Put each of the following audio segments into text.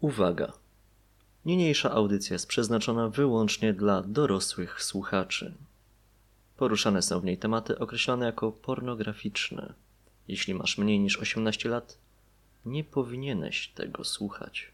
Uwaga! Niniejsza audycja jest przeznaczona wyłącznie dla dorosłych słuchaczy. Poruszane są w niej tematy określone jako pornograficzne. Jeśli masz mniej niż 18 lat, nie powinieneś tego słuchać.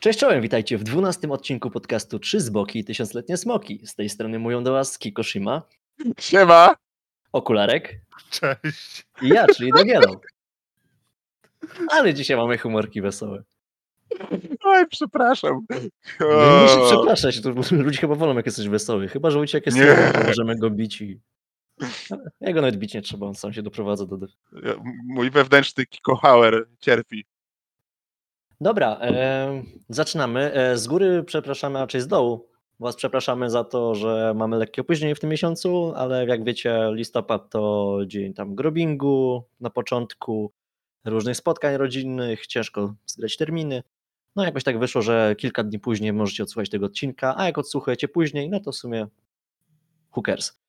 Cześć czołem, witajcie w dwunastym odcinku podcastu Trzy Zboki i Tysiącletnie Smoki. Z tej strony mówią do was Kikoshima, Siema! Okularek Cześć! i ja, czyli Dagielo. Ale dzisiaj mamy humorki wesołe. Oj, przepraszam. Nie muszę przepraszać, to ludzie chyba wolą jak jesteś wesoły. Chyba, że Wojciech jest Nie. słaby, to możemy go bić i... Jego nawet bić nie trzeba, on sam się doprowadza do... Mój wewnętrzny Kikohauer cierpi. Dobra, e, zaczynamy. E, z góry przepraszamy, a raczej z dołu. Was przepraszamy za to, że mamy lekkie opóźnienie w tym miesiącu, ale jak wiecie, listopad to dzień tam grobingu na początku, różnych spotkań rodzinnych, ciężko zgrać terminy. No jakoś tak wyszło, że kilka dni później możecie odsłuchać tego odcinka, a jak odsłuchujecie później, no to w sumie cares.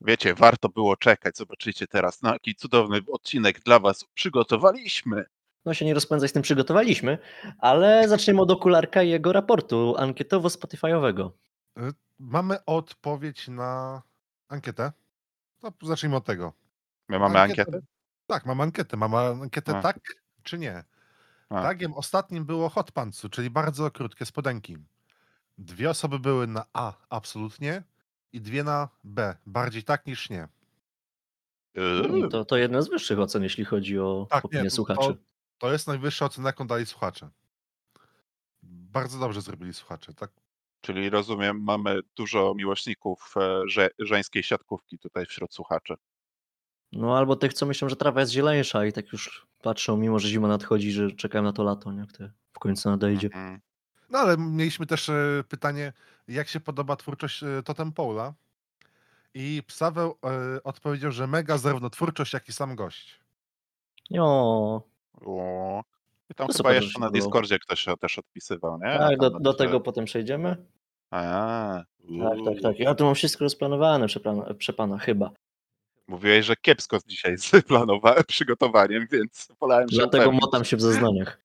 Wiecie, warto było czekać. Zobaczycie teraz, na jaki cudowny odcinek dla was przygotowaliśmy. No się nie rozpędzaj, z tym przygotowaliśmy, ale zaczniemy od okularka i jego raportu ankietowo-spotifyowego. Y, Mamy odpowiedź na ankietę. No, zacznijmy od tego. My mamy ankietę? Tak, mamy ankietę. Mamy ankietę A. tak czy nie. A. Tagiem ostatnim było hot pantsu, czyli bardzo krótkie spodenki. Dwie osoby były na A, absolutnie, i dwie na B, bardziej tak niż nie. Yy, To, to jedna z wyższych ocen, jeśli chodzi o Tak, opinię nie, słuchaczy. To jest najwyższa ocena, jaką dali słuchacze. Bardzo dobrze zrobili słuchacze, tak? Czyli rozumiem, mamy dużo miłośników e, że, żeńskiej siatkówki tutaj wśród słuchaczy. No albo tych, co myślą, że trawa jest zieleńsza i tak już patrzą, mimo że zima nadchodzi, że czekają na to lato, nie? które w końcu nadejdzie. Mhm. No ale mieliśmy też e, pytanie, jak się podoba twórczość e, Totem Paula? I Psaweł odpowiedział, że mega zarówno twórczość, jak i sam gość. O, O. I tam To chyba jeszcze na. Discordzie ktoś się też odpisywał, nie? tak, do, do tego potem przejdziemy. A, Tak, tak, tak. Ja tu mam wszystko rozplanowane, przepana, przepana chyba. Mówiłeś, że kiepsko dzisiaj z przygotowaniem, więc wolałem się Dlatego motam się w zeznaniach.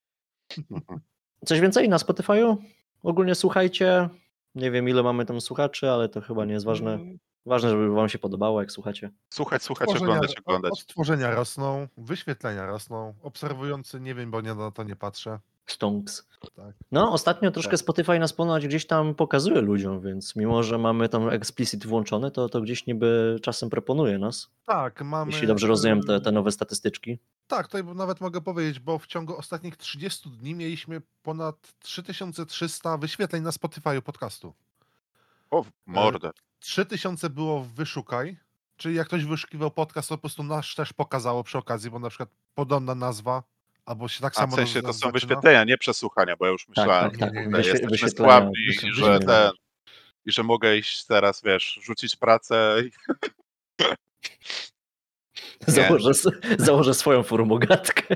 Coś więcej na Spotify'u? Ogólnie słuchajcie. Nie wiem, ile mamy tam słuchaczy, ale to chyba nie jest ważne. Ważne, żeby wam się podobało, jak słuchacie. Słuchać, słuchać, odtworzenia- oglądać, oglądać. Odtworzenia rosną, wyświetlenia rosną, obserwujący nie wiem, bo nie na to nie patrzę. Stonks. Tak. No, ostatnio troszkę Tak. Spotify nas ponoć gdzieś tam pokazuje ludziom, więc mimo, że mamy tam explicit włączony, to, to gdzieś niby czasem proponuje nas. Tak, mamy. Jeśli dobrze rozumiem te, te nowe statystyczki. Tak, tutaj nawet mogę powiedzieć, bo w ciągu ostatnich 30 dni mieliśmy ponad 3300 wyświetleń na Spotify podcastu. O, w mordę. 3000 było w Wyszukaj, czyli jak ktoś wyszukiwał podcast, to po prostu nasz też pokazało przy okazji, bo na przykład podobna nazwa, albo się tak A samo w sensie to są zaczyna. wyświetlenia, nie przesłuchania, bo ja już myślałem, tak, tak. Wyświe- jesteśmy sławni i że ten, i że mogę iść teraz, wiesz, rzucić pracę i. Założę, założę swoją formogatkę.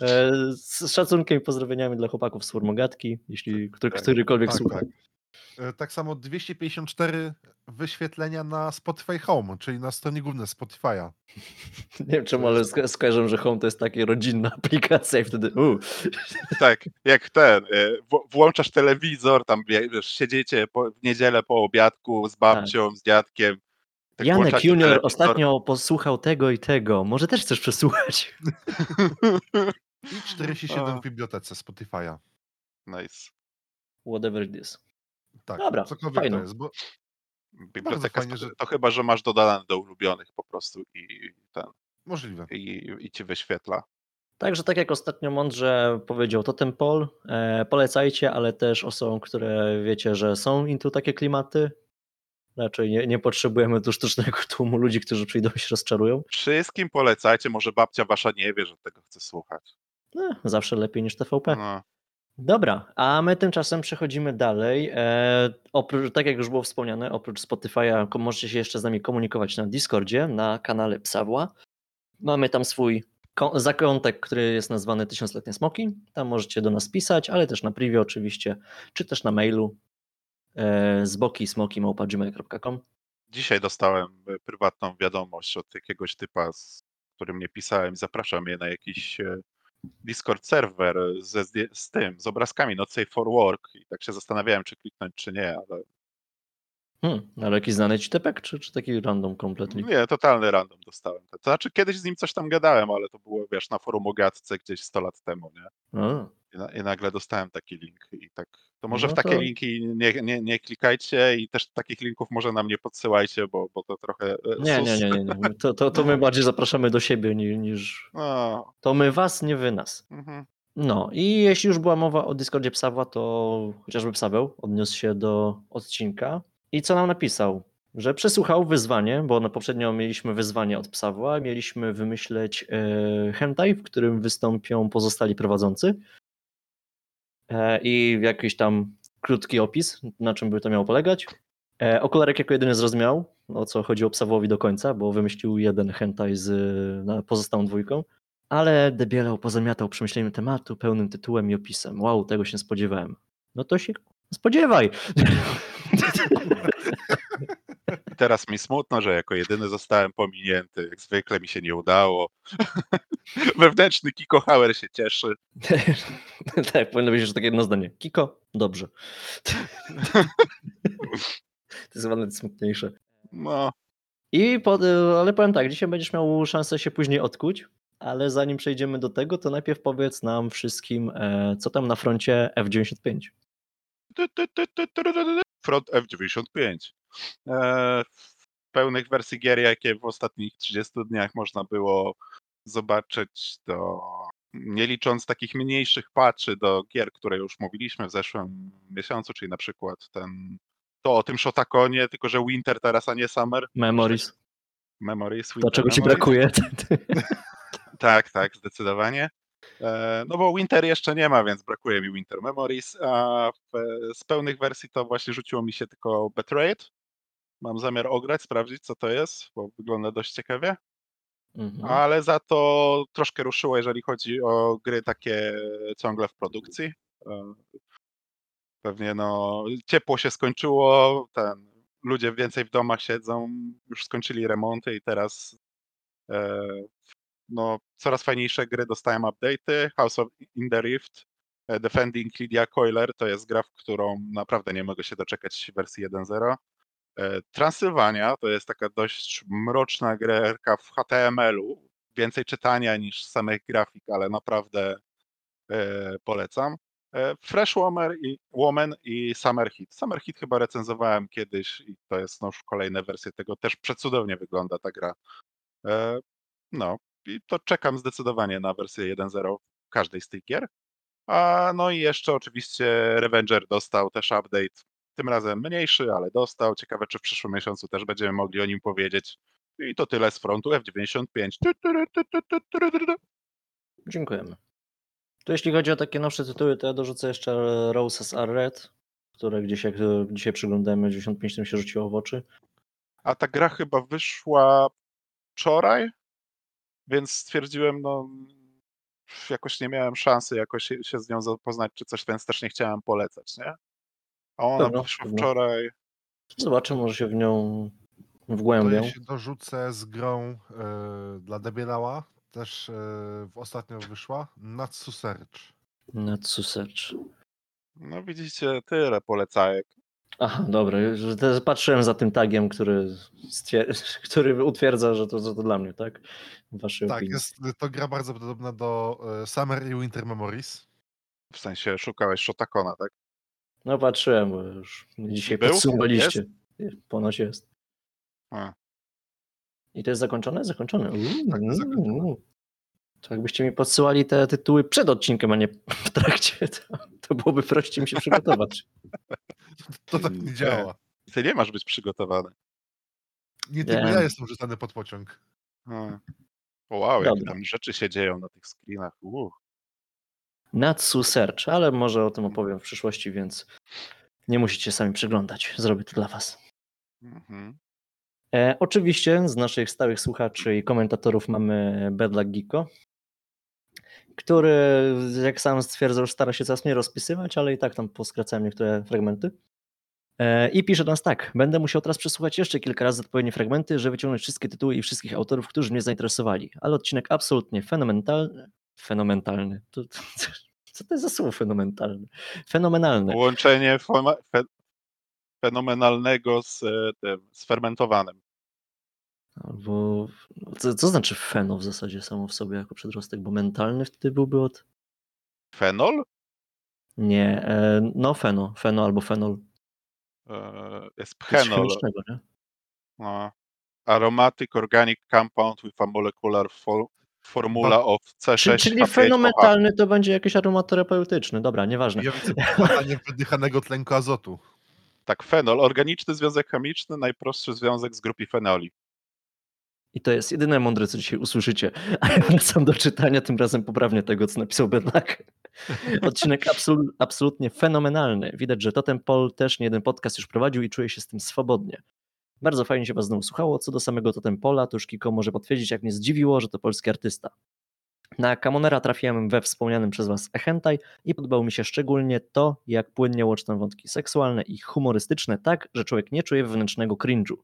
E, Z szacunkiem i pozdrowieniami dla chłopaków z formogatki, jeśli który, Tak, którykolwiek tak, słucha. tak. E, Tak samo 254 wyświetlenia na Spotify Home, czyli na stronie głównej Spotify'a. Nie wiem czemu, ale sko- skojarzę, że Home to jest taka rodzinna aplikacja i wtedy u, tak, jak ten, e, w- włączasz telewizor, tam wiesz, siedzicie po, w niedzielę po obiadku z babcią, z dziadkiem. tak Janek Junior telewizor. ostatnio posłuchał tego i tego. Może też chcesz przesłuchać? I 47 A. w bibliotece Spotify'a. Nice. Whatever it is. Tak, Dobra, cokolwiek fajno. to jest, bo Biblioteka, fajnie, to, że- to chyba, że masz dodane do ulubionych po prostu i, ten, możliwe. i, i ci wyświetla. Także tak jak ostatnio mądrze powiedział Totem Pol, e, polecajcie, ale też osobom, które wiecie, że są into takie klimaty. Raczej nie, nie potrzebujemy tu sztucznego tłumu ludzi, którzy przyjdą i się rozczarują. Wszystkim polecajcie, może babcia wasza nie wie, że tego chce słuchać. No, zawsze lepiej niż TVP. No, Dobra, a my tymczasem przechodzimy dalej. E, oprócz, tak jak już było wspomniane, oprócz Spotify'a możecie się jeszcze z nami komunikować na Discordzie, na kanale Psawła. Mamy tam swój zakątek, który jest nazwany Tysiącletnie Smoki. Tam możecie do nas pisać, ale też na privie oczywiście, czy też na mailu e, z boki smoki.gmail.com. Dzisiaj dostałem e, prywatną wiadomość od jakiegoś typa, z którym nie pisałem zapraszam mnie na jakiś e, Discord serwer ze, z tym, z obrazkami Not Safe for Work i tak się zastanawiałem, czy kliknąć, czy nie, ale Hmm, ale jakiś znany ci typek, czy, czy taki random completely? nie, totalny random dostałem. To znaczy kiedyś z nim coś tam gadałem, ale to było, wiesz, na forum o gadce gdzieś 100 lat temu, nie? A, I, na, I nagle dostałem taki link i tak, to może No w takie to- linki nie, nie, nie klikajcie i też takich linków może nam nie podsyłajcie, bo, bo to trochę e, nie, nie, nie, nie, nie. To, to, to my bardziej zapraszamy do siebie ni- niż... No, To my was, nie wy nas. mhm. No i jeśli już była mowa o Discordzie Psawła, to chociażby Psaweł odniósł się do odcinka i co nam napisał? Że przesłuchał wyzwanie, bo na poprzednio mieliśmy wyzwanie od Psawła, mieliśmy wymyśleć e, hentai, w którym wystąpią pozostali prowadzący e, i jakiś tam krótki opis, na czym by to miało polegać. E, okularek jako jedyny zrozumiał, o co chodziło Psawłowi do końca, bo wymyślił jeden hentai z pozostałą dwójką. Ale debielał pozamiatał przemyśleniem tematu, pełnym tytułem i opisem. Wow, tego się spodziewałem. No to się spodziewaj. I teraz mi smutno, że jako jedyny zostałem pominięty. Jak zwykle mi się nie udało. Wewnętrzny Kiko Hauer się cieszy. tak, powinno być jeszcze takie jedno zdanie. Kiko, dobrze. to jest chyba smutniejsze. No, I po, ale powiem tak, dzisiaj będziesz miał szansę się później odkuć, ale zanim przejdziemy do tego, to najpierw powiedz nam wszystkim, e, co tam na froncie F95. Tu, tu, tu, tu, tu, tu, tu, Front F95. E, pełnych wersji gier, jakie w ostatnich 30 dniach można było zobaczyć, to nie licząc takich mniejszych patchy do gier, które już mówiliśmy w zeszłym miesiącu, czyli na przykład ten to o tym Shotakonie, tylko że Winter teraz, a nie Summer. Memories. Memories. To Winter czego ci brakuje? Tak, tak, zdecydowanie. E, No bo Winter jeszcze nie ma, więc brakuje mi Winter Memories, a z pełnych wersji to właśnie rzuciło mi się tylko Betrayed. Mam zamiar ograć, sprawdzić co to jest, bo wygląda dość ciekawie, Mhm. ale za to troszkę ruszyło, jeżeli chodzi o gry takie ciągle w produkcji. E, Pewnie no, ciepło się skończyło, ten, ludzie więcej w domach siedzą, już skończyli remonty i teraz e, no, coraz fajniejsze gry dostają update'y. House of in the Rift, e, Defending Lydia Coiler to jest gra, w którą naprawdę nie mogę się doczekać wersji 1.0. E, Transylwania to jest taka dość mroczna grerka w HTML-u. Więcej czytania niż samych grafik, ale naprawdę e, polecam. E, Fresh Woman i, Woman i Summer Hit. Summer Hit chyba recenzowałem kiedyś i to jest no, już kolejne wersje tego. Też przecudownie wygląda ta gra. No i to czekam zdecydowanie na wersję 1.0 każdej z tych gier. A no i jeszcze oczywiście Revenger dostał też update. Tym razem mniejszy, ale dostał. Ciekawe, czy w przyszłym miesiącu też będziemy mogli o nim powiedzieć. I to tyle z frontu F95. Tu, tu, ru, tu, tu, tu, tu, ru, tu, tu. Dziękujemy. To jeśli chodzi o takie nowsze tytuły, to ja dorzucę jeszcze Roses Are Red, które gdzieś jak dzisiaj przyglądałem 95 tym się rzuciło w oczy. A ta gra chyba wyszła wczoraj, więc stwierdziłem, no jakoś nie miałem szansy jakoś się, się z nią zapoznać czy coś, więc też nie chciałem polecać, nie? A ona Pewno, wyszła wczoraj. Zobaczę, może się w nią To wgłębią. ja się dorzucę z grą e, dla Debielała. Też e, w ostatnio wyszła. Natsu Search. Natsu Search. No widzicie, tyle polecajek. Aha, dobra, już teraz patrzyłem za tym tagiem, który, stwier- który utwierdza, że to, że to dla mnie, tak? W waszej Tak, opinii. jest to gra bardzo podobna do e, Summer i Winter Memories. W sensie szukałeś Shotakona, tak? No patrzyłem, bo już dzisiaj Był? podsumowaliście. Ponoć jest. A. I to jest zakończone? Zakończone. Uuu, Tak, zakończone. uuu. To jakbyście mi podsyłali te tytuły przed odcinkiem, a nie w trakcie, to, to byłoby prościej mi się przygotować. To tak nie działa. Ty nie masz być przygotowany. Nie tylko ja jestem rzucany pod pociąg. A. Wow, jakie tam rzeczy się dzieją na tych screenach. Uuu. Natsu Search, ale może o tym opowiem w przyszłości, więc nie musicie sami przeglądać. Zrobię to dla was. Mhm. E, oczywiście z naszych stałych słuchaczy i komentatorów mamy Bedlak Giko, który, jak sam stwierdzał, stara się coraz mniej rozpisywać, ale i tak tam poskracałem niektóre fragmenty. E, I pisze nas tak. Będę musiał teraz przesłuchać jeszcze kilka razy odpowiednie fragmenty, żeby wyciągnąć wszystkie tytuły i wszystkich autorów, którzy mnie zainteresowali. Ale odcinek absolutnie fenomenalny. Fenomenalny. To, to, co to jest za słowo fenomenalny? Połączenie fema- fe- fenomenalnego z e, tym, z fermentowanym. Albo. Co, co znaczy feno w zasadzie samo w sobie jako przedrostek? Bo mentalny wtedy byłby od. Fenol? Nie, e, no feno, feno albo fenol. E, Jest phenol. chemicznego, nie? No. Aromatic organic compound with a molecular fo- formula of C6 Czyli, czyli H5OH. fenomenalny to będzie jakiś aromaterapeutyczny. Dobra, nieważne. Ja widzę badanie wydychanego tlenku azotu. Tak, fenol. Organiczny związek chemiczny, najprostszy związek z grupy fenoli. I to jest jedyne mądre, co dzisiaj usłyszycie. A ja wracam do czytania, tym razem poprawnie tego, co napisał Bedlak. Odcinek absol- absolutnie fenomenalny. Widać, że Totem Pol też nie jeden podcast już prowadził i czuje się z tym swobodnie. Bardzo fajnie się was znowu słuchało. Co do samego Totem Pola, to już Kiko może potwierdzić, jak mnie zdziwiło, że to polski artysta. Na Kamonera trafiłem we wspomnianym przez was Echentaj i podobało mi się szczególnie to, jak płynnie łączy tam wątki seksualne i humorystyczne tak, że człowiek nie czuje wewnętrznego cringe'u.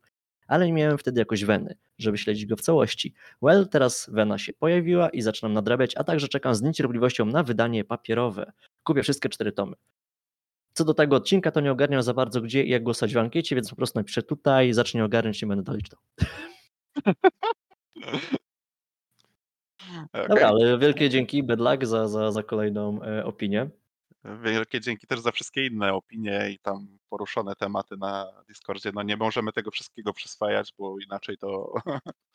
Ale nie miałem wtedy jakoś weny, żeby śledzić go w całości. Well, teraz wena się pojawiła i zaczynam nadrabiać, a także czekam z niecierpliwością na wydanie papierowe. Kupię wszystkie cztery tomy. Co do tego odcinka, to nie ogarniam za bardzo gdzie i jak głosować w ankiecie, więc po prostu napiszę tutaj, zacznij ogarniać, nie będę dalej czytał. Okej. Dobra, ale wielkie dzięki, bad luck za, za, za kolejną e, opinię. Wielkie dzięki też za wszystkie inne opinie i tam poruszone tematy na Discordzie. No nie możemy tego wszystkiego przyswajać, bo inaczej to.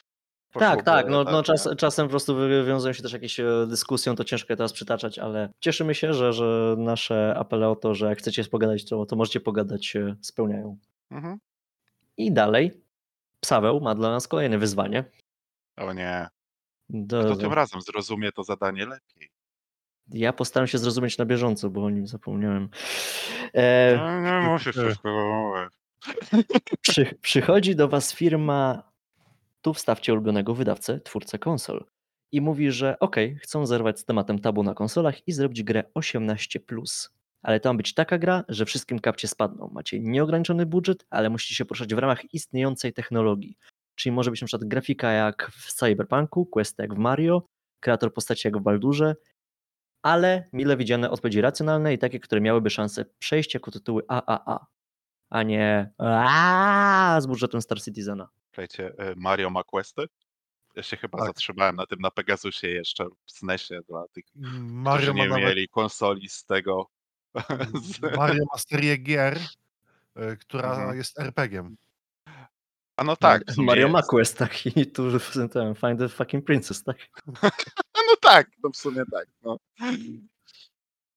Tak, tak, no, no nie? czas, czasem po prostu wywiązują się też jakieś e, dyskusją, to ciężko je teraz przytaczać, ale cieszymy się, że, że nasze apele o to, że jak chcecie pogadać, to, to możecie pogadać, się spełniają. Mhm. I dalej, Psaweł ma dla nas kolejne wyzwanie. O nie. Do, Kto tym razem zrozumie to zadanie lepiej? Ja postaram się zrozumieć na bieżąco, bo o nim zapomniałem. E, No, nie musisz wszystko mówić. przy, przychodzi do was firma, tu wstawcie ulubionego wydawcę, twórcę konsol i mówi, że okej, chcą zerwać z tematem tabu na konsolach i zrobić grę 18+. Ale to ma być taka gra, że wszystkim kapcie spadną. Macie nieograniczony budżet, ale musicie się poruszać w ramach istniejącej technologii. Czyli może być przykład grafika jak w Cyberpunku, questy jak w Mario, kreator postaci jak w Baldurze, ale mile widziane odpowiedzi racjonalne i takie, które miałyby szansę przejść jako tytuły AAA, a nie AAA z budżetem Star Citizena. Słuchajcie, e, Mario ma questy? Ja się chyba Tak. zatrzymałem na tym na Pegasusie jeszcze w SNESie dla tych, Mario którzy ma nie nawet mieli konsoli z tego. z... Mario ma serię gier, y, która Mhm. jest RPG-iem. A no tak, Mario ma quest, tak, i tu ten Find the fucking princess, tak? A no tak, no w sumie tak. No,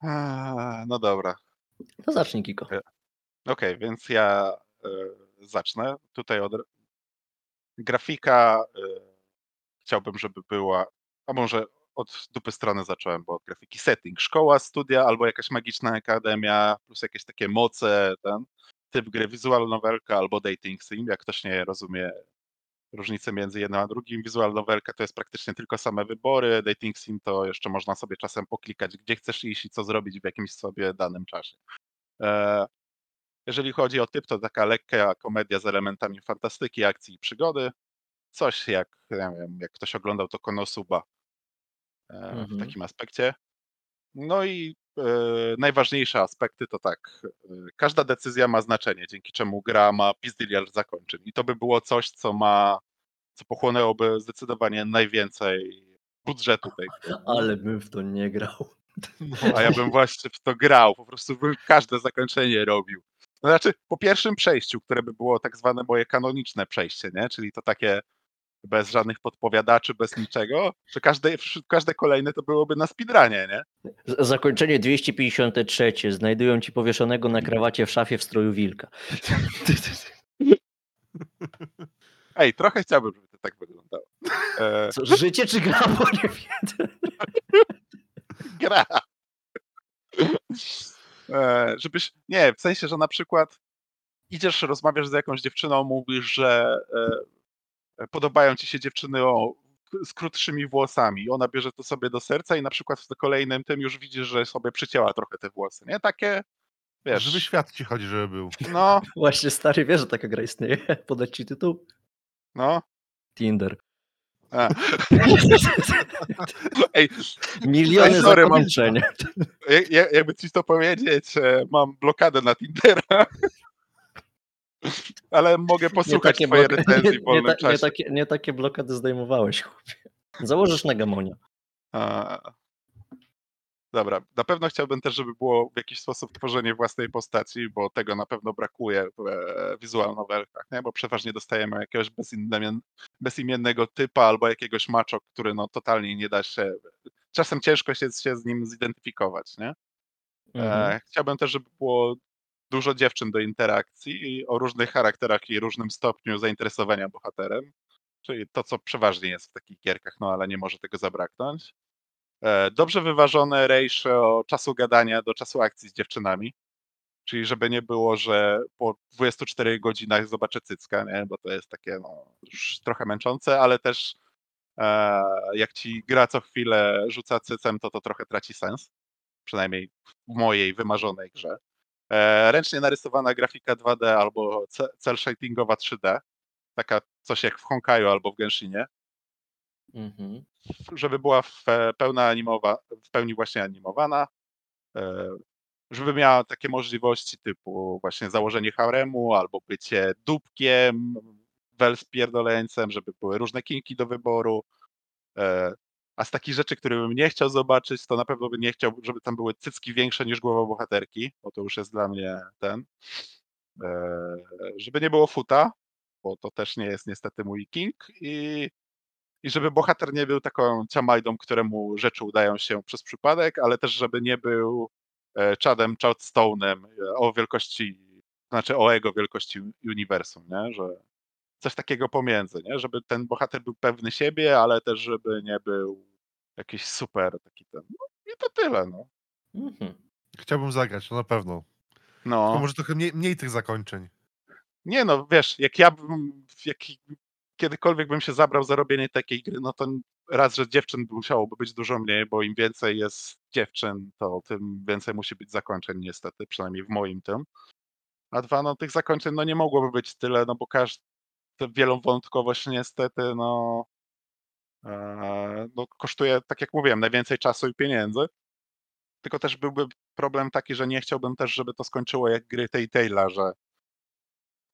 A, no dobra. No zacznij, Kiko. Okej, więc ja e, zacznę. Tutaj od grafika e, chciałbym, żeby była, a może od dupy strony zacząłem, bo od grafiki setting, szkoła, studia albo jakaś magiczna akademia, plus jakieś takie moce, ten typ gry, visual novelka albo dating sim, jak ktoś nie rozumie różnicy między jednym a drugim. Visual novelka to jest praktycznie tylko same wybory, dating sim to jeszcze można sobie czasem poklikać, gdzie chcesz iść i co zrobić w jakimś sobie danym czasie. Jeżeli chodzi o typ, to taka lekka komedia z elementami fantastyki, akcji i przygody. Coś jak, nie wiem, jak ktoś oglądał to Konosuba e, w Mhm. takim aspekcie. No i e, najważniejsze aspekty to tak, e, każda decyzja ma znaczenie, dzięki czemu gra ma pizdyliard zakończeń. I to by było coś, co ma, co pochłonęłoby zdecydowanie najwięcej budżetu tej gry. Ale bym w to nie grał. A ja bym właśnie w to grał, po prostu bym każde zakończenie robił. To znaczy, po pierwszym przejściu, które by było tak zwane moje kanoniczne przejście, nie? czyli to takie bez żadnych podpowiadaczy, bez niczego, że każde, każde kolejne to byłoby na speedrunie, nie? Zakończenie 253. Znajdują ci powieszonego na krawacie w szafie w stroju wilka. Ej, trochę chciałbym, żeby to tak wyglądało. E, Co, życie czy gra? Bo nie wiem. gra. E, żebyś, nie, w sensie, że na przykład idziesz, rozmawiasz z jakąś dziewczyną, mówisz, że e, podobają ci się dziewczyny o, z krótszymi włosami. Ona bierze to sobie do serca i na przykład w kolejnym tym już widzisz, że sobie przycięła trochę te włosy. Nie? Takie, wiesz, Żywy świat ci chodzi, żeby był. no, Właśnie stary wie, że taka gra istnieje. Podać ci tytuł? no. Tinder. A. Ej, Miliony sorry, mam- zakończeń. jak- jakby ci to powiedzieć, mam blokadę na Tindera. Ale mogę posłuchać twoje bloka- recenzji nie, w wolnym nie, ta, nie, takie, nie takie blokady zdejmowałeś, chłopie. Założysz na gamonia. A, Dobra, na pewno chciałbym też, żeby było w jakiś sposób tworzenie własnej postaci, bo tego na pewno brakuje w e, visual novelkach, nie? bo przeważnie dostajemy jakiegoś bezimien- bezimiennego typa albo jakiegoś macho, który no totalnie nie da się, czasem ciężko się, się z nim zidentyfikować, nie? Mhm. E, chciałbym też, żeby było dużo dziewczyn do interakcji i o różnych charakterach i różnym stopniu zainteresowania bohaterem, czyli to, co przeważnie jest w takich gierkach, no ale nie może tego zabraknąć. E, Dobrze wyważone ratio czasu gadania do czasu akcji z dziewczynami, czyli żeby nie było, że po 24 godzinach zobaczę cycka, nie? bo to jest takie no, już trochę męczące, ale też e, jak ci gra co chwilę rzuca cycem, to to trochę traci sens przynajmniej w mojej wymarzonej grze. E, ręcznie narysowana grafika 2D albo ce- cel shadingowa 3D, taka coś jak w Honkaju albo w Genshinie, Mhm. żeby była w, e, pełna animowa, w pełni właśnie animowana, e, żeby miała takie możliwości typu właśnie założenie haremu albo bycie dupkiem, wel spierdoleńcem, żeby były różne kinki do wyboru. E, A z takich rzeczy, które bym nie chciał zobaczyć, to na pewno bym nie chciał, żeby tam były cycki większe niż głowa bohaterki, bo to już jest dla mnie ten. Żeby nie było futa, bo to też nie jest niestety mój king. I, i żeby bohater nie był taką ciamajdą, któremu rzeczy udają się przez przypadek, ale też żeby nie był e, Chadem Chadstone'em e, o wielkości, znaczy o jego wielkości uniwersum, nie? że coś takiego pomiędzy, nie? żeby ten bohater był pewny siebie, ale też żeby nie był jakiś super taki ten. No i to tyle, no. Mhm. Chciałbym zagrać, no na pewno. Tylko no. może trochę mniej, mniej tych zakończeń. Nie no, wiesz, jak ja bym, jak kiedykolwiek bym się zabrał za robienie takiej gry, no to raz, że dziewczyn musiałoby być dużo mniej, bo im więcej jest dziewczyn, to tym więcej musi być zakończeń niestety, przynajmniej w moim tym. A dwa, no tych zakończeń no nie mogłoby być tyle, no bo każda wielowątkowość niestety, no, e, no kosztuje, tak jak mówiłem, najwięcej czasu i pieniędzy. Tylko też byłby problem taki, że nie chciałbym też, żeby to skończyło jak gry Telltale'a, że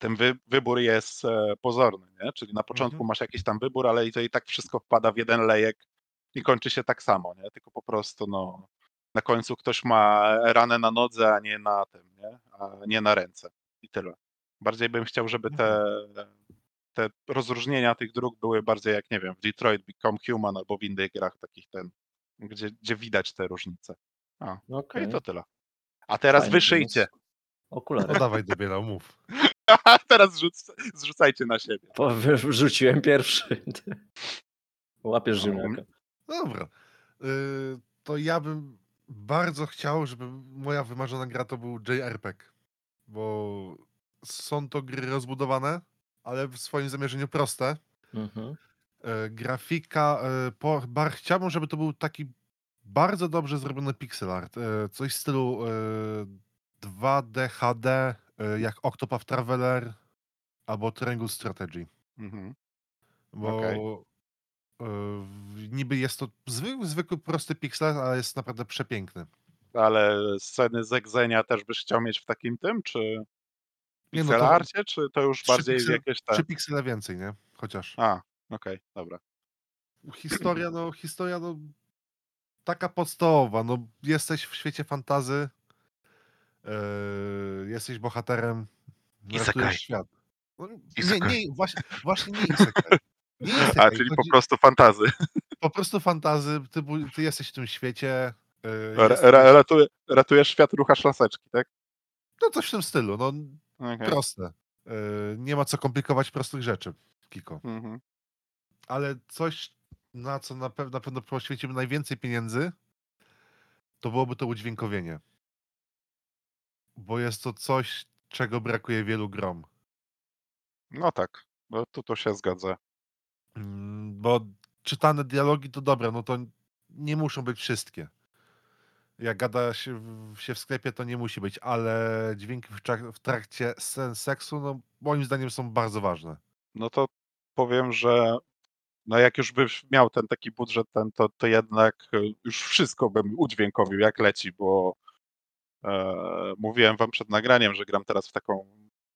ten wy, wybór jest e, pozorny, nie? Czyli na początku Mhm. masz jakiś tam wybór, ale i to i tak wszystko wpada w jeden lejek i kończy się tak samo, nie? Tylko po prostu no, na końcu ktoś ma ranę na nodze, a nie na tym, nie? A nie na ręce. I tyle. Bardziej bym chciał, żeby te, te rozróżnienia tych dróg były bardziej jak, nie wiem, w Detroit Become Human albo w innych grach takich ten, gdzie, gdzie widać te różnice. A, no Okej. i to tyle. A teraz wyszyjcie. Okulary. No dawaj dobiera, mów. Teraz zrzuc, zrzucajcie na siebie. Po- Wrzuciłem pierwszy. Łapiesz No. ziemniaka. Dobra. Y, to ja bym bardzo chciał, żeby moja wymarzona gra to był JRPG. Bo są to gry rozbudowane, ale w swoim zamierzeniu proste. Mhm. E, grafika, e, po, bar, chciałbym, żeby to był taki bardzo dobrze zrobiony pixel art. Coś w stylu e, 2D, HD, jak Octopath Traveler albo Triangle Strategy. Mhm. Bo Okej. e, niby jest to zwykły, zwykły prosty pixel, ale jest naprawdę przepiękny. Ale sceny zegzenia też byś chciał mieć w takim tym, czy Nie, no czy to już bardziej piksel- jakieś te... Trzy piksele więcej, nie? Chociaż. A, okej, dobra. Historia, no, historia, no, taka podstawowa, no, jesteś w świecie fantazy, yy, jesteś bohaterem, ratujesz świat. No, nie, nie, właśnie, właśnie nie isekai. Nie isekai, A, czyli po chodzi- prostu fantazy. po prostu fantazy, ty, ty jesteś w tym świecie, yy, Ra- jesteś, ra- ratuje, ratujesz świat, ruchasz laseczki, tak? no coś w tym stylu, no, Okej. proste. Yy, nie ma co komplikować prostych rzeczy, Kiko. Mhm. ale coś, na co na pewno, na pewno poświęcimy najwięcej pieniędzy, to byłoby to udźwiękowienie. Bo jest to coś, czego brakuje wielu grom. No tak, no tu to się zgadza. Mm, Bo czytane dialogi to dobra, no to nie muszą być wszystkie. Jak gada się w, się w sklepie, to nie musi być, ale dźwięki w, w trakcie scen seksu, no moim zdaniem są bardzo ważne. No to powiem, że no jak już byś miał ten taki budżet, ten, to, to jednak e, już wszystko bym udźwiękowił jak leci, bo mówiłem wam przed nagraniem, że gram teraz w taką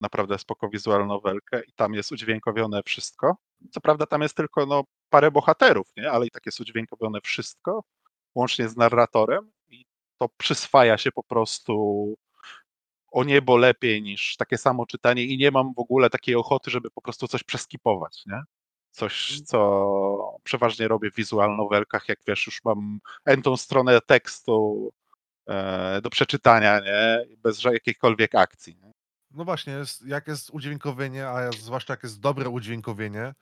naprawdę spoko wizualną nowelkę i tam jest udźwiękowione wszystko. Co prawda tam jest tylko no, parę bohaterów, nie? ale i tak jest udźwiękowione wszystko, łącznie z narratorem i to przyswaja się po prostu o niebo lepiej niż takie samo czytanie i nie mam w ogóle takiej ochoty, żeby po prostu coś przeskipować, nie? Coś, co przeważnie robię w wizual nowelkach, jak wiesz, już mam entą stronę tekstu e, do przeczytania, nie? Bez jakiejkolwiek akcji. Nie? No właśnie, jest, jak jest udźwiękowienie, a zwłaszcza jak jest dobre udźwiękowienie,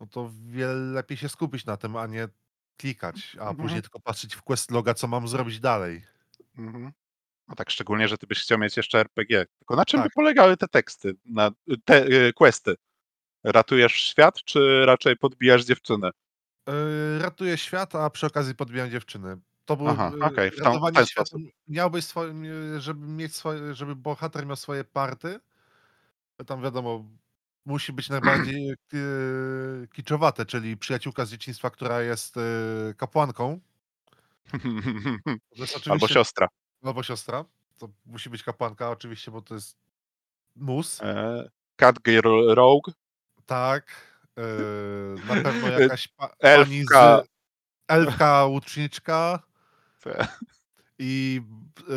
no to wiele lepiej się skupić na tym, a nie klikać, a Mhm. później tylko patrzeć w quest loga, co mam zrobić dalej. Mhm. No tak, szczególnie, że ty byś chciał mieć jeszcze RPG. Tylko na czym by Tak. polegały te teksty, na te e, questy? Ratujesz świat, czy raczej podbijasz dziewczynę? Yy, ratuję świat, a przy okazji podbijam dziewczyny. To był Aha, yy, okej, w tam- w ten sposób. Miałbyś swoje, yy, żeby mieć swoje, żeby bohater miał swoje party. Tam wiadomo, musi być najbardziej yy, kiczowate, czyli przyjaciółka z dzieciństwa, która jest kapłanką. Jest Albo siostra. Albo siostra. To musi być kapłanka oczywiście, bo to jest mus. E, Cat Girl Rogue. Tak. Na pewno jakaś pa, pani Elfka. z... Elfka łuczniczka I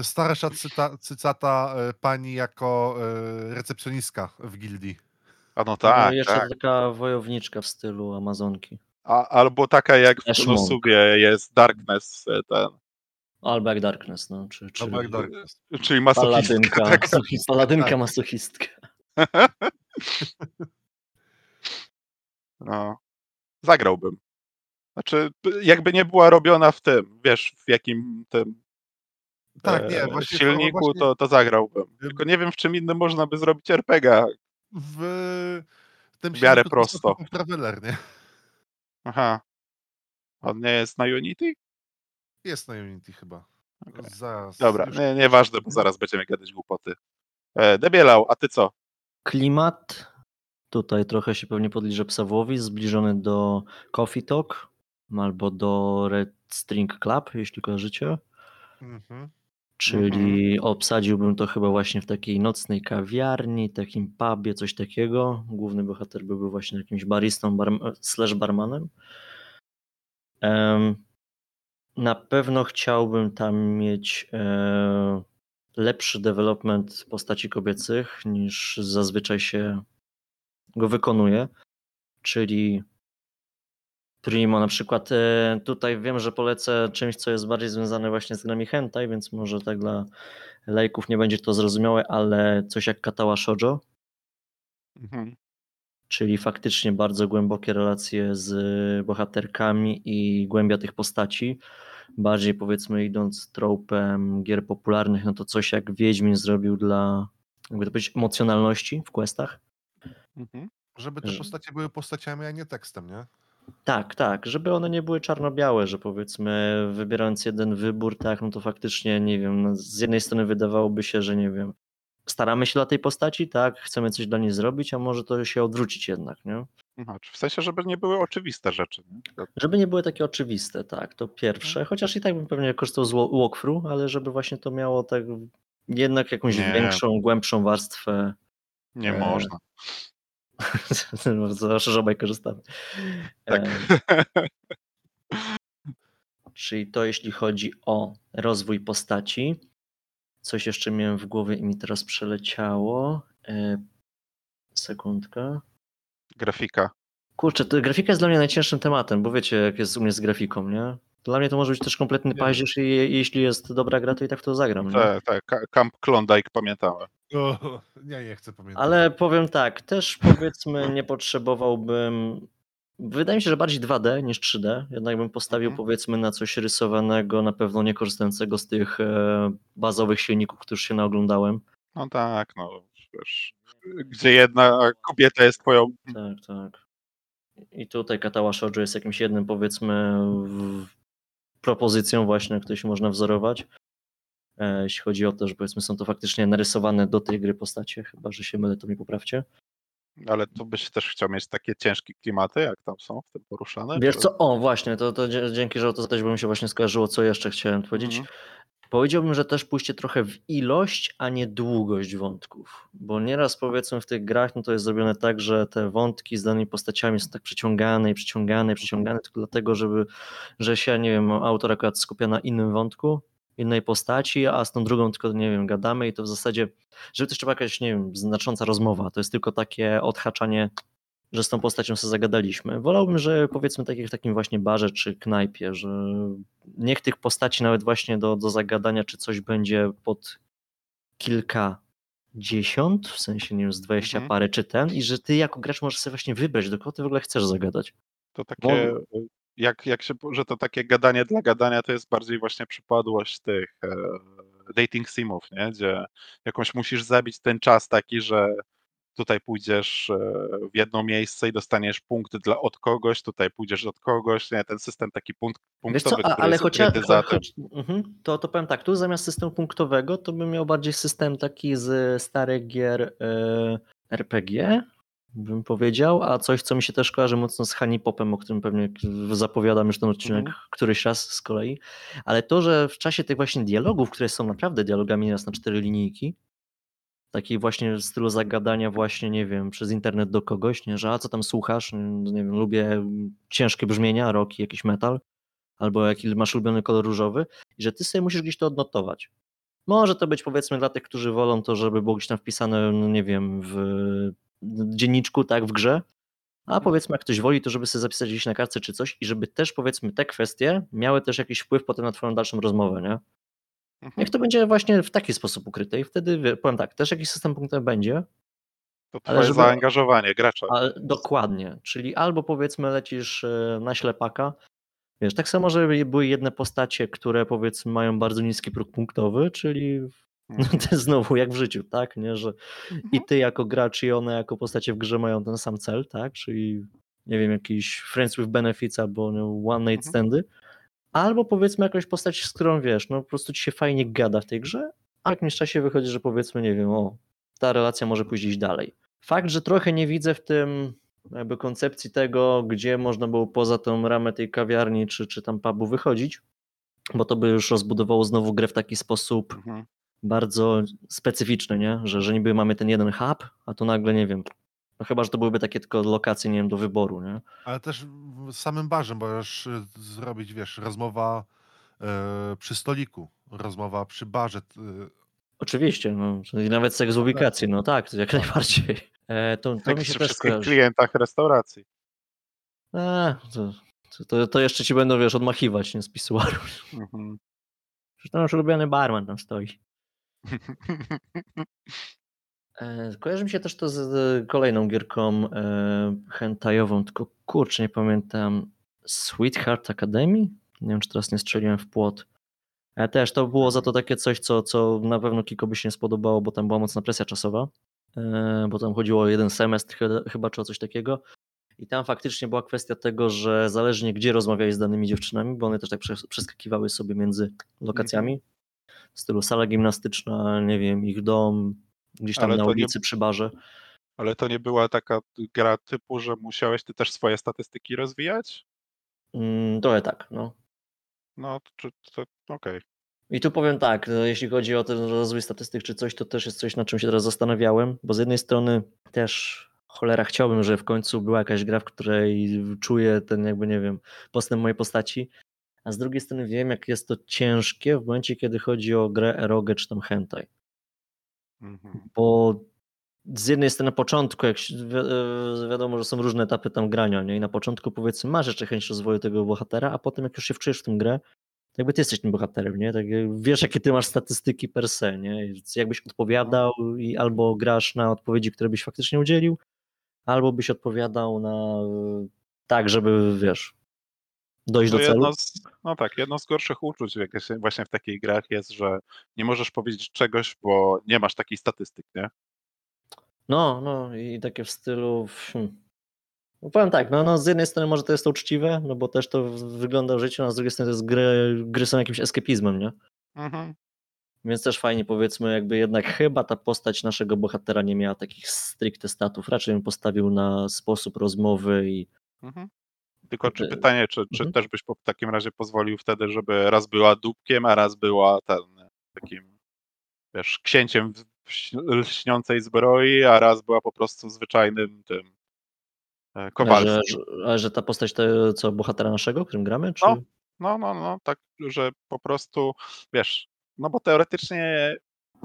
starsza cyta, cycata e, pani jako e, recepcjonistka w gildii. A no no, tak, jeszcze tak. taka wojowniczka w stylu Amazonki. A, albo taka jak w Konosubie jest Darkness, e, ten, Albo jak Darkness, no, czy, czy Albo jak Darkness. czyli masochistka. paladynka, Tak, masochistka, paladynka masochistka. no. Zagrałbym. Znaczy, jakby nie była robiona w tym, wiesz, w jakim tym Tak, nie, e, właśnie, silniku, właśnie to, to zagrałbym. Tylko nie wiem, w czym innym można by zrobić RPG. w tym w miarę silniku to prosto. jest Traveler, nie? Aha. On nie jest na Unity? Jest na Unity chyba. Okej. Zaraz. Dobra, już- nie, nieważne, bo zaraz będziemy gadać głupoty. E, Debielał, a ty co? Klimat, tutaj trochę się pewnie podliże Psawłowi, zbliżony do Coffee Talk albo do Red String Club, jeśli kojarzycie. Mhm. Czyli obsadziłbym to chyba właśnie w takiej nocnej kawiarni, takim pubie, coś takiego. Główny bohater byłby właśnie jakimś baristą bar slash barmanem. Em, na pewno chciałbym tam mieć e, lepszy development postaci kobiecych niż zazwyczaj się go wykonuje. Czyli Primo na przykład. e, Tutaj wiem, że polecę czymś, co jest bardziej związane właśnie z grami hentai, więc może tak dla lajków nie będzie to zrozumiałe, ale coś jak Katała Shoujo, Mhm. czyli faktycznie bardzo głębokie relacje z bohaterkami i głębia tych postaci. Bardziej powiedzmy idąc tropem gier popularnych, no to coś jak Wiedźmin zrobił dla jakby to powiedzieć emocjonalności w questach. Mhm. Żeby te postacie były postaciami, a nie tekstem, nie? Tak, tak, żeby one nie były czarno-białe, że powiedzmy wybierając jeden wybór, tak, no to faktycznie, nie wiem, no z jednej strony wydawałoby się, że nie wiem, staramy się dla tej postaci, tak, chcemy coś dla niej zrobić, a może to się odwrócić jednak, nie? Aha, czy w sensie, żeby nie były oczywiste rzeczy. Nie? To- Żeby nie były takie oczywiste, tak, to pierwsze, chociaż i tak bym pewnie korzystał z wa- walkthrough, ale żeby właśnie to miało tak jednak jakąś Nie. większą, głębszą warstwę, Nie E, można. że obaj korzystamy. Tak. E, Czyli to jeśli chodzi o rozwój postaci. Coś jeszcze miałem w głowie i mi teraz przeleciało. E, sekundkę. Grafika. Kurczę, to grafika jest dla mnie najcięższym tematem, bo wiecie, jak jest u mnie z grafiką, nie? Dla mnie to może być też kompletny paździerz i je- jeśli jest dobra gra, to i tak w to zagram. Tak, tak. Camp Klondike pamiętałem. O, nie, nie chcę pamiętać. Ale powiem tak, też powiedzmy nie potrzebowałbym Wydaje mi się, że bardziej 2D niż 3D. Jednak bym postawił Mhm. powiedzmy na coś rysowanego, na pewno nie korzystającego z tych e, bazowych silników, których się naoglądałem. No tak, no wiesz, gdzie jedna kobieta jest twoją... Tak, tak. I tutaj Katawa Shoujo jest jakimś jednym powiedzmy w- propozycją właśnie, na której się można wzorować. E, jeśli chodzi o to, że powiedzmy są to faktycznie narysowane do tej gry postacie, chyba że się mylę, to mi poprawcie. Ale tu byś też chciał mieć takie ciężkie klimaty, jak tam są w tym poruszane? Wiesz czy- co, o właśnie, to, to dzięki, że o to zadać, bo mi się właśnie skojarzyło, co jeszcze chciałem powiedzieć. Mhm. Powiedziałbym, że też pójście trochę w ilość, a nie długość wątków. Bo nieraz powiedzmy w tych grach, no to jest zrobione tak, że te wątki z danymi postaciami są tak przeciągane i przeciągane i przeciągane, tylko dlatego, żeby, że się, nie wiem, autor akurat skupia na innym wątku, innej postaci, a z tą drugą tylko, nie wiem, gadamy i to w zasadzie, żeby też trzeba jakaś, nie wiem, znacząca rozmowa. To jest tylko takie odhaczanie że z tą postacią sobie zagadaliśmy. Wolałbym, że powiedzmy tak jak w takim właśnie barze czy knajpie, że niech tych postaci nawet właśnie do, do zagadania czy coś będzie pod kilkadziesiąt, w sensie nie wiem, z dwadzieścia Mhm. parę czy ten i że ty jako gracz możesz sobie właśnie wybrać, do kogo ty w ogóle chcesz zagadać. To takie, Bo- jak, jak się, że to takie gadanie dla gadania to jest bardziej właśnie przypadłość tych e, dating simów, nie? Gdzie jakąś musisz zabić ten czas taki, że tutaj pójdziesz e, w jedno miejsce i dostaniesz punkt dla od kogoś, tutaj pójdziesz od kogoś, nie? Ten system taki punkt, Wiesz punktowy, co, a, ale chociaż, mhm, to, to powiem tak, tu zamiast systemu punktowego to bym miał bardziej system taki z starych gier e, RPG, bym powiedział, a coś, co mi się też kojarzy mocno z Honey Popem, o którym pewnie zapowiadam już ten odcinek Mhm. któryś raz z kolei, ale to, że w czasie tych właśnie dialogów, które są naprawdę dialogami raz na cztery linijki, takiej właśnie w stylu zagadania właśnie, nie wiem, przez internet do kogoś, nie, że a co tam słuchasz, nie wiem, lubię ciężkie brzmienia, rock, jakiś metal, albo jaki masz ulubiony kolor różowy, i że ty sobie musisz gdzieś to odnotować. Może to być powiedzmy dla tych, którzy wolą to, żeby było gdzieś tam wpisane, no nie wiem, w dzienniczku, tak, w grze, a powiedzmy jak ktoś woli, to żeby sobie zapisać gdzieś na kartce czy coś i żeby też powiedzmy te kwestie miały też jakiś wpływ potem na twoją dalszą rozmowę, nie? Mhm. Niech to będzie właśnie w taki sposób ukryte i wtedy, wie- powiem tak, też jakiś system punktowy będzie, To twoje żeby- zaangażowanie gracza. ale dokładnie, czyli albo powiedzmy lecisz e, na ślepaka, wiesz, tak samo, żeby były jedne postacie, które powiedzmy mają bardzo niski próg punktowy, czyli no, Mhm. to jest znowu jak w życiu, tak, nie, że i ty jako gracz i one jako postacie w grze mają ten sam cel, tak, czyli nie wiem, jakiś friends with benefits albo one night Mhm. Albo powiedzmy jakąś postać, z którą wiesz, no po prostu ci się fajnie gada w tej grze, a w jakimś czasie wychodzi, że powiedzmy, nie wiem, o, ta relacja może pójść gdzieś dalej. Fakt, że trochę nie widzę w tym jakby koncepcji tego, gdzie można było poza tą ramę tej kawiarni czy, czy tam pubu wychodzić, bo to by już rozbudowało znowu grę w taki sposób Mhm. bardzo specyficzny, nie? Że, że niby mamy ten jeden hub, a tu nagle, nie wiem, no chyba, że to byłyby takie tylko lokacje, nie wiem, do wyboru, nie? Ale też w samym barze możesz y, zrobić, wiesz, rozmowa e, przy stoliku, rozmowa przy barze. y, Oczywiście, no, czyli nawet seks z ubikacji, no tak, to jak najbardziej. E, to, to Tak mi się też wszystkich klientach restauracji. E, to, to, to jeszcze ci będą, wiesz, odmachiwać, nie, z pisuaru. Mhm. To nasz ulubiony barman tam stoi. E, Kojarzy mi się też to z, kolejną gierką e, hentajową, tylko kurczę, nie pamiętam. Sweetheart Academy? Nie wiem, czy teraz nie strzeliłem w płot. E, też to było za to takie coś, co, co na pewno Kiko by się nie spodobało, bo tam była mocna presja czasowa, bo tam chodziło o jeden semestr chy- chyba, czy o coś takiego. I tam faktycznie była kwestia tego, że zależnie gdzie rozmawiałeś z danymi dziewczynami, bo one też tak przes- przeskakiwały sobie między lokacjami, w stylu sala gimnastyczna, nie wiem, ich dom, gdzieś tam Ale na to nie- ulicy przy barze. Ale to nie była taka gra typu, że musiałeś ty też swoje statystyki rozwijać? Mm, trochę tak, no. No, to, to okej. I tu powiem tak, jeśli chodzi o ten rozwój statystyk czy coś, to też jest coś, nad czym się teraz zastanawiałem, bo z jednej strony też cholera chciałbym, że w końcu była jakaś gra, w której czuję ten jakby, nie wiem, postęp mojej postaci, a z drugiej strony wiem, jak jest to ciężkie w momencie, kiedy chodzi o grę erogę czy tam hentai. Mhm. bo z jednej strony na początku, jak wi e, wiadomo, że są różne etapy tam grania, nie? I na początku powiedzmy masz jeszcze chęć rozwoju tego bohatera, a potem jak już się wczujesz w tę grę, to jakby ty jesteś tym bohaterem, nie? Tak jak wiesz, jakie ty masz statystyki per se, nie? Jakbyś odpowiadał i albo grasz na odpowiedzi, które byś faktycznie udzielił, albo byś odpowiadał na e, tak, żeby wiesz, dojść do celu. z, no tak, jedno z gorszych uczuć jakieś właśnie w takich grach jest, że nie możesz powiedzieć czegoś, bo nie masz takiej statystyk, nie? No, no i takie w stylu. Hmm. No powiem tak, no, no z jednej strony może to jest to uczciwe, no bo też to wygląda w życiu, a z drugiej strony to jest gry, gry są jakimś eskapizmem, nie? Mhm. Więc też fajnie powiedzmy, jakby jednak chyba ta postać naszego bohatera nie miała takich stricte statów. Raczej ją postawił na sposób rozmowy i Mhm. Tylko czy pytanie, czy, czy mhm. też byś po, w takim razie pozwolił wtedy, żeby raz była dupkiem, a raz była ten takim, wiesz, księciem lśniącej zbroi, a raz była po prostu zwyczajnym tym e, że, że, ale że ta postać to co bohatera naszego, którym gramy? Czy... No. No, no, no, tak, że po prostu, wiesz, no bo teoretycznie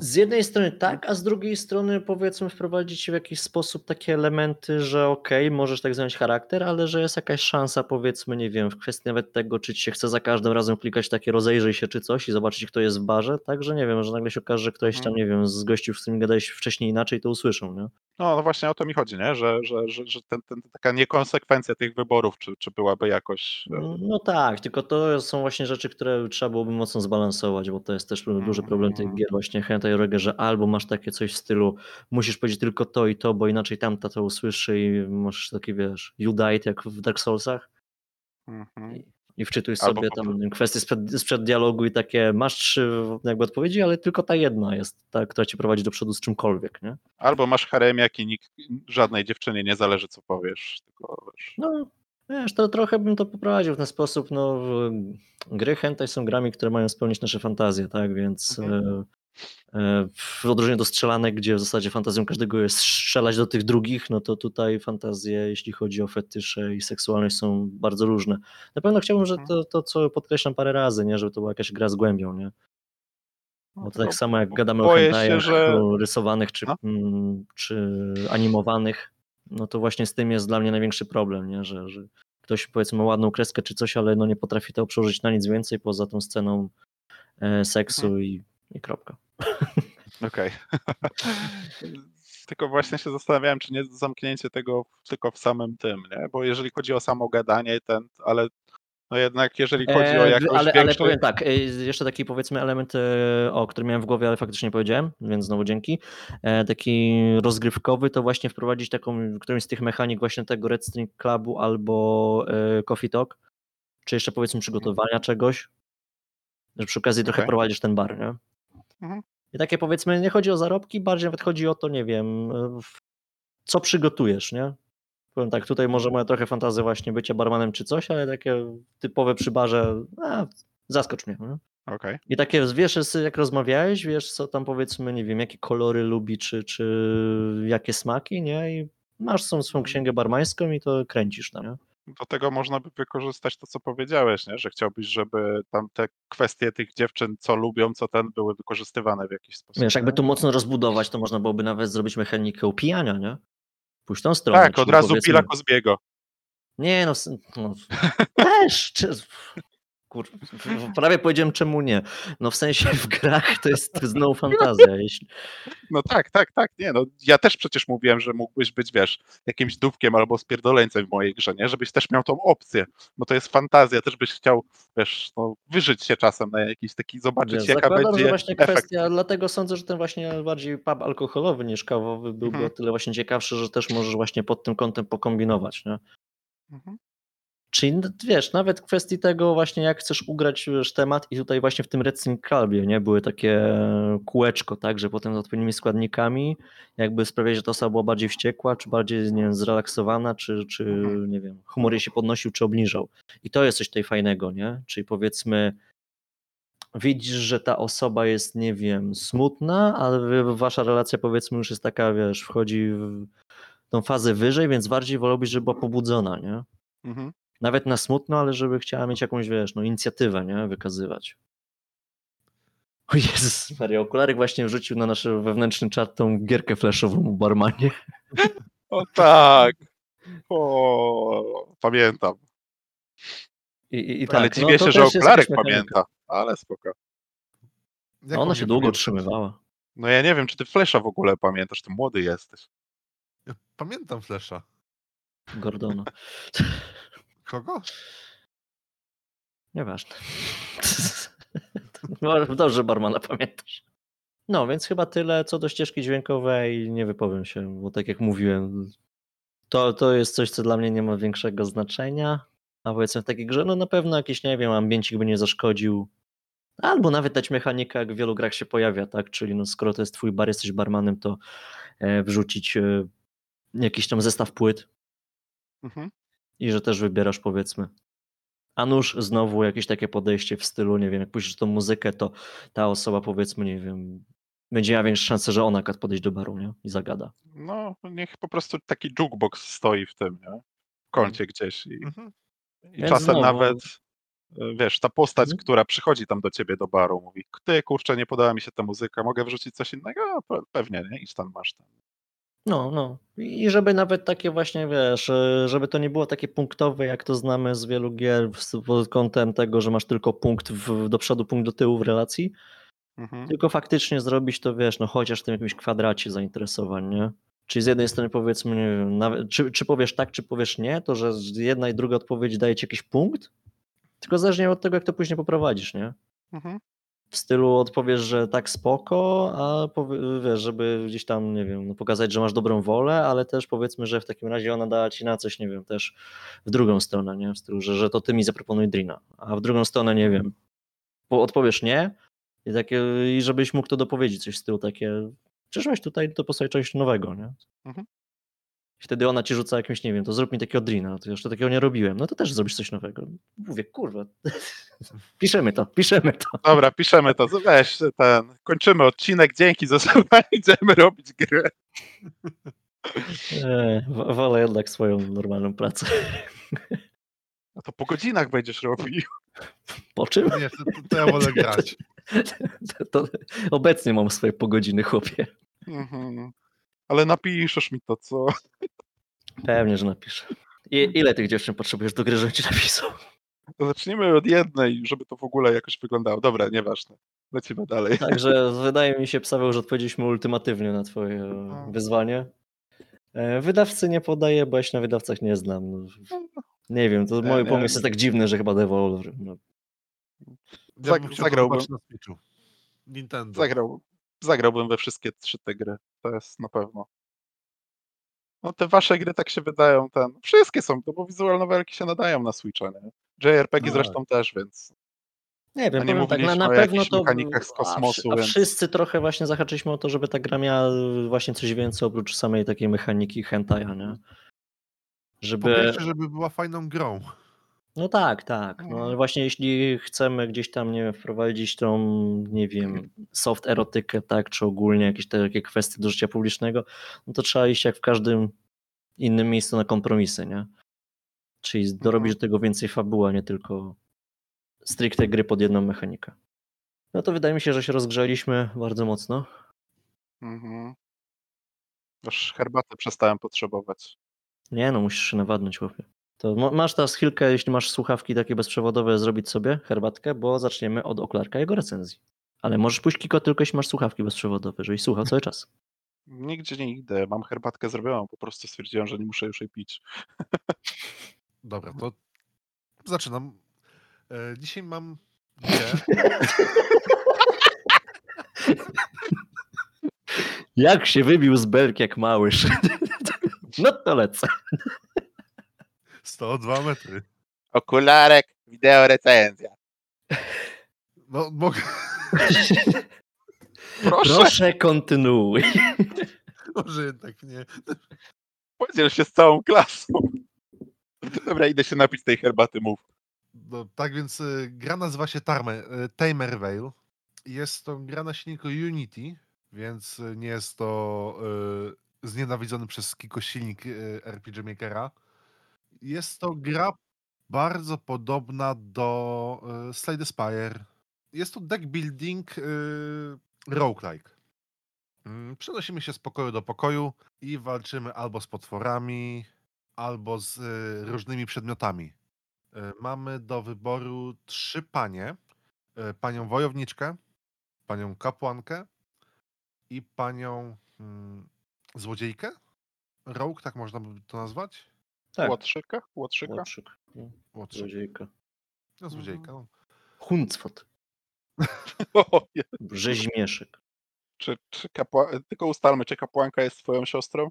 Z jednej strony tak, a z drugiej strony powiedzmy wprowadzić w jakiś sposób takie elementy, że okej, możesz tak zmieniać charakter, ale że jest jakaś szansa powiedzmy, nie wiem, w kwestii nawet tego, czy ci się chce za każdym razem klikać takie rozejrzyj się czy coś i zobaczyć kto jest w barze, także nie wiem, że nagle się okaże, że ktoś tam, Mhm. nie wiem, z gościów, z którymi gadałeś wcześniej inaczej, to usłyszą, nie? No, no właśnie o to mi chodzi, nie? Że, że, że, że ten, ten, taka niekonsekwencja tych wyborów, czy, czy byłaby jakoś. e, No tak, tylko to są właśnie rzeczy, które trzeba byłoby mocno zbalansować, bo to jest też duży problem tych Mhm. gier właśnie Reggae, że albo masz takie coś w stylu musisz powiedzieć tylko to i to, bo inaczej tamta to usłyszy i masz taki, wiesz, you died jak w Dark Soulsach Mhm. i, wczytuj Albo sobie po tam kwestie sprzed, sprzed dialogu i takie masz trzy jakby odpowiedzi, ale tylko ta jedna jest ta, która ci prowadzi do przodu z czymkolwiek, nie? Albo masz haremiak i nikt, żadnej dziewczynie nie zależy, co powiesz, tylko wiesz. No, wiesz, to trochę bym to poprowadził w ten sposób, no gry hentai są grami, które mają spełnić nasze fantazje, tak, więc Mhm. E, w odróżnieniu do strzelanek, gdzie w zasadzie fantazją każdego jest strzelać do tych drugich, no to tutaj fantazje, jeśli chodzi o fetysze i seksualność są bardzo różne. Na pewno chciałbym, że Mhm. to, to co podkreślam parę razy, nie, żeby to była jakaś gra z głębią, nie? No, Bo to tak samo jak gadamy o boję się, hentajach że- o rysowanych czy, mm, czy animowanych, no to właśnie z tym jest dla mnie największy problem, nie? Że, że ktoś powiedzmy ma ładną kreskę czy coś, ale no nie potrafi to przełożyć na nic więcej poza tą sceną e, seksu Mhm. i, i kropka. Okej. tylko właśnie się zastanawiałem, czy nie zamknięcie tego tylko w samym tym, nie? Bo jeżeli chodzi o samo gadanie, ten, ale no jednak jeżeli chodzi o E, jakąś ale, ale większy... powiem tak, e, jeszcze taki powiedzmy element, e, o którym miałem w głowie, ale faktycznie nie powiedziałem, więc znowu dzięki. E, Taki rozgrywkowy to właśnie wprowadzić taką, którąś z tych mechanik właśnie tego Red String Clubu albo e, Coffee Talk, czy jeszcze powiedzmy przygotowania czegoś, że przy okazji trochę Okej. prowadzisz ten bar, nie? Mhm. I takie powiedzmy, nie chodzi o zarobki, bardziej nawet chodzi o to, nie wiem, e, co przygotujesz, nie? Powiem tak, tutaj może moja trochę fantazja właśnie bycia barmanem czy coś, ale takie typowe przy barze, a, zaskocz mnie, nie? Okej. I takie, wiesz, jak rozmawiałeś, wiesz, co tam powiedzmy, nie wiem, jakie kolory lubi, czy, czy jakie smaki, nie? I masz tą swoją księgę barmańską i to kręcisz tam, nie? Do tego można by wykorzystać to, co powiedziałeś, nie? że chciałbyś, żeby tam te kwestie tych dziewczyn, co lubią, co ten, były wykorzystywane w jakiś sposób. Wiesz, jakby to mocno rozbudować, to można byłoby nawet zrobić mechanikę upijania, nie? Pójść tą stronę. Tak, od razu powiedzmy- Billa Kozbiego. Nie, no, no też, czy, kur, prawie powiedziałem czemu nie. No w sensie w grach to jest znowu fantazja. Jeśli, No tak, tak, tak, nie, no ja też przecież mówiłem, że mógłbyś być, wiesz, jakimś dupkiem albo spierdoleńcem w mojej grze, nie? Żebyś też miał tą opcję, bo to jest fantazja, też byś chciał, wiesz, no, wyżyć się czasem na jakiś taki, zobaczyć Wiesz, jaka zakładam, będzie że właśnie efekt. kwestia, dlatego sądzę, że ten właśnie bardziej pub alkoholowy niż kawowy byłby Mhm. o tyle właśnie ciekawszy, że też możesz właśnie pod tym kątem pokombinować, nie? Mhm. Czyli n- wiesz, nawet kwestii tego właśnie jak chcesz ugrać wiesz, temat i tutaj właśnie w tym Red Clubie, nie, były takie kółeczko, tak, że potem z odpowiednimi składnikami jakby sprawiać, że ta osoba była bardziej wściekła, czy bardziej, nie wiem, zrelaksowana, czy, czy Mhm. nie wiem, humor jej się podnosił, czy obniżał. I to jest coś tutaj fajnego, nie, czyli powiedzmy widzisz, że ta osoba jest, nie wiem, smutna, ale wasza relacja powiedzmy już jest taka, wiesz, wchodzi w tą fazę wyżej, więc bardziej wolałbyś, żeby była pobudzona, nie? Mhm. Nawet na smutno, ale żeby chciała mieć jakąś, wiesz, no inicjatywę, nie? Wykazywać. O Jezus Maria, okularek właśnie wrzucił na nasz wewnętrzny czat tą gierkę flashową u barmanie. O tak, o, pamiętam, I, i, i ale tak, dziwię to się, że okularek pamięta, ale spoko. Jak Ona się długo utrzymywała. No ja nie wiem, czy ty Flesza w ogóle pamiętasz, ty młody jesteś. Ja Pamiętam Flesza. Gordona. Kogo? Nieważne. Dobrze, barmana pamiętasz. No, więc chyba tyle co do ścieżki dźwiękowej. Nie wypowiem się, bo tak jak mówiłem, to, to jest coś, co dla mnie nie ma większego znaczenia. A powiedzmy w takiej grze, no na pewno jakiś, nie wiem, ambiencik by nie zaszkodził. Albo nawet dać mechanika, jak w wielu grach się pojawia, tak? Czyli no, skoro to jest twój bar, jesteś barmanem, to e, wrzucić e, jakiś tam zestaw płyt Mhm. I że też wybierasz powiedzmy. A nuż znowu jakieś takie podejście w stylu, nie wiem, jak puścisz tą muzykę, to ta osoba powiedzmy, nie wiem, będzie miała większe szanse, że ona podejść do baru, nie? I zagada. No, niech po prostu taki jukebox stoi w tym, nie? W kącie gdzieś i, Mhm. i czasem znowu- nawet, e, wiesz, ta postać, Mhm. która przychodzi tam do ciebie do baru, mówi, ty, kurczę, nie podoba mi się ta muzyka, mogę wrzucić coś innego? Pewnie, nie? Idź tam, masz tam. No, no. I żeby nawet takie właśnie, wiesz, e, żeby to nie było takie punktowe, jak to znamy z wielu gier pod kątem tego, że masz tylko punkt w, do przodu, punkt do tyłu w relacji, Mhm. tylko faktycznie zrobić to, wiesz, no chociaż w tym jakimś kwadracie zainteresowań, nie? Czyli z jednej strony powiedzmy, nie wiem, nawet, czy, czy powiesz tak, czy powiesz nie, to że jedna i druga odpowiedź daje ci jakiś punkt, tylko zależnie od tego, jak to później poprowadzisz, nie? Mhm. W stylu odpowiesz, że tak spoko, a powie, wiesz, żeby gdzieś tam, nie wiem, no pokazać, że masz dobrą wolę, ale też powiedzmy, że w takim razie ona dała ci na coś, nie wiem, też w drugą stronę, nie? W stylu, że, że to ty mi zaproponuj Drina, a w drugą stronę, nie wiem, bo odpowiesz nie i, takie, i żebyś mógł to dopowiedzieć, coś w stylu takie, przyszłeś tutaj, to posłuchaj czegoś nowego, nie? Mhm. Wtedy ona ci rzuca jakimś, nie wiem, to zrób mi takiego Drina, to jeszcze takiego nie robiłem, no to też zrobisz coś nowego. Mówię, kurwa, piszemy to, piszemy to. Dobra, piszemy to, weź ten, kończymy odcinek, dzięki za słuchanie, idziemy robić grę. Wo- wolę jednak swoją normalną pracę. A to po godzinach będziesz robił. Po czym? Nie, to, to, to ja wolę grać. To, to obecnie mam swoje pogodziny, chłopie. Mhm. Ale napiszesz mi to, co? Pewnie, że napiszę. I, ile tych dziewczyn potrzebujesz do gry, żebym ci napisał? To zacznijmy od jednej, żeby to w ogóle jakoś wyglądało. Dobra, nieważne. Lecimy dalej. Także wydaje mi się, Paweł, że odpowiedzieliśmy ultimatywnie na twoje wyzwanie. E, Wydawcy nie podaję, bo ja się na wydawcach nie znam. No, Nie wiem, to Nie, mój nie. pomysł jest tak dziwny, że chyba Devolver. No. Ja Zag- zagrałbym. Nintendo. Zagrał, zagrałbym we wszystkie trzy te gry. To jest na pewno. No te wasze gry tak się wydają, ten. Wszystkie są, to bo wizual nowelki się nadają na Switcha, nie? JRPG Tak. zresztą też, więc. Nie wiem, A nie powiem tak, na, na pewno to. mechanikach z a kosmosu, wszy- A, więc- wszyscy trochę właśnie zahaczyliśmy o to, żeby ta gra miała właśnie coś więcej oprócz samej takiej mechaniki hentaja, nie? Po Żeby. pierwsze, żeby była fajną grą. No tak, tak. No Mhm. ale właśnie jeśli chcemy gdzieś tam, nie wiem, wprowadzić tą, nie wiem, soft erotykę, tak, czy ogólnie jakieś takie kwestie do życia publicznego, no to trzeba iść jak w każdym innym miejscu na kompromisy, nie? Czyli dorobić do tego więcej fabuły, a nie tylko stricte gry pod jedną mechanikę. No to wydaje mi się, że się rozgrzaliśmy bardzo mocno. Mhm. Już herbatę przestałem potrzebować. Nie no, musisz się nawadnąć, chłopie. To masz teraz chwilkę, jeśli masz słuchawki takie bezprzewodowe, zrobić sobie herbatkę, bo zaczniemy od okularka jego recenzji. Ale możesz pójść kiko tylko jeśli masz słuchawki bezprzewodowe, żebyś słuchał cały czas. Nigdzie nie idę. Mam herbatkę zrobioną. Po prostu stwierdziłem, że nie muszę już jej pić. Dobra, to zaczynam. E, dzisiaj mam. Jak się wybił z belki jak małyż. No to lecę. 102 metry. Okularek, wideo recenzja. No mogę, Proszę, Proszę kontynuuj. może jednak nie. podziel się z całą klasą. Dobra, idę się napić tej herbaty, mów. No, tak więc y, gra nazywa się Tarme, y, Tamer Vale. Jest to gra na silniku Unity, więc y, nie jest to y, znienawidzony przez Kiko silnik y, RPG Makera. Jest to gra bardzo podobna do y, Slade Spire. Jest to deck building y, roguelike. Mm, Przenosimy się z pokoju do pokoju i walczymy albo z potworami, albo z y, różnymi przedmiotami. E, Mamy do wyboru trzy panie. E, Panią wojowniczkę, panią kapłankę i panią mm, złodziejkę. Rogue, tak można by to nazwać. Tak, Łotrzyka? Łotrzyka? Łotrzyk. No, Łotrzyk. Złodziejka. No, złodziejka. No. Huncwot. Rzeźmieszyk. czy, czy kapła... Tylko ustalmy, czy kapłanka jest twoją siostrą?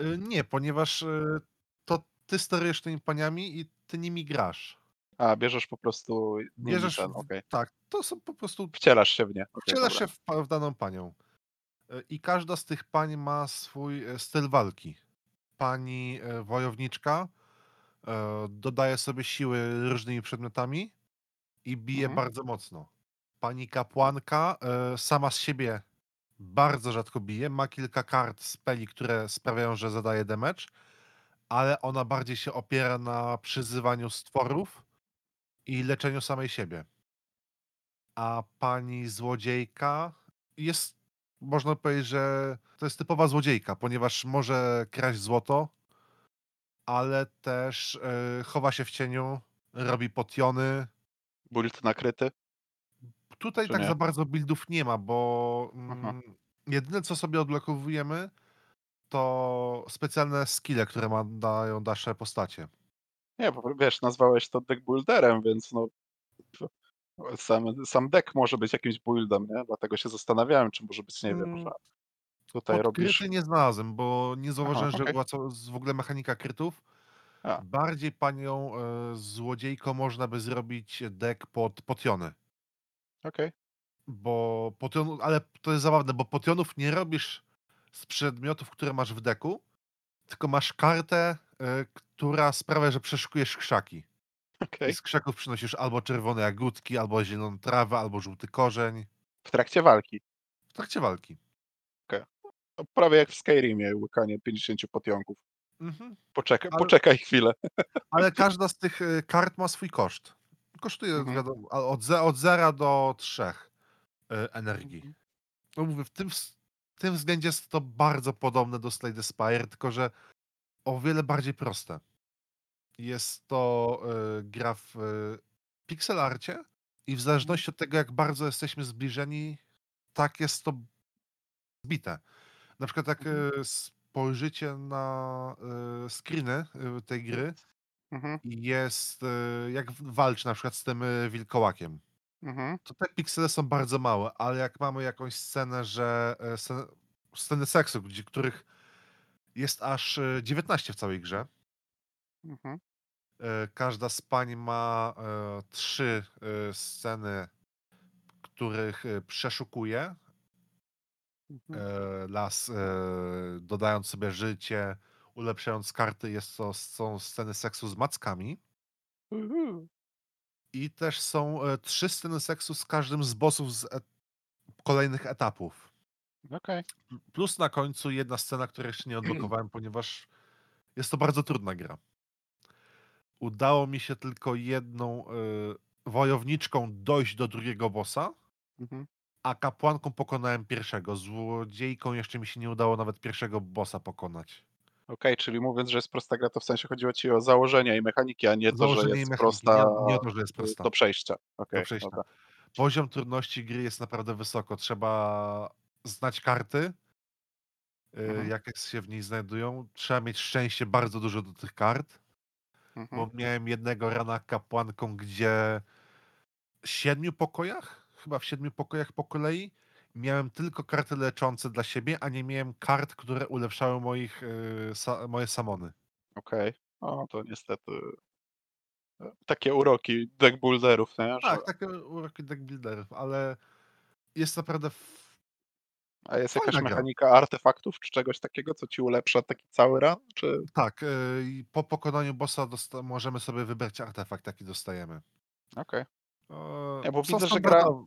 Y, Nie, ponieważ y, to ty sterujesz tymi paniami i ty nimi grasz. A, bierzesz po prostu... Bierzesz, ten, w- okej. tak, to są po prostu, Wcielasz się w nie. okej, wcielasz dobra. się w, w daną panią. Y, I każda z tych pań ma swój e, styl walki. Pani e, wojowniczka e, dodaje sobie siły różnymi przedmiotami i bije Mhm. bardzo mocno. Pani kapłanka e, sama z siebie bardzo rzadko bije. Ma kilka kart speli, które sprawiają, że zadaje damage, ale ona bardziej się opiera na przyzywaniu stworów i leczeniu samej siebie. A pani złodziejka jest, można powiedzieć, że to jest typowa złodziejka, ponieważ może kraść złoto, ale też e, chowa się w cieniu, robi potiony. Build nakryty? Tutaj Czy tak nie? za bardzo buildów nie ma, bo mm, jedyne co sobie odblokowujemy to specjalne skille, które ma, dają nasze postacie. Nie, bo wiesz, nazwałeś to deck builderem, więc no... Sam, sam deck może być jakimś buildem, nie? Dlatego się zastanawiałem, czy może być, nie wiem, Mm, że tutaj robisz... Podkryty nie znalazłem, bo nie zauważyłem, że okej. była co, w ogóle mechanika krytów. A. Bardziej panią e, złodziejką można by zrobić deck pod potiony. Okej. Bo potion, ale to jest zabawne, bo potionów nie robisz z przedmiotów, które masz w deku, tylko masz kartę, e, która sprawia, że przeszukujesz krzaki. I z krzaków przynosisz albo czerwone jagódki, albo zieloną trawę, albo żółty korzeń. W trakcie walki. W trakcie walki. To prawie jak w Skyrimie, łykanie 50 potionków. Mhm. Poczekaj, Ale- poczekaj chwilę. Ale każda z tych y, kart ma swój koszt. Kosztuje Mhm. wiadomo, od, ze, od 0 do 3 energii. No mówię, w tym, w tym względzie jest to bardzo podobne do Slay the Spire, tylko że o wiele bardziej proste. Jest to y, gra w y, pixel arcie i w zależności od tego, jak bardzo jesteśmy zbliżeni, tak jest to zbite. Na przykład jak Mhm. y, spojrzycie na screeny tej gry, Mhm, jest, jak walczy na przykład z tym wilkołakiem, mhm. to te piksele są bardzo małe, ale jak mamy jakąś scenę, że e, sceny seksu, których jest aż y, 19 w całej grze, Mhm. E, każda z pań ma e, trzy e, sceny, których przeszukuje, Mhm. las, dodając sobie życie, ulepszając karty, jest to, są sceny seksu z mackami. Uhu. I też są trzy sceny seksu z każdym z bossów z et- kolejnych etapów. Okej. Plus na końcu jedna scena, której jeszcze nie odblokowałem, ponieważ jest to bardzo trudna gra. Udało mi się tylko jedną e, wojowniczką dojść do drugiego bossa, Mhm. a kapłanką pokonałem pierwszego. Złodziejką jeszcze mi się nie udało nawet pierwszego bossa pokonać. Okej, czyli mówiąc, że jest prosta gra, to w sensie chodziło ci o założenia i mechaniki, a nie to, że jest mechaniki, prosta nie, nie o to, że jest y, prosta. do przejścia. Okej, do przejścia. dobra. Poziom trudności gry jest naprawdę wysoko. Trzeba znać karty, y, Mhm. jakie się w niej znajdują. Trzeba mieć szczęście bardzo dużo do tych kart, Mhm. bo miałem jednego rana kapłanką, gdzie w siedmiu pokojach, chyba w siedmiu pokojach po kolei, miałem tylko karty leczące dla siebie, a nie miałem kart, które ulepszały moich, y, sa, moje samony. Okej. O, to niestety e, takie uroki deckbuilderów, nie? Tak, takie uroki deck builderów, ale jest naprawdę A jest jakaś fajna gra. mechanika artefaktów czy czegoś takiego, co ci ulepsza taki cały run? Czy... Tak, y, i po pokonaniu bossa dosta- możemy sobie wybrać artefakt, jaki dostajemy. Okej. E, Ja bo widzę, że gra- standardowe-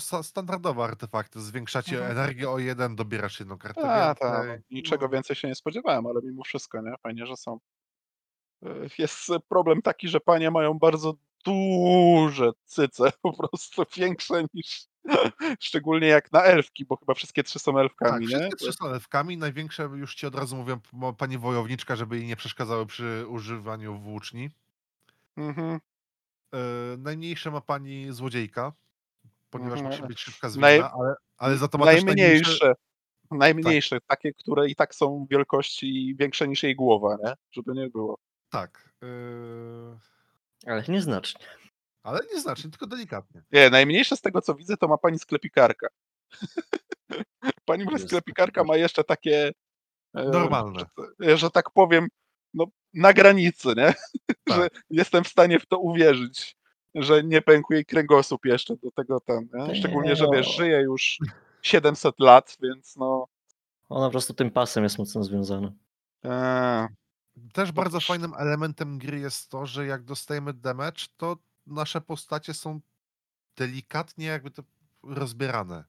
sta- Standardowe artefakty. Zwiększacie Mhm. energię o jeden, dobierasz jedną kartę A, tak, niczego No, więcej się nie spodziewałem, ale mimo wszystko, nie? Fajnie, że są. Y, Jest problem taki, że panie mają bardzo duże cyce, po prostu większe niż. Szczególnie jak na elfki, bo chyba wszystkie trzy są tak, elfkami, nie? wszystkie trzy są elfkami. Największe już ci od razu mówią pani wojowniczka, żeby jej nie przeszkadzały przy używaniu włóczni. Mhm. E, najmniejsze ma pani złodziejka, ponieważ Mhm. musi być szybka Naj- zwinna, ale, ale za to ma też najmniejsze... Najmniejsze. Najmniejsze, takie, które i tak są wielkości większe niż jej głowa, nie? Żeby nie było. Tak. Yy... Ale nieznacznie. Ale nieznacznie, tylko delikatnie. Nie, najmniejsze z tego co widzę to ma pani sklepikarka. pani Jest. sklepikarka ma jeszcze takie, e, Normalne. że, że tak powiem, no, na granicy, nie? że Tak. jestem w stanie w to uwierzyć, że nie pękł jej kręgosłup jeszcze do tego ten, nie? Szczególnie, że wiesz, Nie. żyje już 700 lat, więc no... Ona po prostu tym pasem jest mocno związana. E, Też bardzo fajnym elementem gry jest to, że jak dostajemy damage, to nasze postacie są delikatnie jakby to rozbierane.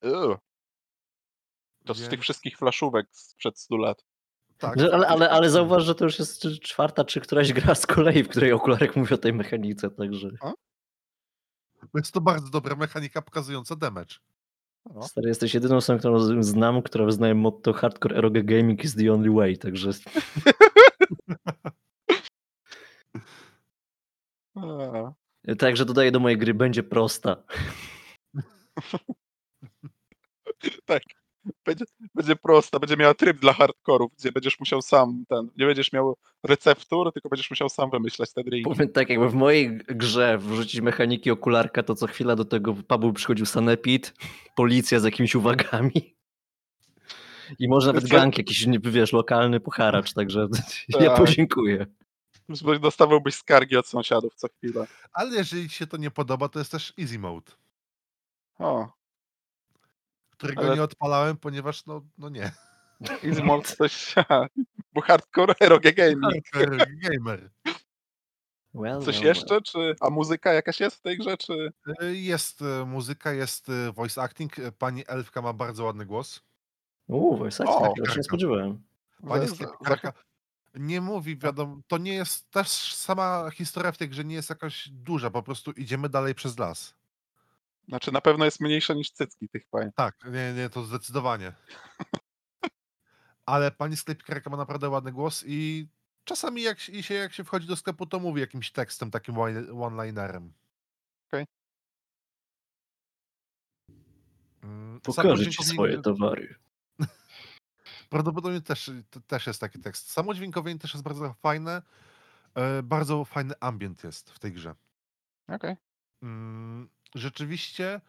Ew. To z Więc- tych wszystkich flaszówek sprzed 100 lat. Tak, No, ale, ale, ale zauważ, że to już jest czwarta czy któraś gra z kolei, w której okularek mówi o tej mechanice, także Jest to bardzo dobra mechanika pokazująca damage. No. stary, jesteś jedyną osobą, którą znam, która wyznaje motto hardcore eroge gaming is the only way, także Także dodaję do mojej gry, będzie prosta. Będzie, będzie prosta, będzie miała tryb dla hardkorów, gdzie będziesz musiał sam ten, nie będziesz miał receptur, tylko będziesz musiał sam wymyślać te drinki. Powiem tak, jakby w mojej grze wrzucić mechaniki okularka, to co chwila do tego pubu przychodził sanepid, policja z jakimiś uwagami. I może nawet gang jakiś, nie- wiesz, lokalny pocharacz, także ja Tak. podziękuję. Dostawałbyś skargi od sąsiadów co chwilę. Ale jeżeli ci się to nie podoba, to jest też easy mode, O, którego Ale- nie odpalałem, ponieważ no, no nie. easy mode coś, bo hardcore eroge gaming. Hardcore Gamer. Well, Coś well, jeszcze, czy, a muzyka jakaś jest w tej grze, czy... Y, Jest y, muzyka, jest y, voice acting. Pani Elfka ma bardzo ładny głos. well. Uuu, voice O, acting, ja się nie spodziewałem. Pani sklepikarka nie mówi, wiadomo, to nie jest też sama historia w tej grze nie jest jakaś duża, po prostu idziemy dalej przez las. Znaczy na pewno jest mniejsza niż cycki tych pań. Tak, nie, nie, to zdecydowanie. Ale pani sklepikarka ma naprawdę ładny głos i czasami jak się, się, jak się wchodzi do sklepu, to mówi jakimś tekstem, takim one- one-linerem. Okej. Mm, sam Pokażę ci swoje towary. Prawdopodobnie też, to też jest taki tekst. Samo dźwiękowienie też jest bardzo fajne. e, Bardzo fajny ambient jest w tej grze. Okej. Mm, Rzeczywiście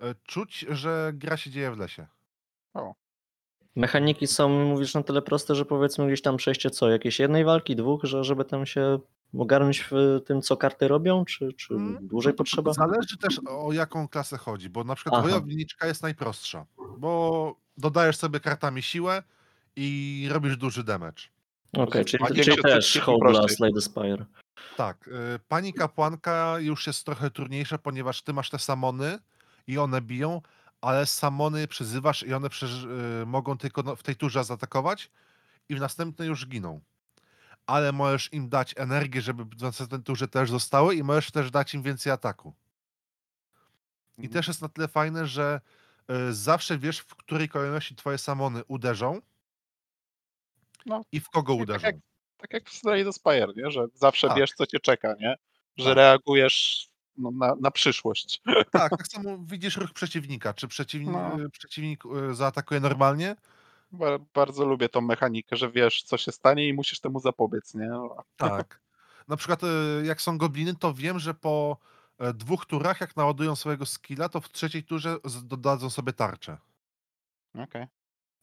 e, czuć, że gra się dzieje w lesie. Mechaniki są, mówisz, na tyle proste, że powiedzmy gdzieś tam przejście co, jakiejś jednej walki, dwóch, że żeby tam się ogarnąć w tym, co karty robią, czy, czy Mm, dłużej potrzeba? Zależy też o jaką klasę chodzi, bo na przykład Aha. wojowniczka jest najprostsza, bo dodajesz sobie kartami siłę i robisz duży damage. Okej, czyli, Magiem czyli też the Spire. Tak, y, pani kapłanka już jest trochę trudniejsza, ponieważ ty masz te samony i one biją, ale samony przyzywasz i one y, mogą tylko no- w tej turze zaatakować i w następnej już giną. Ale możesz im dać energię, żeby w następnej turze też zostały i możesz też dać im więcej ataku. I Mhm. też jest na tyle fajne, że y, zawsze wiesz, w której kolejności twoje samony uderzą No. i w kogo tak uderzą. jak- Tak jak w Slay the Spire, nie? że zawsze Tak. wiesz, co cię czeka, nie? Że Tak. reagujesz no, na, na przyszłość. Tak, tak samo widzisz ruch przeciwnika. Czy przeciwnik, No. y, przeciwnik y, zaatakuje normalnie? Ba- Bardzo lubię tą mechanikę, że wiesz, co się stanie i musisz temu zapobiec, nie? Tak. Na przykład y, jak są gobliny, to wiem, że po e, dwóch turach, jak naładują swojego skilla, to w trzeciej turze dodadzą sobie tarczę. Okej.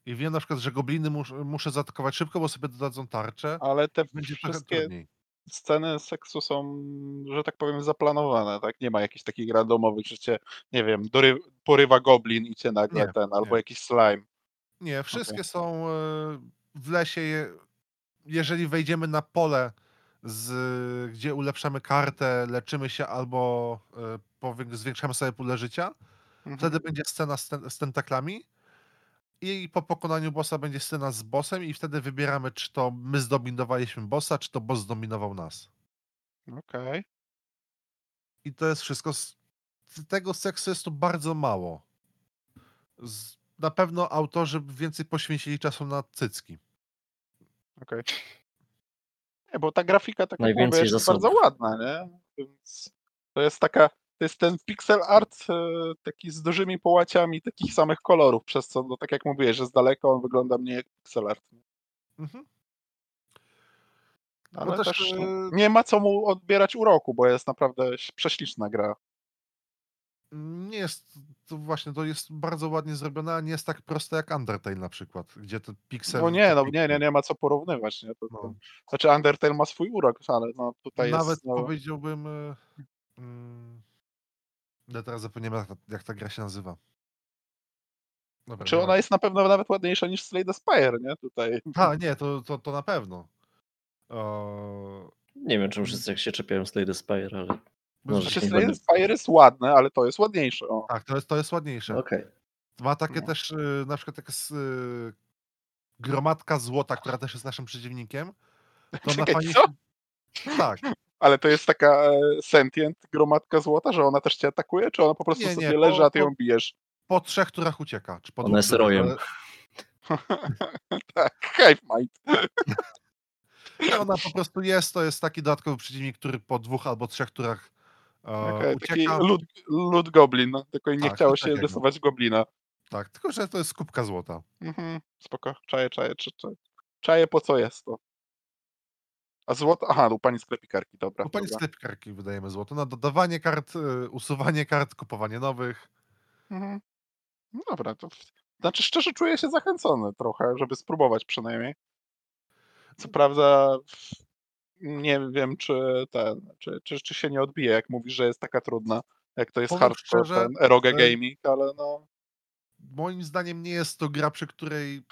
I wiem na przykład, że gobliny mus, muszę zaatakować szybko, bo sobie dodadzą tarczę. Ale te Będzie wszystkie trudniej. sceny seksu są, że tak powiem, zaplanowane, tak? Nie ma jakichś takich randomowych, że cię, nie wiem, dory, porywa goblin i cię nagle Nie, ten, albo nie. jakiś slime. Nie, wszystkie są e, w lesie. Je, jeżeli wejdziemy na pole, z, gdzie ulepszamy kartę, leczymy się albo e, zwiększamy sobie pulę życia, Mhm. wtedy będzie scena z, ten, z tentaklami i po pokonaniu bossa będzie scena z bossem i wtedy wybieramy, czy to my zdominowaliśmy bossa, czy to boss zdominował nas. Okej. I to jest wszystko. Z, tego seksu jest tu bardzo mało. Z, na pewno autorzy więcej poświęcili czasu na cycki. Okej. Nie, bo ta grafika, tak mówię, jest bardzo ładna, nie? Więc to jest taka, to jest ten pixel art e, taki z dużymi połaciami takich samych kolorów, przez co, no tak jak mówiłeś, że z daleka on wygląda mniej jak pixel art. Mhm. Ale też, też, e, nie ma co mu odbierać uroku, bo jest naprawdę prześliczna gra. Nie jest, to właśnie, to jest bardzo ładnie zrobione, a nie jest tak proste jak Undertale na przykład, gdzie te piksel... No nie, no nie, nie, nie ma co porównywać. Nie? To, to, No. znaczy Undertale ma swój urok, ale no tutaj Nawet jest... No, powiedziałbym... e, Mm, ja teraz zapomniałem, jak ta, jak ta gra się nazywa. Dobra, czy nie ona ma- jest na pewno nawet ładniejsza niż Slay the Spire, nie? Tutaj. A, nie, to, to, to na pewno. O, Nie wiem, czemu wszyscy jak się czepiają Slay the Spire, ale Może Znaczy nie Slay the będę- Spire jest ładne, ale to jest ładniejsze. O. tak, to jest, to jest ładniejsze. okej. Ma takie No. też, y, na przykład taka s- y, gromadka złota, która też jest naszym przeciwnikiem. To Czekaj, fajnie co? Tak, Ale to jest taka e, sentient gromadka złota, że ona też cię atakuje, czy ona po prostu Nie, nie, sobie po- leży, a ty ją bijesz? po trzech turach ucieka. Czy po Ona jest rojem. ale- tak, Hive Mind. Ona po prostu jest, to jest taki dodatkowy przeciwnik, który po dwóch albo trzech turach e, ucieka. lud, lud goblin, no, tylko nie Tak, chciało coś się takiego. rysować goblina. Tak, tylko że to jest kubka złota. Mhm, spoko, czaję, czaję, czaję, czaję. Czaję po co jest to. A złoto, aha, u pani sklepikarki, dobra. U pani dobra. sklepikarki wydajemy złoto na dodawanie kart, y, usuwanie kart, kupowanie nowych. Mhm. No dobra, to znaczy szczerze czuję się zachęcony trochę, żeby spróbować przynajmniej. Co prawda nie wiem, czy ten, czy, czy, czy się nie odbije, jak mówisz, że jest taka trudna, jak to jest Powiem hardcore, szczerze, ten eroge gaming, ale no... Moim zdaniem nie jest to gra, przy której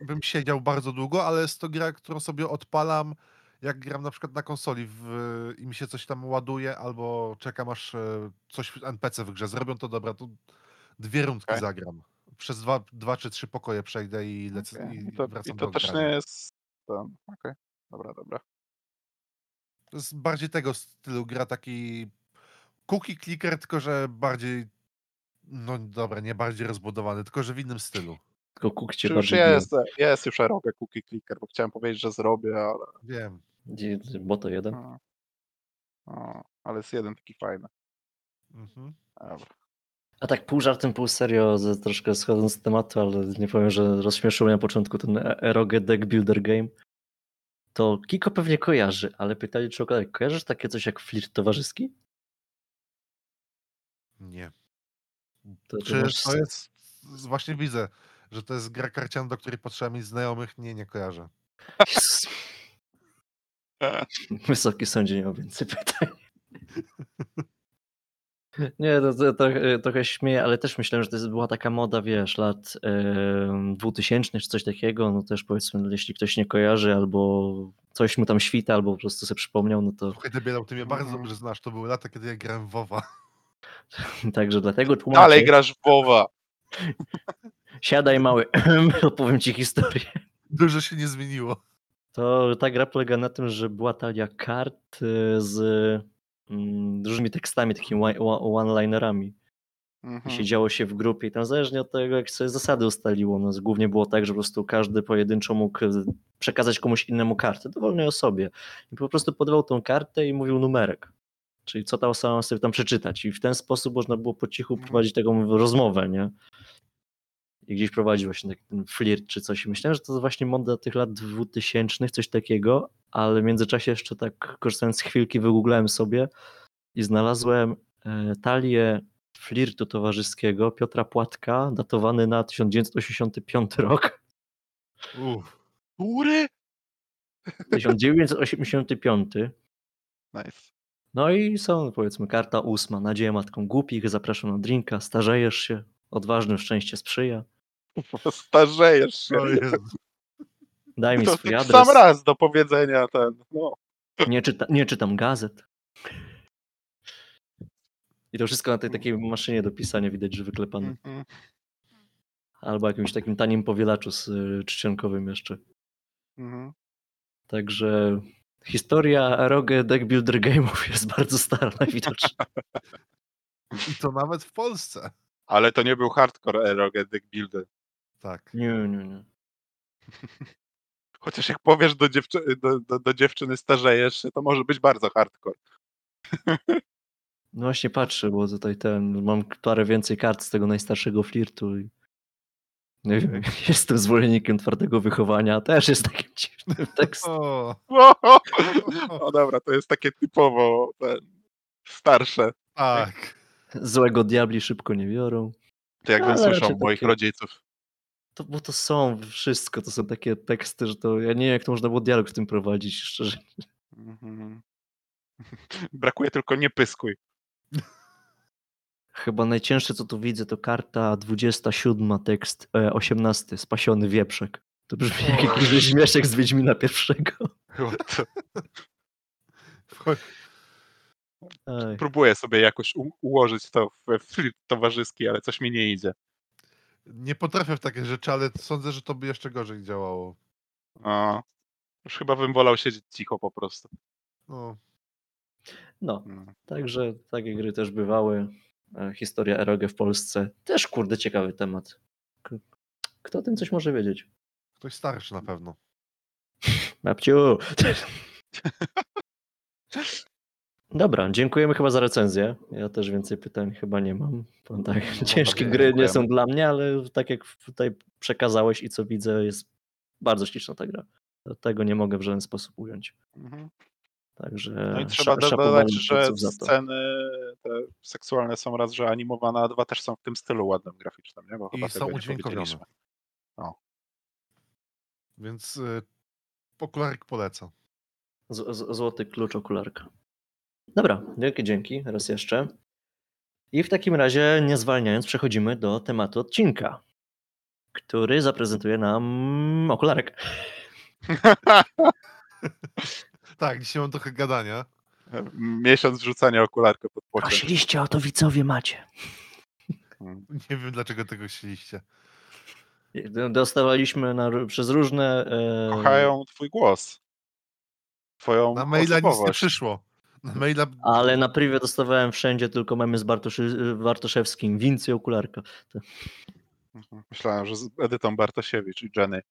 bym siedział bardzo długo, ale jest to gra, którą sobie odpalam, jak gram na przykład na konsoli w, i mi się coś tam ładuje, albo czekam aż e, coś w NPC w grze zrobią, to dobra, to dwie rundki Okej. zagram. Przez dwa, dwa czy trzy pokoje przejdę i lecę okej, i I to, wracam i to do też grania. nie jest ten, okej, dobra, dobra. To jest bardziej tego stylu gra, taki cookie clicker, tylko że bardziej, no dobra, nie bardziej rozbudowany, tylko że w innym stylu. Tylko kukcie Czy już jest, jest już eroge cookie clicker, bo chciałem powiedzieć, że zrobię, ale... Wiem. Bo to jeden. O, o, ale jest jeden taki fajny. Mhm. Dobra. A tak pół żartem, pół serio, z- troszkę schodząc z tematu, ale nie powiem, że rozśmieszył mnie na początku ten E- Eroge Deck Builder Game. To Kiko pewnie kojarzy, ale pytali czy kojarzysz takie coś jak flirt towarzyski? Nie. To, to Czy masz- to jest. Właśnie widzę, że to jest gra karciana, do której potrzeba mieć znajomych. Nie, nie kojarzę. Jezus. Wysoki sądzie nie ma więcej pytań. Nie, to, to, to, trochę śmieję, ale też myślałem, że to jest- była taka moda, wiesz, lat e, 2000 czy coś takiego, no też powiedzmy, jeśli ktoś nie kojarzy albo coś mu tam świta, albo po prostu sobie przypomniał, no to Słuchaj, Debielał, ty mnie bardzo dobrze znasz. To były lata, kiedy ja grałem w WoWa. także dlatego tłumaczę. Dalej grasz w WoWa. Siadaj mały, opowiem ci historię. Dużo się nie zmieniło. To ta gra polega na tym, że była talia kart e, z mm, różnymi tekstami, takimi one- one-linerami. I Mhm. siedziało się w grupie i tam zależnie od tego, jak sobie zasady ustaliło, no głównie było tak, że po prostu każdy pojedynczo mógł e, przekazać komuś innemu kartę, dowolnej osobie. I po prostu podawał tą kartę i mówił numerek. Czyli co ta osoba ma sobie tam przeczytać. I w ten sposób można było po cichu Mhm. prowadzić taką rozmowę, nie? I gdzieś prowadził właśnie taki ten flirt czy coś. I myślałem, że to właśnie moda tych lat 2000, coś takiego, ale w międzyczasie jeszcze tak korzystając z chwilki wygooglałem sobie i znalazłem e, talię flirtu towarzyskiego Piotra Płatka, datowany na 1985 rok. Uff. Góry? 1985. Nice. No i są powiedzmy karta ósma. Nadzieję matką głupich, zapraszam na drinka, starzejesz się, odważnym szczęście sprzyja. Starzejesz się. Daj mi To swój tak adres. sam raz do powiedzenia ten. No. Nie, czyta, nie czytam gazet. I to wszystko na tej takiej maszynie do pisania widać, że wyklepane. Mhm. Albo jakimś takim tanim powielaczu z y, czcionkowym jeszcze. Mhm. Także historia Eroge Deck Builder Game'ów jest bardzo stara najwidoczniej. I to nawet w Polsce. Ale to nie był hardcore eroge deck builder. Tak. Nie, nie, nie. Chociaż jak powiesz do, dziewczy- do, do, do dziewczyny starzejesz się, to może być bardzo hardcore. No właśnie patrzę, bo tutaj ten, mam parę więcej kart z tego najstarszego flirtu i Nie wiem, jestem zwolennikiem twardego wychowania, też jest takim dziwnym tekstem. O, O, o dobra, to jest takie typowo ten, starsze. tak. Złego diabli szybko nie biorą. To jakbym Ale słyszał raczej moich takie- rodziców. To, bo to są wszystko, to są takie teksty, że to ja nie wiem, jak to można było dialog w tym prowadzić, szczerze. Mhm. Brakuje tylko nie pyskuj. Chyba najcięższe, co tu widzę, to karta 27, tekst e, 18, spasiony wieprzek. To brzmi jak jakiś śmieszek z Wiedźmina pierwszego. Próbuję sobie jakoś ułożyć to we flirt towarzyski, ale coś mi nie idzie. Nie potrafię w takie rzeczy, ale sądzę, że to by jeszcze gorzej działało. O, już chyba bym wolał siedzieć cicho po prostu. No. No, No. także takie gry też bywały. E, Historia eroge w Polsce. Też kurde ciekawy temat. Kto o tym coś może wiedzieć? Ktoś starszy na pewno. Babciu! Dobra, dziękujemy chyba za recenzję. Ja też więcej pytań chyba nie mam. Bo tak, ciężkie bardzo gry nie są dla mnie, ale tak jak tutaj przekazałeś i co widzę, jest bardzo śliczna ta gra. Tego nie mogę w żaden sposób ująć. Mhm. Także No i trzeba dla że sceny te seksualne są raz, że animowane, a dwa też są w tym stylu ładnym graficznym, nie? Bo I chyba są udźwiękowione. powiedzieliśmy. Więc y, okularek polecam. Z- z- Złoty klucz okularka. Dobra, wielkie dzięki raz jeszcze. I w takim razie, nie zwalniając, przechodzimy do tematu odcinka, który zaprezentuje nam okularek. Tak, dzisiaj mam trochę gadania. Miesiąc wrzucania okularka pod pociąg. Prosiliście o to widzowie macie. Mm. Nie wiem, dlaczego tego chcieliście. Dostawaliśmy na, przez różne. E, Kochają twój głos. Twoją Na maila nic nie osobowość. przyszło. Maila... Ale na privie dostawałem wszędzie tylko memy z Bartoszy, Bartoszewskim. Wincy okularka. To. Myślałem, że z Edytą Bartosiewicz i Jenny.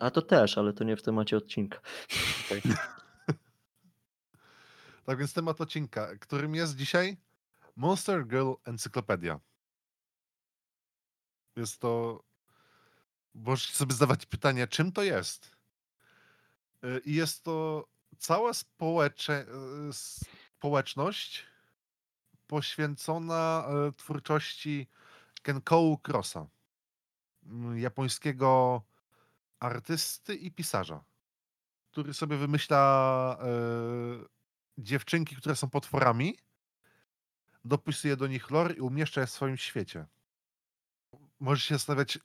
a to też, ale to nie w temacie odcinka. Tak więc temat odcinka, którym jest dzisiaj Monster Girl Encyklopedia. Jest to... Możecie sobie zadawać pytanie, czym to jest? Y, I jest to cała społecze... y, społeczność poświęcona y, twórczości Kenkou Crossa, mm, japońskiego artysty i pisarza, który sobie wymyśla y, dziewczynki, które są potworami, dopisuje do nich lore i umieszcza je w swoim świecie. Możesz się zastanawiać,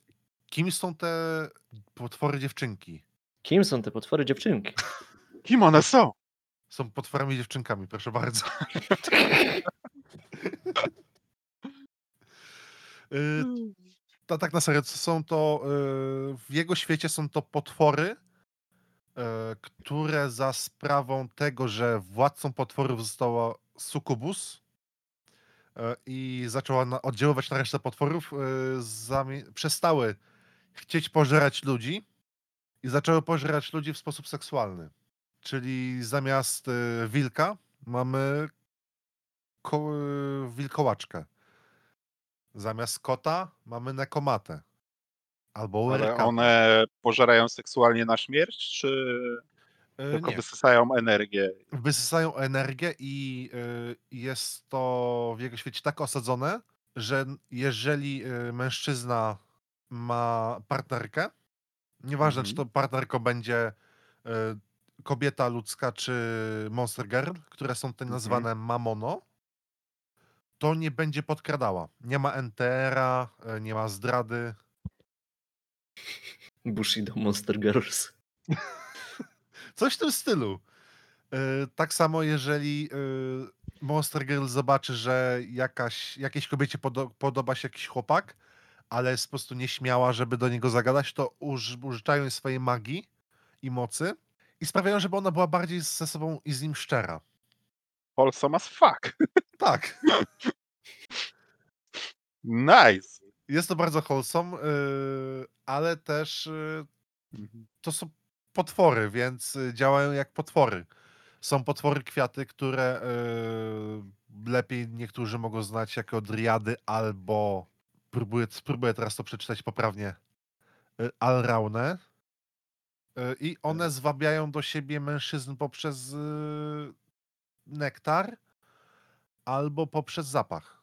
kim są te potwory dziewczynki? Kim są te potwory dziewczynki? Kim one są? Są potworami dziewczynkami, proszę bardzo. Y, ta, tak na serio, są to, y, w jego świecie są to potwory, y, które za sprawą tego, że władcą potworów została Sukubus i zaczęła oddziaływać na resztę potworów, przestały chcieć pożerać ludzi i zaczęły pożerać ludzi w sposób seksualny. Czyli zamiast y, wilka mamy ko- y, wilkołaczkę. Zamiast kota mamy nekomatę. Albo Ale one pożerają seksualnie na śmierć, czy Y, tylko nie. wysysają energię? Wysysają energię i jest to w jego świecie tak osadzone, że jeżeli mężczyzna ma partnerkę, nieważne czy to Mhm. partnerką będzie kobieta ludzka czy monster girl, które są te Mhm. nazwane mamono, to nie będzie podkradała. Nie ma NTR-a, y, nie ma zdrady. Bushido Monster Girls. Coś w tym stylu. Y, Tak samo, jeżeli y, Monster Girl zobaczy, że jakaś, jakiejś kobiecie podo- podoba się jakiś chłopak, ale jest po prostu nieśmiała, żeby do niego zagadać, to uż, użyczają jej swojej magii i mocy i sprawiają, żeby ona była bardziej ze sobą i z nim szczera. Wholesome as fuck. Tak. Nice. Jest to bardzo wholesome, y, ale też y, to są potwory, więc y, działają jak potwory. Są potwory kwiaty, które y, lepiej niektórzy mogą znać jako driady albo próbuję, spróbuję teraz to przeczytać poprawnie. y, Alraune i one zwabiają do siebie mężczyzn poprzez y, nektar albo poprzez zapach.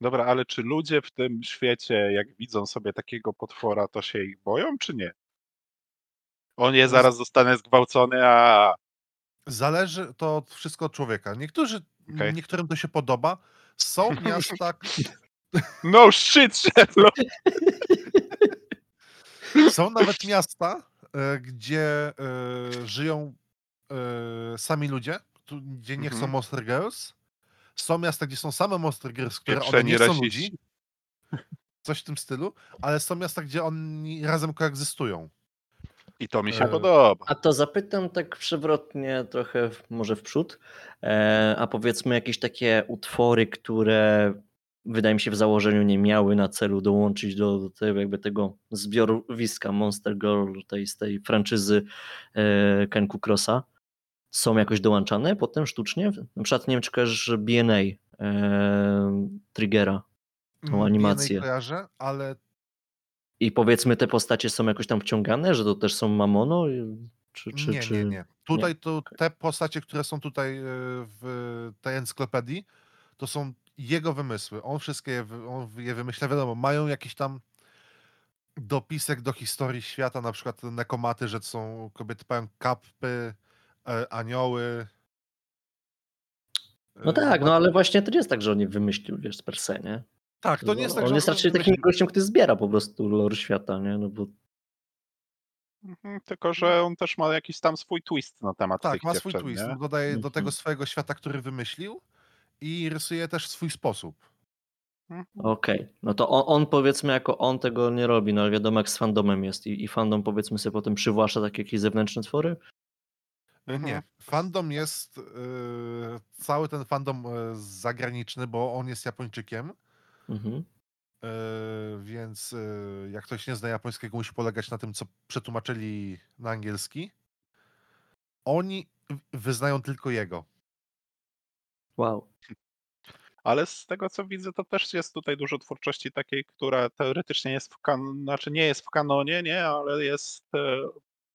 Dobra, ale czy ludzie w tym świecie, jak widzą sobie takiego potwora, to się ich boją, czy nie? On je zaraz zostanie zgwałcony, a Zależy to od wszystko od człowieka. Niektórzy, Okej. niektórym to się podoba. Są miasta, no shit, Sherlock! są nawet miasta, gdzie e, żyją e, sami ludzie, tu- gdzie nie chcą Mhm. Monster Girls. Są miasta, gdzie są same Monster Girls, które one Pieprzeni nie są rasiści. ludzi. Coś w tym stylu, ale są miasta, gdzie oni razem koegzystują. I to mi się E, podoba. A to zapytam tak przewrotnie, trochę w- może w przód, e, a powiedzmy jakieś takie utwory, które wydaje mi się w założeniu nie miały na celu dołączyć do, do tego, jakby tego zbiorowiska Monster Girl, tej, z tej franczyzy e, Kenku Crossa, są jakoś dołączane potem sztucznie? Na przykład nie wiem, czy kojarzysz BNA, e, Triggera Mm, animację. DNA kojarzę, ale i powiedzmy te postacie są jakoś tam wciągane, że to też są Mamono? Czy, czy, nie, czy... nie, nie. Tutaj to te postacie, które są tutaj e, w tej encyklopedii, to są jego wymysły. On wszystkie je, on je wymyśla. Wiadomo, mają jakiś tam dopisek do historii świata, na przykład nekomaty, że to są kobiety pełen kapy, e, anioły. No E, tak, ma- no ale właśnie to nie jest tak, że on je wymyślił, wiesz, per se, nie? Tak, to nie jest tak, on że jest raczej takim gościem, który zbiera po prostu lore świata, nie? No bo Mhm, Tylko, że on też ma jakiś tam swój twist na temat Tak, tych ma swój dziewczyn, twist. nie? Dodaje do Mhm. tego swojego świata, który wymyślił i rysuje też w swój sposób. Mhm. okej. No to on, on powiedzmy jako on tego nie robi, no ale wiadomo jak z fandomem jest i, i fandom powiedzmy sobie potem przywłaszcza takie jakieś zewnętrzne twory? E, Mhm. Nie. Fandom jest. e, cały ten fandom e, zagraniczny, bo on jest Japończykiem. Mhm. e, Więc e, jak ktoś nie zna japońskiego, musi polegać na tym, co przetłumaczyli na angielski. Oni wyznają tylko jego. Wow. Ale z tego co widzę, to też jest tutaj dużo twórczości takiej, która teoretycznie jest w kan... znaczy nie jest w kanonie, nie, ale jest e,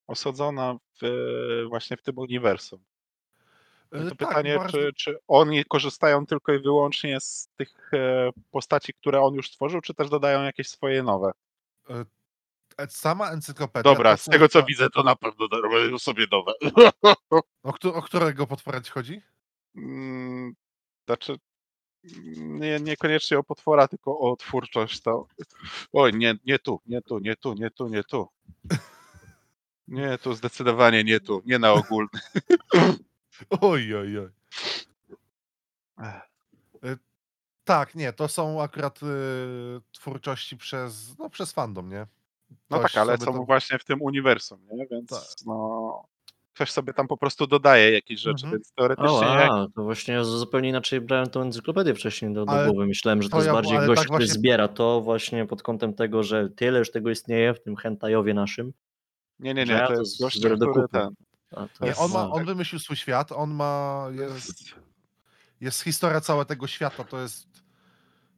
osadzona w, e, właśnie w tym uniwersum. E, No to tak, pytanie, bardzo- czy, czy oni korzystają tylko i wyłącznie z tych e, postaci, które on już stworzył, czy też dodają jakieś swoje nowe? e, Sama encyklopedia. Dobra, z tego co widzę, to na pewno robią sobie nowe. O, o którego potwora ci chodzi? Mm, Znaczy, nie, niekoniecznie o potwora, tylko o twórczość. To... Oj, nie, nie tu, nie tu, nie tu, nie tu, nie tu. Nie tu, zdecydowanie nie tu, nie na ogólny. Oj, oj, oj. Ech. Tak, nie, to są akurat y, twórczości przez, no, przez fandom, nie? No Ktoś tak, ale są tam- właśnie w tym uniwersum, nie? Więc Tak. no, ktoś sobie tam po prostu dodaje jakieś rzeczy, Mhm. więc O, teoretycznie jak... a, to właśnie ja zupełnie inaczej brałem tą encyklopedię wcześniej do, do Ale głowy. Myślałem, że to, to jest ja- bardziej gość, tak który właśnie- zbiera to właśnie pod kątem tego, że tyle już tego istnieje w tym hentajowie naszym. Nie, nie, nie, ja to to jest gość, który ten... A, to Nie, jest, on, ma, on wymyślił swój świat, on ma. Jest, jest historia całego tego świata, to jest.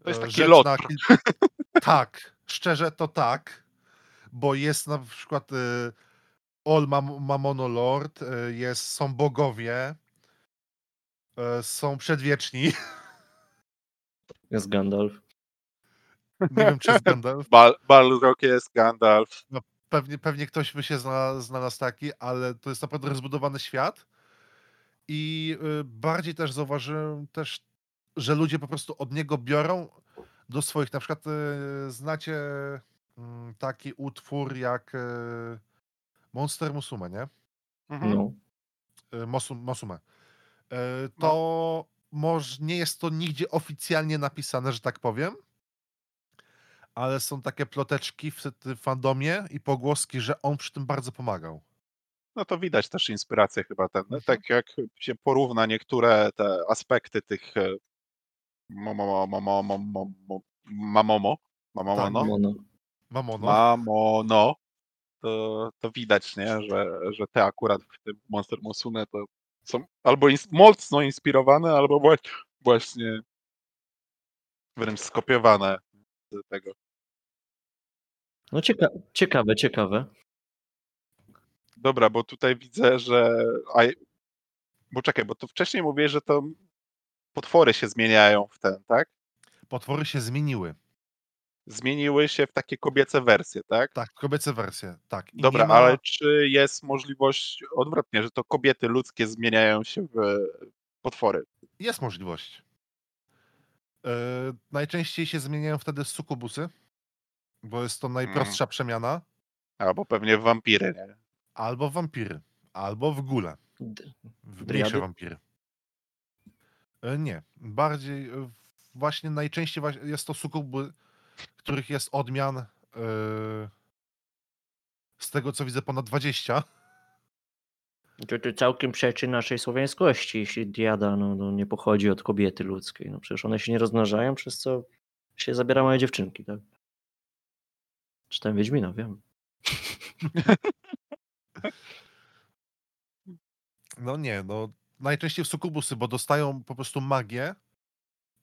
To jest e, taki lot. na. Tak, szczerze to tak, bo jest na przykład y, All Mam Mamono Lord, y, jest, są bogowie, y, są przedwieczni. jest Gandalf. Nie wiem, czy jest Gandalf. Bal, Balrog jest, Gandalf. Pewnie, pewnie ktoś by się znalazł, znalazł taki, ale to jest naprawdę rozbudowany świat. I y, bardziej też zauważyłem też, że ludzie po prostu od niego biorą do swoich. Na przykład znacie mm, taki utwór jak Monster Musume, nie? Mhm. No. Y, Mosum, Mosume. Y, to może nie jest to nigdzie oficjalnie napisane, że tak powiem. Ale są takie ploteczki w tym fandomie i pogłoski, że on przy tym bardzo pomagał. No to widać też inspirację chyba ten, Mhm. tak jak się porówna niektóre te aspekty tych e, momo, momo, momo, momo, mamomo, mamomo, Tak, no, Mono. Mamono. mamono, to, to widać, nie, że, że te akurat w tym Monster Musume to są albo ins- mocno inspirowane, albo właśnie, wręcz skopiowane z tego. No cieka ciekawe, ciekawe. Dobra, bo tutaj widzę, że. A... Bo czekaj, bo to wcześniej mówiłeś, że to potwory się zmieniają w ten, tak? Potwory się zmieniły. Zmieniły się w takie kobiece wersje, tak? Tak, kobiece wersje. Tak. I Dobra, ma... ale czy jest możliwość odwrotnie, że to kobiety ludzkie zmieniają się w potwory? Jest możliwość. Yy, najczęściej się zmieniają wtedy sukubusy, bo jest to najprostsza przemiana. Albo pewnie w wampiry, nie? Albo w wampiry, albo w gule. W mniejsze wampiry. E, Nie. Bardziej e, właśnie najczęściej jest to sukuby, których jest odmian e, z tego co widzę ponad 20. To, to całkiem przeczy naszej słowiańskości, jeśli diada no, no, nie pochodzi od kobiety ludzkiej. No przecież one się nie rozmnażają, przez co się zabiera małe dziewczynki, tak? Czytałem Wiedźmina, wiem. No nie, no najczęściej w sukubusy, bo dostają po prostu magię,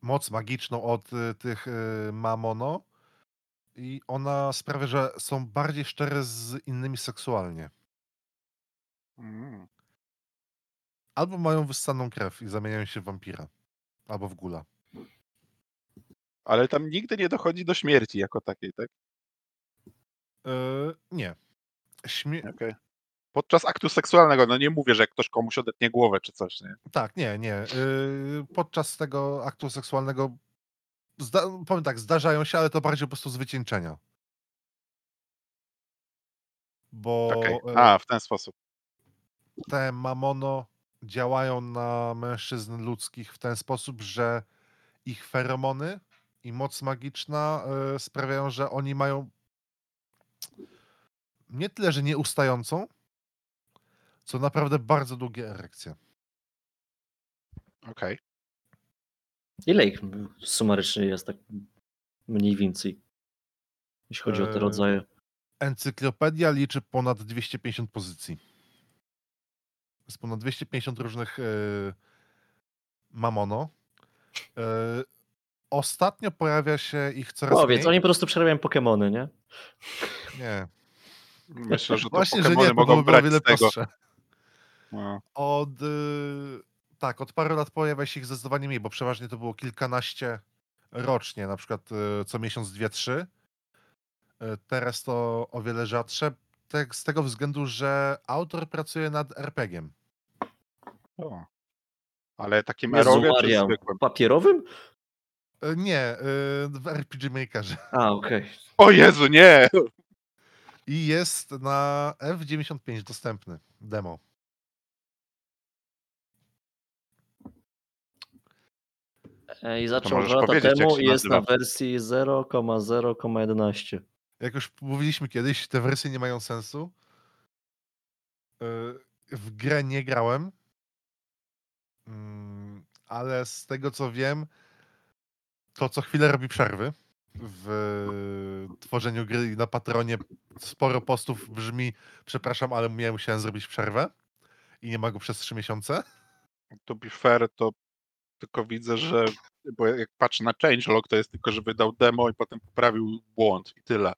moc magiczną od y, tych y, mamono i ona sprawia, że są bardziej szczere z innymi seksualnie. Mm. Albo mają wyssaną krew i zamieniają się w wampira. Albo w gula. Ale tam nigdy nie dochodzi do śmierci jako takiej, tak? Yy, nie. Śmie- Okej. Podczas aktu seksualnego, no nie mówię, że ktoś komuś odetnie głowę czy coś, nie? Tak, nie, nie. Yy, podczas tego aktu seksualnego, zda- powiem tak, zdarzają się, ale to bardziej po prostu z wycieńczenia. Bo e, A, w ten sposób. te mamono działają na mężczyzn ludzkich w ten sposób, że ich feromony i moc magiczna e, sprawiają, że oni mają nie tyle, że nieustającą, co naprawdę bardzo długie erekcje. Okej. Ile ich sumarycznie jest tak mniej więcej, jeśli chodzi o te Eee, rodzaje? Encyklopedia liczy ponad 250 pozycji. Jest ponad 250 różnych e, mamono. E, ostatnio pojawia się ich coraz Powiedz, mniej. oni po prostu przerabiają Pokemony, nie? Nie. Myślę, że to Właśnie, że Pokemony nie, to mogą by było brać wiele z tego. prostsze. No. Od, y, tak, od paru lat pojawia się ich zdecydowanie mniej, bo przeważnie to było kilkanaście rocznie, na przykład y, co miesiąc dwie, trzy. Y, Teraz to o wiele rzadsze, tak, z tego względu, że autor pracuje nad RPG-iem. O. Ale takim zwykłym? papierowym? Nie, w RPG Makerze. A, okej. O Jezu, nie! I jest na F95 dostępny demo. I zaczął dwa lata temu i jest na nazywa. wersji 0,0,11. Jak już mówiliśmy kiedyś, te wersje nie mają sensu. Yy, W grę nie grałem, Mm, ale z tego co wiem, to co chwilę robi przerwy w tworzeniu gry i na Patronie sporo postów brzmi przepraszam, ale ja musiałem zrobić przerwę i nie ma go przez trzy miesiące. To be fair, to tylko widzę, że bo jak patrzę na changelog, to jest tylko, że wydał demo i potem poprawił błąd i tyle.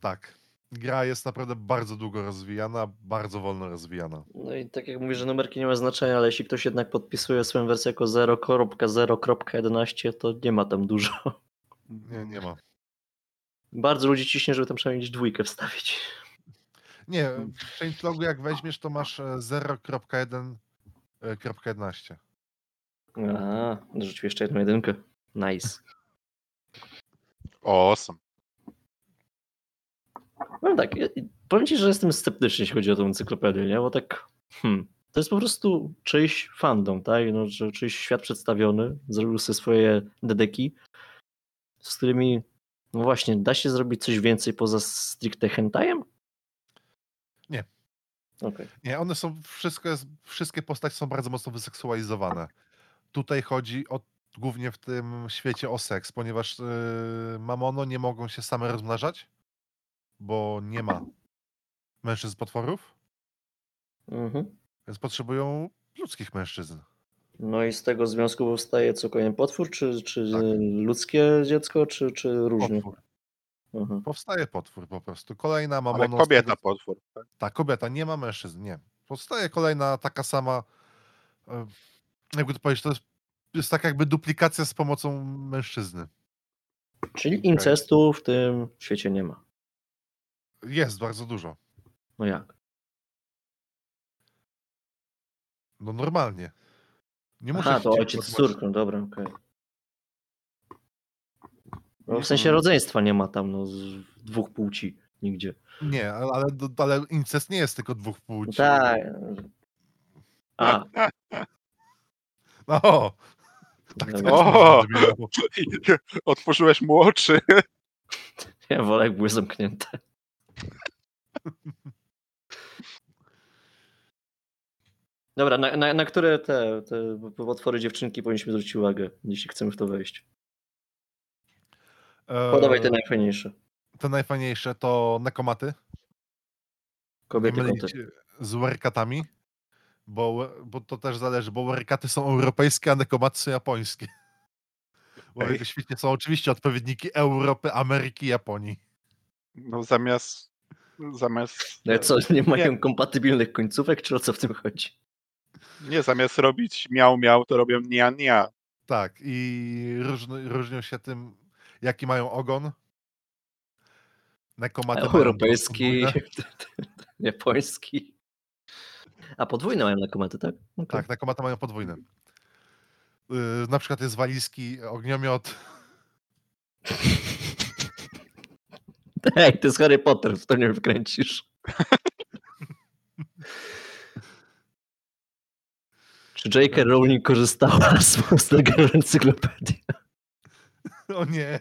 Tak. Gra jest naprawdę bardzo długo rozwijana, bardzo wolno rozwijana. No i tak jak mówisz, że numerki nie ma znaczenia, ale jeśli ktoś jednak podpisuje swoją wersję jako 0.0.11, to nie ma tam dużo. Nie, nie ma. Bardzo ludzi ciśnie, żeby tam przynajmniej dwójkę wstawić. Nie, w changelogu jak weźmiesz, to masz e, 0.1.11. A, dorzucił jeszcze jedną jedynkę. Nice. Awesome. No tak, ja- powiem ci, że jestem sceptyczny, jeśli chodzi o tą encyklopedię, nie? Bo tak, hmm, to jest po prostu czyjś fandom, tak? No, że czyjś świat przedstawiony, zrobił sobie swoje dedeki, z którymi, no właśnie, da się zrobić coś więcej poza stricte hentajem? Nie. Okej. Nie, one są, wszystko jest, wszystkie postacie są bardzo mocno wyseksualizowane. Tutaj chodzi o, głównie w tym świecie o seks, ponieważ yy, mamono nie mogą się same rozmnażać, bo nie ma mężczyzn potworów, Mhm. więc potrzebują ludzkich mężczyzn. No i z tego związku powstaje co kolejny potwór, czy, czy Tak. ludzkie dziecko, czy, czy różnie? Potwór. Aha. Powstaje potwór po prostu. Kolejna ma Ale kobieta tego- potwór. tak? Tak, kobieta, nie ma mężczyzn, nie. Powstaje kolejna taka sama. Jakby to powiedzieć, to jest, jest tak jakby duplikacja z pomocą mężczyzny. Czyli incestu w tym świecie nie ma. Jest bardzo dużo. No jak? No normalnie. Nie muszę Aha, to ojciec z córką, dobra, okej. No, w sensie rodzeństwa nie ma tam no, z dwóch płci nigdzie. Nie, ale, ale, incest nie jest tylko dwóch No płci. tak. A, O! Tak Dobra. też O! można by było. Otworzyłeś mu oczy. ja wolę jak były zamknięte. Dobra, na, na, na które te, te potwory dziewczynki powinniśmy zwrócić uwagę, jeśli chcemy w to wejść? Podawaj te najfajniejsze. te najfajniejsze to nekomaty. Kobiety, mylić koty. z werkatami, bo, bo to też zależy, bo werkaty są europejskie, a nekomaty są japońskie. Bo świetnie są oczywiście odpowiedniki Europy, Ameryki, Japonii. No zamiast. Zamiast. Ale co, nie mają kompatybilnych końcówek, czy o co w tym chodzi? Nie, zamiast robić miał miał, to robią nia nia. Tak, i różni, różnią się tym, jaki mają ogon. Nekomaty mają Europejski, japoński. A podwójne mają na komenty, tak? Okej. Tak, nekomaty mają podwójne. Yy, na przykład jest walizki, ogniomiot. Ej, to jest Harry Potter, w to nie wkręcisz. Czy J.K. Rowling korzystała z Monster Encyklopedii? O nie.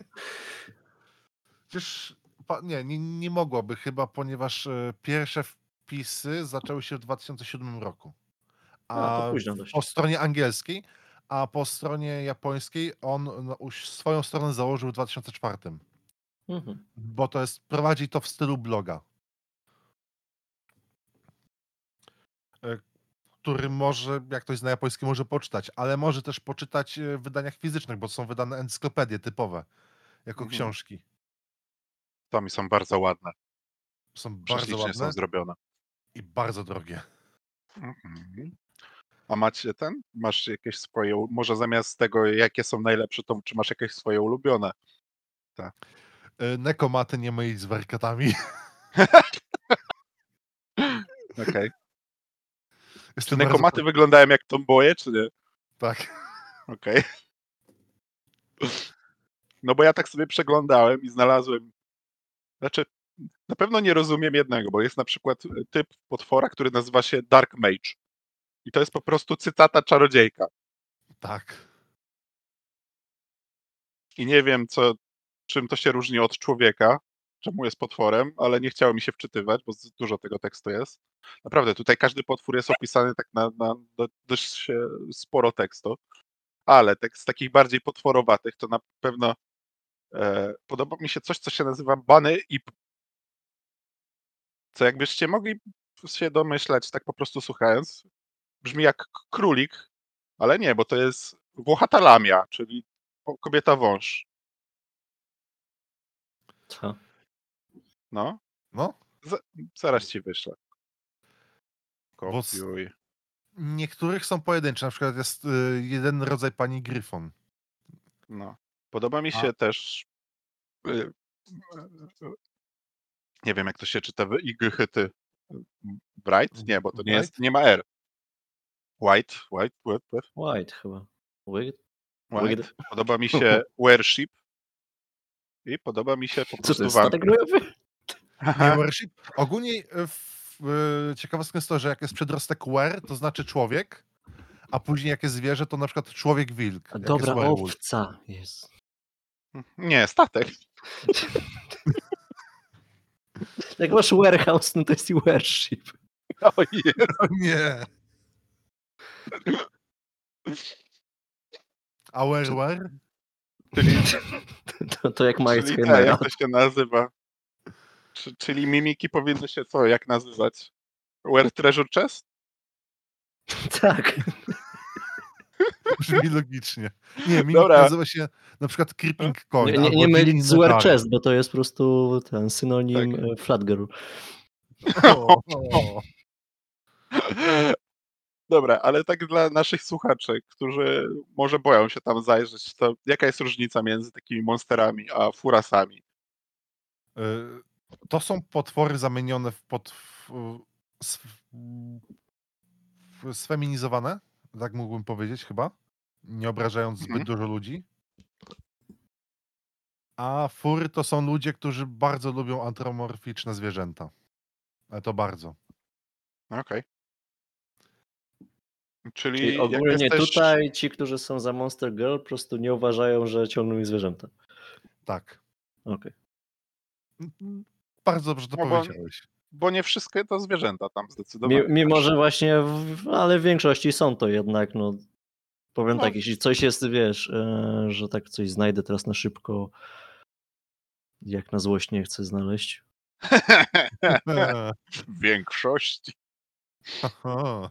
Przecież nie, nie, nie mogłaby chyba, ponieważ e, pierwsze wpisy zaczęły się w 2007 roku. A, późno dość. po stronie angielskiej, a po stronie japońskiej on no, swoją stronę założył w 2004. Mhm. Bo to jest, prowadzi to w stylu bloga. E, Który może, jak ktoś zna japoński, może poczytać, ale może też poczytać e, w wydaniach fizycznych, bo są wydane encyklopedie typowe, jako Mhm. książki. To mi są bardzo ładne. Są bardzo ładne są zrobione. I bardzo drogie. Mhm. A macie ten? Masz jakieś swoje, może zamiast tego, jakie są najlepsze, to czy masz jakieś swoje ulubione? E, Nekomaty nie mylić z werkatami. Okej. Czy Jestem bardzo nekomaty po- wyglądają jak tomboje, czy nie? Tak. Okej. No bo ja tak sobie przeglądałem i znalazłem. Znaczy, na pewno nie rozumiem jednego, bo jest na przykład typ potwora, który nazywa się Dark Mage. I to jest po prostu cytata czarodziejka. Tak. I nie wiem, co, czym to się różni od człowieka, czemu jest potworem, ale nie chciało mi się wczytywać, bo dużo tego tekstu jest. Naprawdę, tutaj każdy potwór jest opisany tak na, na do, dość e, sporo tekstu, ale tekst z takich bardziej potworowatych to na pewno e, podoba mi się coś, co się nazywa Bany i co jakbyście mogli się domyślać, tak po prostu słuchając, brzmi jak królik, ale nie, bo to jest włochata lamia, czyli kobieta wąż. Co? No, No. zaraz ci wyślę. Kopiuj. Niektórych są pojedyncze. Na przykład jest y, jeden rodzaj pani Gryfon. No. Podoba mi A- się też. y, Nie wiem, jak to się czyta w Ighyty. Bright? Nie, bo to nie jest. Nie ma R. White, white, white, white. White chyba. White? white. Podoba mi się Warship. I podoba mi się po Co to prostu jest, statek worship. Ogólnie y, w, y, ciekawostką jest to, że jak jest przedrostek were, to znaczy człowiek, a później jak jest zwierzę, to na przykład człowiek-wilk. Dobra jest owca jest. Nie, statek. Jak masz warehouse, no to jest i worship. O nie. A? Czyli, To, to jak tak, Chimera. jak to się nazywa? Czy, czyli mimiki powinny się co, jak nazywać? Where Treasure Chest? Tak. Brzmi logicznie. Nie, mimik Dobra. nazywa się na przykład Creeping Coin. Nie, nie, nie mylić z War Netary. Chest, bo to jest po prostu ten synonim Tak. e, Flat Girl. O, o. Dobra, ale tak dla naszych słuchaczy, którzy może boją się tam zajrzeć, to jaka jest różnica między takimi monsterami a furasami? Y, To są potwory zamienione w w- sfeminizowane, tak mógłbym powiedzieć chyba, nie obrażając zbyt Mhm. dużo ludzi. A fury to są ludzie, którzy bardzo lubią antropomorficzne zwierzęta. Ale to bardzo. Okej. Czyli, Czyli jak ogólnie jesteś... tutaj ci, którzy są za Monster Girl, po prostu nie uważają, że ciągną ich zwierzęta. Tak. Okej. Mhm. Bardzo dobrze to No bo- powiedziałeś. Bo nie wszystkie to zwierzęta tam zdecydowanie. Mimo, że właśnie, w, ale w większości są to jednak, no powiem No. tak, jeśli coś jest, wiesz, e, że tak coś znajdę teraz na szybko, jak na złość nie chcę znaleźć. w większości. Aha.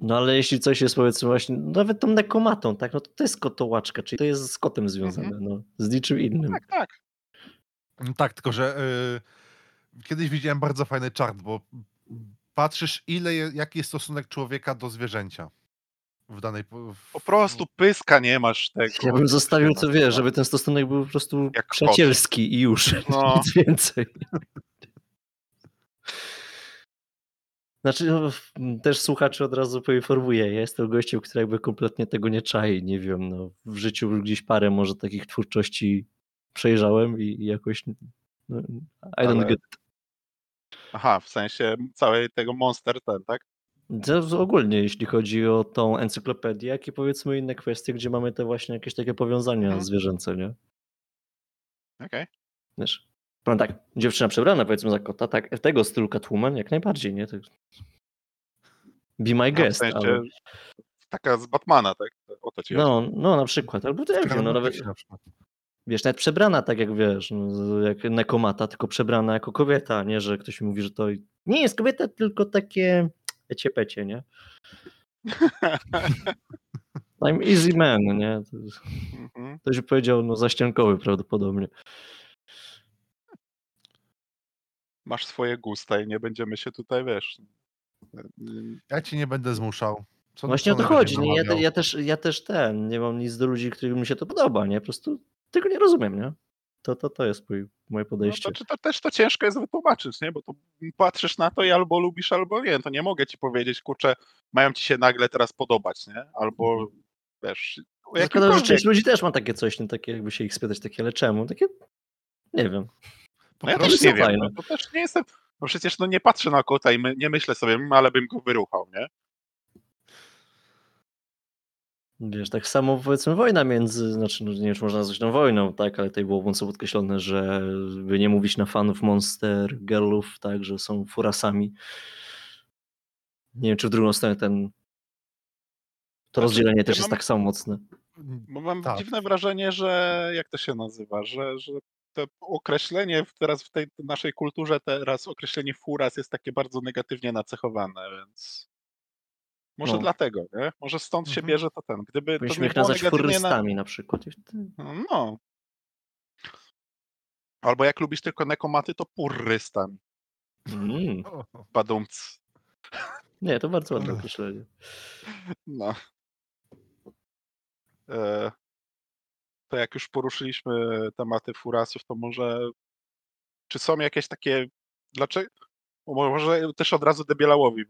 No ale jeśli coś jest powiedzmy właśnie, nawet tą nekomatą, tak, no to to jest kotołaczka, czyli to jest z kotem związane, no, z niczym innym. Tak, tak. No Tak, tylko że y, kiedyś widziałem bardzo fajny czart, bo patrzysz, ile je, jaki jest stosunek człowieka do zwierzęcia w danej. po- W, Po prostu pyska nie masz tego. Ja bym zostawił, co nazywa. żeby ten stosunek był po prostu Jak kot. przyjacielski i już, No. nic więcej. Znaczy, no, też słuchaczy od razu poinformuję. Ja jestem gościem, który jakby kompletnie tego nie czai. Nie wiem, no, w życiu gdzieś parę może takich twórczości przejrzałem i, i jakoś. No, I don't Ale- get. Aha, w sensie całej tego monster ten, tak? To ogólnie, jeśli chodzi o tą encyklopedię, jak i powiedzmy inne kwestie, gdzie mamy te właśnie jakieś takie powiązania Mhm. zwierzęce, nie? Okej. Wiesz, powiem tak, dziewczyna przebrana powiedzmy za kota, tak, tego stylu Catwoman jak najbardziej, nie? To... Be my W guest, sensie ale... taka z Batmana, tak? O to ci chodzi. No, no na przykład, albo to ja wiem, no nawet, na przykład. Wiesz, nawet przebrana tak jak wiesz, no, jak nekomata, tylko przebrana jako kobieta, nie, że ktoś mi mówi, że to nie jest kobieta, tylko takie ecie-pecie, nie? I'm easy man, nie? Mhm. Ktoś by powiedział, no zaściankowy prawdopodobnie. Masz swoje gusta i nie będziemy się tutaj, wiesz... y, Ja ci nie będę zmuszał. Co, Właśnie o to chodzi. Nie? Ja, ja, też, ja też ten, nie mam nic do ludzi, którym mi się to podoba, nie? Po prostu tego nie rozumiem, nie? To, to, to jest mój, moje No podejście. to, czy to też to ciężko jest wytłumaczyć, nie? Bo to patrzysz na to i albo lubisz, albo nie. To nie mogę ci powiedzieć, kurczę, mają ci się nagle teraz podobać, nie? Albo wiesz, o Zakładam, że część ludzi też ma takie coś, nie? Takie, jakby się ich spytać, takie, ale czemu? Takie, nie wiem. No ja też nie wiem. No, to też nie jestem. No przecież no nie patrzę na kota i my, nie myślę sobie, "Mm, ale bym go wyruchał, nie? Wiesz, tak samo powiedzmy wojna między, znaczy no, nie wiem, czy można nazwać tą wojną, tak, ale tutaj było mocno podkreślone, że by nie mówić na fanów Monster Girlów, tak, że są furasami. Nie wiem, czy w drugą stronę ten to Znaczy, rozdzielenie ja też jest mam- tak samo mocne. Bo mam Tak. dziwne wrażenie, że jak to się nazywa, że, że to określenie w- teraz w tej naszej kulturze, teraz określenie furas jest takie bardzo negatywnie nacechowane, więc może No. dlatego, nie? Może stąd się Mhm. bierze to ten. Gdyby to Powinniśmy ich nazwać negatywnie na... furrystami na przykład. No. Albo jak lubisz tylko nekomaty, to purrystami. Mm. Badumc. Nie, to bardzo ładne określenie. No. E, to jak już poruszyliśmy tematy furasów, to może czy są jakieś takie dlaczego może też od razu Debielałowi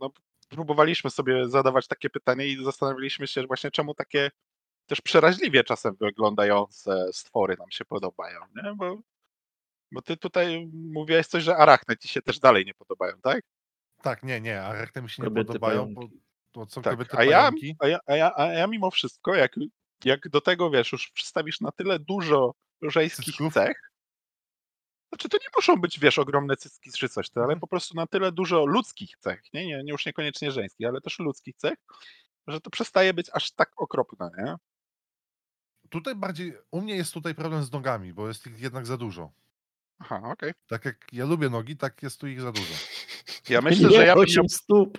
no, próbowaliśmy sobie zadawać takie pytanie i zastanawialiśmy się właśnie czemu takie też przeraźliwie czasem wyglądające stwory nam się podobają, nie? Bo, bo ty tutaj mówiłeś coś, że arachne ci się też dalej nie podobają, tak? tak, nie, nie, arachny mi się nie Kobiety podobają, bo są Tak, kobiety a ja, a, ja, a, ja, a ja mimo wszystko, jak, jak do tego wiesz, już przedstawisz na tyle dużo żeńskich Cycków? cech, znaczy to nie muszą być, wiesz, ogromne cycki czy coś, to, ale Mhm. po prostu na tyle dużo ludzkich cech, nie? Nie, nie już niekoniecznie żeńskich, ale też ludzkich cech, że to przestaje być aż tak okropne, nie? Tutaj bardziej, u mnie jest tutaj problem z nogami, bo jest ich jednak za dużo. Aha, okej. Tak jak ja lubię nogi, tak jest tu ich za dużo. Ja myślę, nie, że ja bym miał, 8 stóp.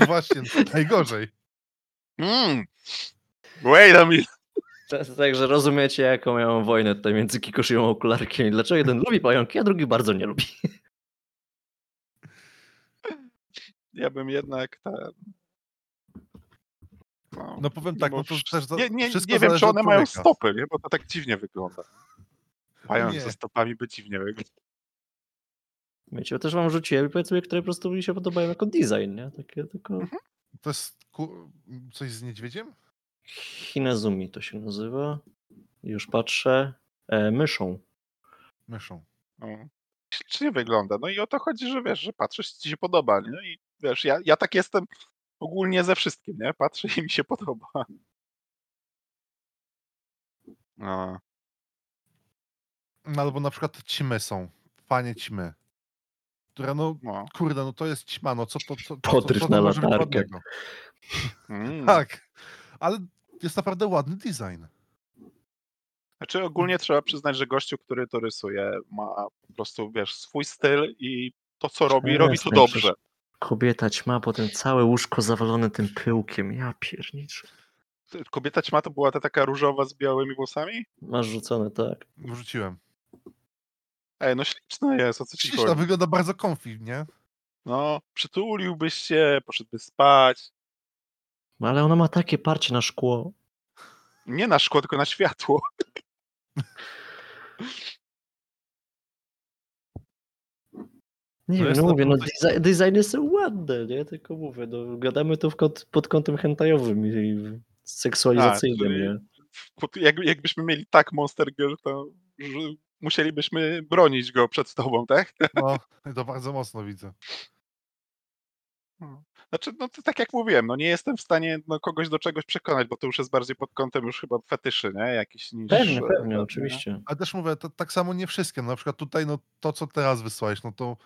No właśnie, najgorzej. Mm. Wait a minute. Jest tak, że rozumiecie, jaką miałem wojnę tutaj między Kikoshią a okularkiem i dlaczego jeden lubi pająki, a drugi bardzo nie lubi. Ja bym jednak ten... No, No powiem tak, bo no to też nie, nie, wszystko nie wiem, czy one mają stopy, nie? bo to tak dziwnie wygląda. Pająk Nie. ze stopami by dziwnie wyglądał. Wiecie, ja też wam rzuciłem i powiedzmy, które po prostu mi się podobają jako design, nie? Takie tylko Mhm. To jest ku... coś z niedźwiedziem? Hinezumi to się nazywa. Już patrzę. E, myszą. Myszą. No. Ślicznie wygląda. No i o to chodzi, że wiesz, że patrzysz, ci się podoba, nie? I wiesz, ja, ja tak jestem ogólnie ze wszystkim, nie? Patrzę i mi się podoba. No. No, albo na przykład ćmy są. Panie ćmy. Które no, no. kurde, no to jest ćma, no co to, co, co, co, Podryw co na latarkę. Mm. Tak, ale jest naprawdę ładny design. Znaczy ogólnie trzeba przyznać, że gościu, który to rysuje, ma po prostu, wiesz, swój styl i to, co robi, robi to dobrze. Kobieta ćma, potem całe łóżko zawalone tym pyłkiem. Ja pierniczę. Kobieta ćma to była ta taka różowa z białymi włosami? Masz rzucone, tak. Wrzuciłem. Ej, no śliczna jest, o co ci Śliczna, chodzi? wygląda bardzo comfy, nie? No, przytuliłbyś się, poszedłby spać. No ale ona ma takie parcie na szkło. Nie na szkło, tylko na światło. Nie wiem, no mówię, no design, designy są ładne, nie? Tylko mówię, no gadamy tu kąt, pod kątem hentajowym i seksualizacyjnym, czyli- nie? Bo Jak, jakbyśmy mieli tak Monster Girl, to że musielibyśmy bronić go przed tobą, tak? No, to bardzo mocno widzę. Znaczy, no to tak jak mówiłem, no nie jestem w stanie no, kogoś do czegoś przekonać, bo to już jest bardziej pod kątem już chyba fetyszy, nie? Jakiś niż... Pewnie, e, pewnie, nie? oczywiście. Ale też mówię, to, tak samo nie wszystkie. No, na przykład tutaj, no to co teraz wysłałeś, no to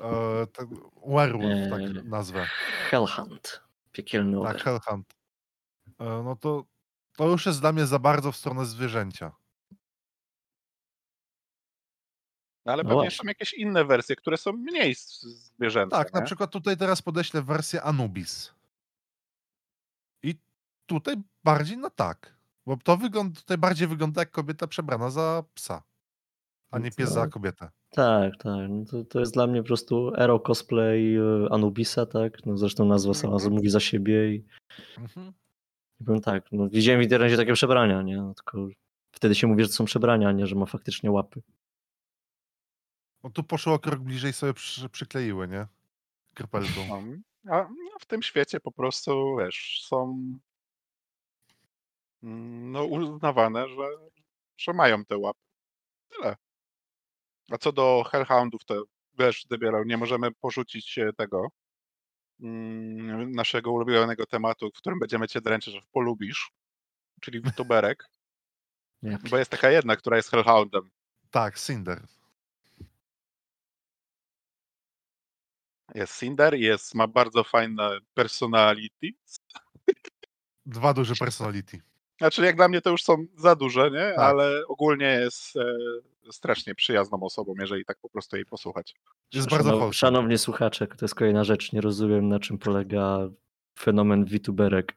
e, tak, werewolf, tak Eee. nazwę. Hellhunt. Piekielny Tak. Hellhunt. E, no to, to już jest dla mnie za bardzo w stronę zwierzęcia. No, ale No pewnie właśnie. są jakieś inne wersje, które są mniej zwierzęce, Tak, na nie? przykład tutaj teraz podeślę wersję Anubis. I tutaj bardziej no tak. Bo to wygląda, tutaj bardziej wygląda jak kobieta przebrana za psa, a nie pies za Tak. kobietę. Tak, tak. No to, to jest dla mnie po prostu ero cosplay e, Anubisa, tak? No zresztą nazwa sama Mhm. mówi za siebie i, Mhm. i powiem tak, no widziałem w internecie takie przebrania, nie? No, tylko wtedy się mówi, że to są przebrania, a nie, że ma faktycznie łapy. No tu poszło o krok bliżej sobie przy, przykleiły, nie? Kropelką. No, A no, w tym świecie po prostu, wiesz, są mm, no, uznawane, że, że mają te łapy. Tyle. A co do Hellhoundów, to wiesz, Debielał, nie możemy porzucić e, tego mm, naszego ulubionego tematu, w którym będziemy cię dręczyć, że polubisz, czyli tuberek, bo jest taka jedna, która jest Hellhoundem. Tak, Cinder. Jest Cinder, jest, ma bardzo fajne personality. Dwa duże personality. Znaczy, jak dla mnie to już są za duże, nie? Tak. Ale ogólnie jest e, strasznie przyjazną osobą, jeżeli tak po prostu jej posłuchać. Jest bardzo. Szanowni słuchacze, to jest kolejna rzecz. Nie rozumiem, na czym polega fenomen VTuberek.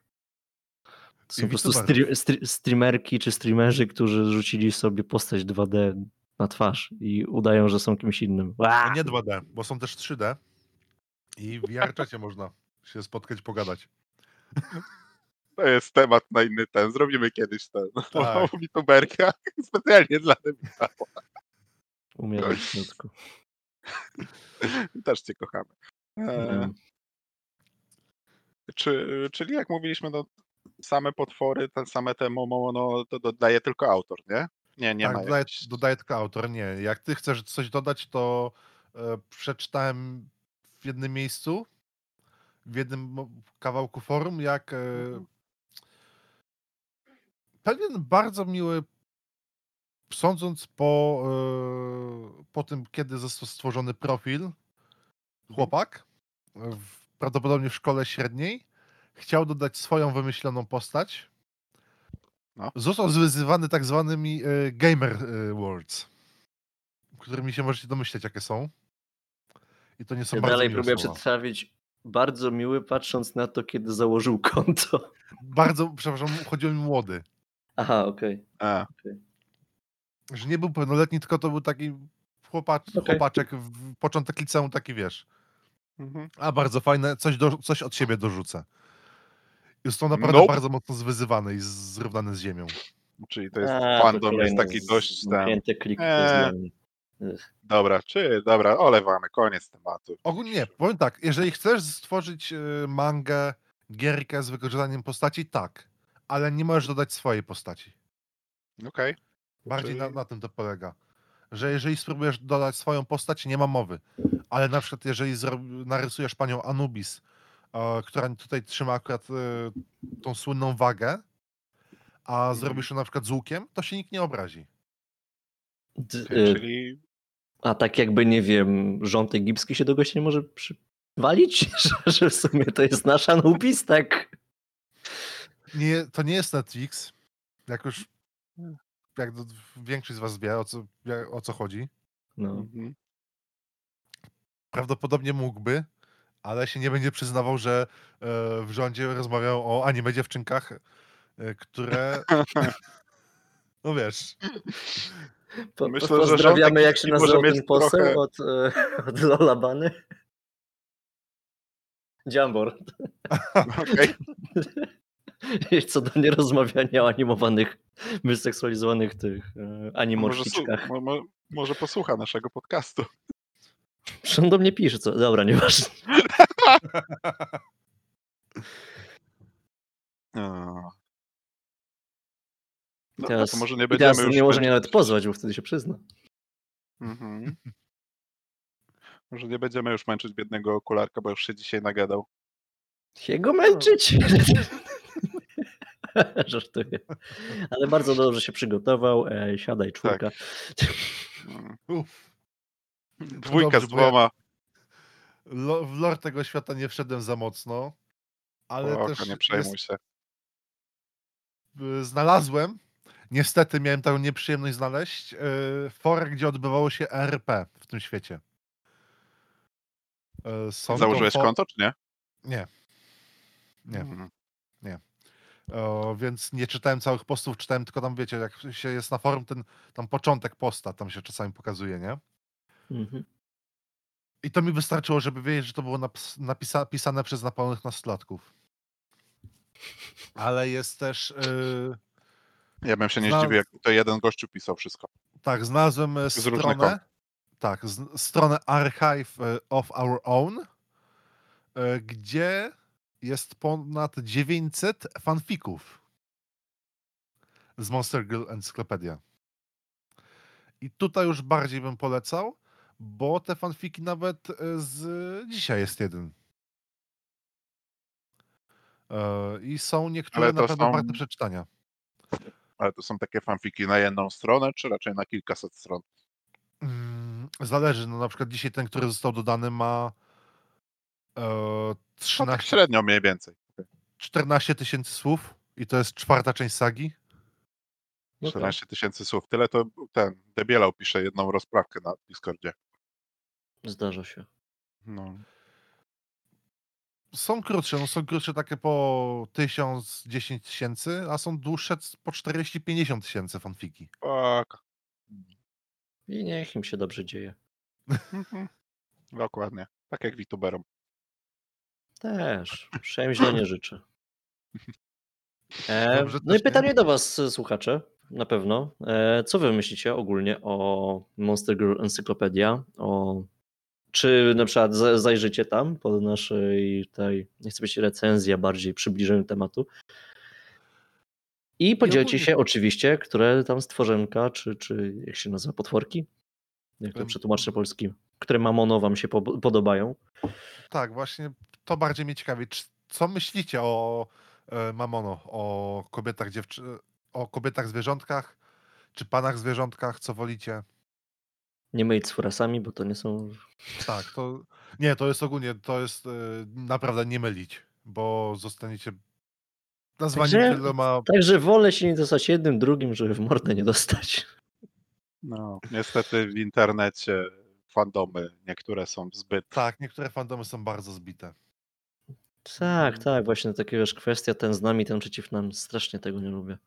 To są I po prostu VTuberów. stri- stri- streamerki czy streamerzy, którzy rzucili sobie postać 2D na twarz i udają, że są kimś innym. Nie 2D, bo są też 3D. I w VR-czacie można się spotkać, pogadać. To jest temat na inny ten. Zrobimy kiedyś ten. Tak. Wituberka specjalnie dla Debila. Umieram w środku. Też cię kochamy. E, czy, czyli jak mówiliśmy, no, same potwory, te same te momo, no, to dodaje tylko autor, nie? Nie, nie tak, ma dodaje, dodaje tylko autor. Nie, jak ty chcesz coś dodać, to e, przeczytałem w jednym miejscu, w jednym kawałku forum, jak e, Mhm. pewien bardzo miły, sądząc po, e, po tym, kiedy został stworzony profil, Mhm. chłopak, w, prawdopodobnie w szkole średniej, chciał dodać swoją wymyśloną postać. No. Został wyzywany tak zwanymi e, gamer e, words, którymi się możecie domyśleć, jakie są. I to nie są Ja bardzo dalej próbuję słowa. przedstawić bardzo miły, patrząc na to, kiedy założył konto. Bardzo, przepraszam, chodziło mi młody. Aha, okej. A, Że nie był pełnoletni, tylko to był taki chłopacz, Okej. chłopaczek, w początek liceum, taki wiesz. mhm. A bardzo fajne, coś, do, coś od siebie dorzucę. Jest to naprawdę Nope. bardzo mocno zwyzywany i zrównany z ziemią. Czyli to jest A, to fandom, jest kolejny taki dość tam. Klik. Eee. Dobra, czy dobra, olewamy, koniec tematu. Ogólnie nie, powiem tak, jeżeli chcesz stworzyć y, mangę, gierkę z wykorzystaniem postaci, tak, ale nie możesz dodać swojej postaci. Okej. Bardziej na, Czyli- na tym to polega. Że jeżeli spróbujesz dodać swoją postać, nie ma mowy. Ale na przykład, jeżeli narysujesz panią Anubis, e, która tutaj trzyma akurat e, tą słynną wagę, a Mhm. zrobisz ją na przykład z łukiem, to się nikt nie obrazi. D- Okej, y, Czyli A tak jakby, nie wiem, rząd egipski się do gościa nie może przywalić? Że, że w sumie to jest nasz Anubis, tak? Nie, to nie jest Netflix. Jak już jak do- większość z was wie, o co, jak- o co chodzi. No. mhm. Prawdopodobnie mógłby, ale się nie będzie przyznawał, że e, w rządzie rozmawiał o anime dziewczynkach, e, które... No wiesz, Po, Myślę, po, że pozdrawiamy, jak się może mieć ten poseł trochę- od, e, od Lolabany. Dziambor. Okej. Co do nierozmawiania o animowanych, wyseksualizowanych tych e, Może, animorficzkach. su- mo, mo, może posłucha naszego podcastu. Przecież do mnie pisze, co? Dobra, nieważne. O. No, Teraz, to może nie i teraz będziemy już nie może mnie nawet pozwać, bo wtedy się przyzna. Mhm. Może nie będziemy już męczyć biednego okularka, bo już się dzisiaj nagadał. Jego męczyć? Żartuję. Ale bardzo dobrze się przygotował. E, siadaj, czwórka. Mm. uff, Dwójka dobrze, z ja- dwoma. w lore tego świata nie wszedłem za mocno, ale Oko, też nie przejmuj jest, się. y, znalazłem, niestety miałem taką nieprzyjemność znaleźć, y, forę, gdzie odbywało się RP w tym świecie. Y, są Założyłeś konto, czy nie? Nie. Nie. Mhm. O, więc nie czytałem całych postów, czytałem tylko tam, wiecie, jak się jest na forum, ten tam początek posta tam się czasami pokazuje, nie? Mhm. I to mi wystarczyło, żeby wiedzieć, że to było naps- napisa- pisane przez napalonych nastolatków. Ale jest też, yy, Ja bym się nie zdziwił, jak to jeden gościu pisał wszystko. tak, znalazłem e, Z stronę, kont. tak, z, stronę Archive e, of Our Own, e, gdzie jest ponad 900 fanfików z Monster Girl Encyclopedia. I tutaj już bardziej bym polecał, bo te fanfiki nawet z dzisiaj jest jeden. I są niektóre to naprawdę są- warte przeczytania. Ale to są takie fanfiki na jedną stronę, czy raczej na kilkaset stron? Mm, Zależy, no na przykład dzisiaj ten, który został dodany ma e, No tak 13, średnio mniej więcej. 14 tysięcy słów i to jest czwarta część sagi. No tak. 14 tysięcy słów. Tyle to ten Debielał pisze jedną rozprawkę na Discordzie. Zdarza się. No. Są krótsze, no są krótsze takie po 1000, 10 tysięcy, a są dłuższe po 40-50 tysięcy fanfiki. Fuck. I niech im się dobrze dzieje. Mhm. Dokładnie. Tak jak VTuberom. Też. Źle nie życzę. E, Dobrze no i też nie. pytanie do Was, słuchacze, na pewno. E, co Wy myślicie ogólnie o Monster Girl Encyclopedia? O, czy na przykład za- zajrzycie tam po naszej tej, nie chcę być recenzji, a bardziej przybliżeniu tematu. I podzielcie się oczywiście, które tam stworzenka, czy, czy jak się nazywa, potworki? Jak to przetłumaczę polski? Które mamono Wam się po- podobają? Tak, właśnie to bardziej mnie ciekawi. Co myślicie o e, Mamono, o kobietach, dziewczy... o kobietach zwierzątkach, czy panach zwierzątkach, co wolicie? Nie mylić z furasami, bo to nie są Tak, to nie, to jest ogólnie, to jest e, naprawdę nie mylić, bo zostaniecie nazwani Także- wieloma Także wolę się nie dostać jednym, drugim, żeby w mordę nie dostać. No. Niestety w internecie fandomy niektóre są zbyt Tak, niektóre fandomy są bardzo zbite. Tak, tak, właśnie taka wiesz, kwestia ten z nami, ten przeciw nam, strasznie tego nie lubię.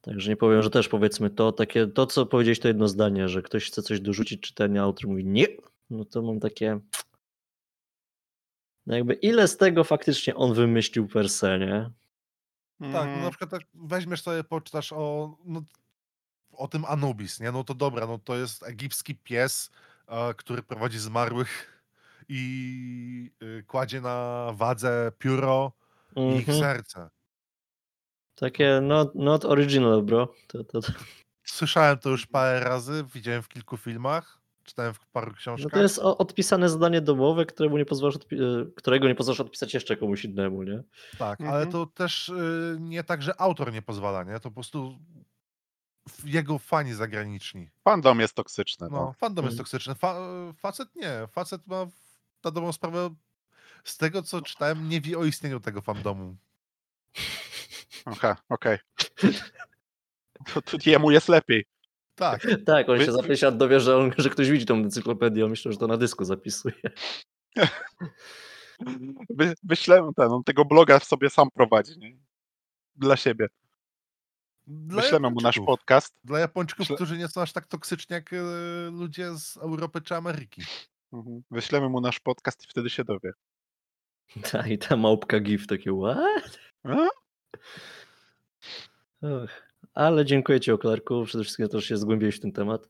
Także nie powiem, że też powiedzmy to, takie, to co powiedziałeś to jedno zdanie, że ktoś chce coś dorzucić czytania, a autor mówi nie, no to mam takie, no jakby ile z tego faktycznie on wymyślił per se, nie? Tak, no Mhm. na przykład tak weźmiesz sobie, poczytasz o, no, o tym Anubis, nie? No to dobra, no to jest egipski pies, e, który prowadzi zmarłych i y, kładzie na wadze pióro i ich Mhm. serce. Takie not, not original, bro. To, to, to, Słyszałem to już parę razy, widziałem w kilku filmach, czytałem w paru no książkach. to jest odpisane zadanie domowe, któremu nie pozwalasz odpi- e, którego nie pozwalasz odpisać jeszcze komuś innemu, nie? Tak, ale Mhm. to też y, nie tak, że autor nie pozwala, nie? To po prostu jego fani zagraniczni. Fandom jest toksyczny. No, No. fandom jest Mm. toksyczny. Fa facet nie. Facet ma na dobrą sprawę, z tego co czytałem, nie wie o istnieniu tego fandomu. Aha, okej. To, to jemu jest lepiej. Tak, Tak, on Wy- się za 5 lat dowie, że, on, że ktoś widzi tą encyklopedię, on myślę, że to na dysku zapisuje. Wy, wyślę ten, on tego bloga sobie sam prowadzi. Nie? Dla siebie. dla Wyślemy mu nasz podcast. Dla Japończyków, Myślę- którzy nie są aż tak toksyczni jak e, ludzie z Europy czy Ameryki. Mhm. Wyślemy mu nasz podcast i wtedy się dowie. Ta, I ta małpka gif, takie what? A? Och, ale dziękuję Ci, Oklarku. Przede wszystkim to, że się zgłębiłeś w ten temat.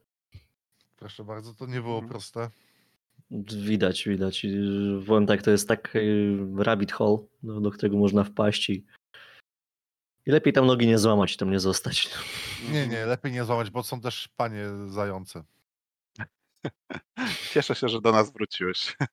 Proszę bardzo, to nie było Mhm. proste. Widać, widać. Powiem tak, to jest tak y, rabbit hole, do, do którego można wpaść i, i lepiej tam nogi nie złamać, tam nie zostać. Nie, nie, lepiej nie złamać, bo są też panie zające. Cieszę się, że do nas wróciłeś.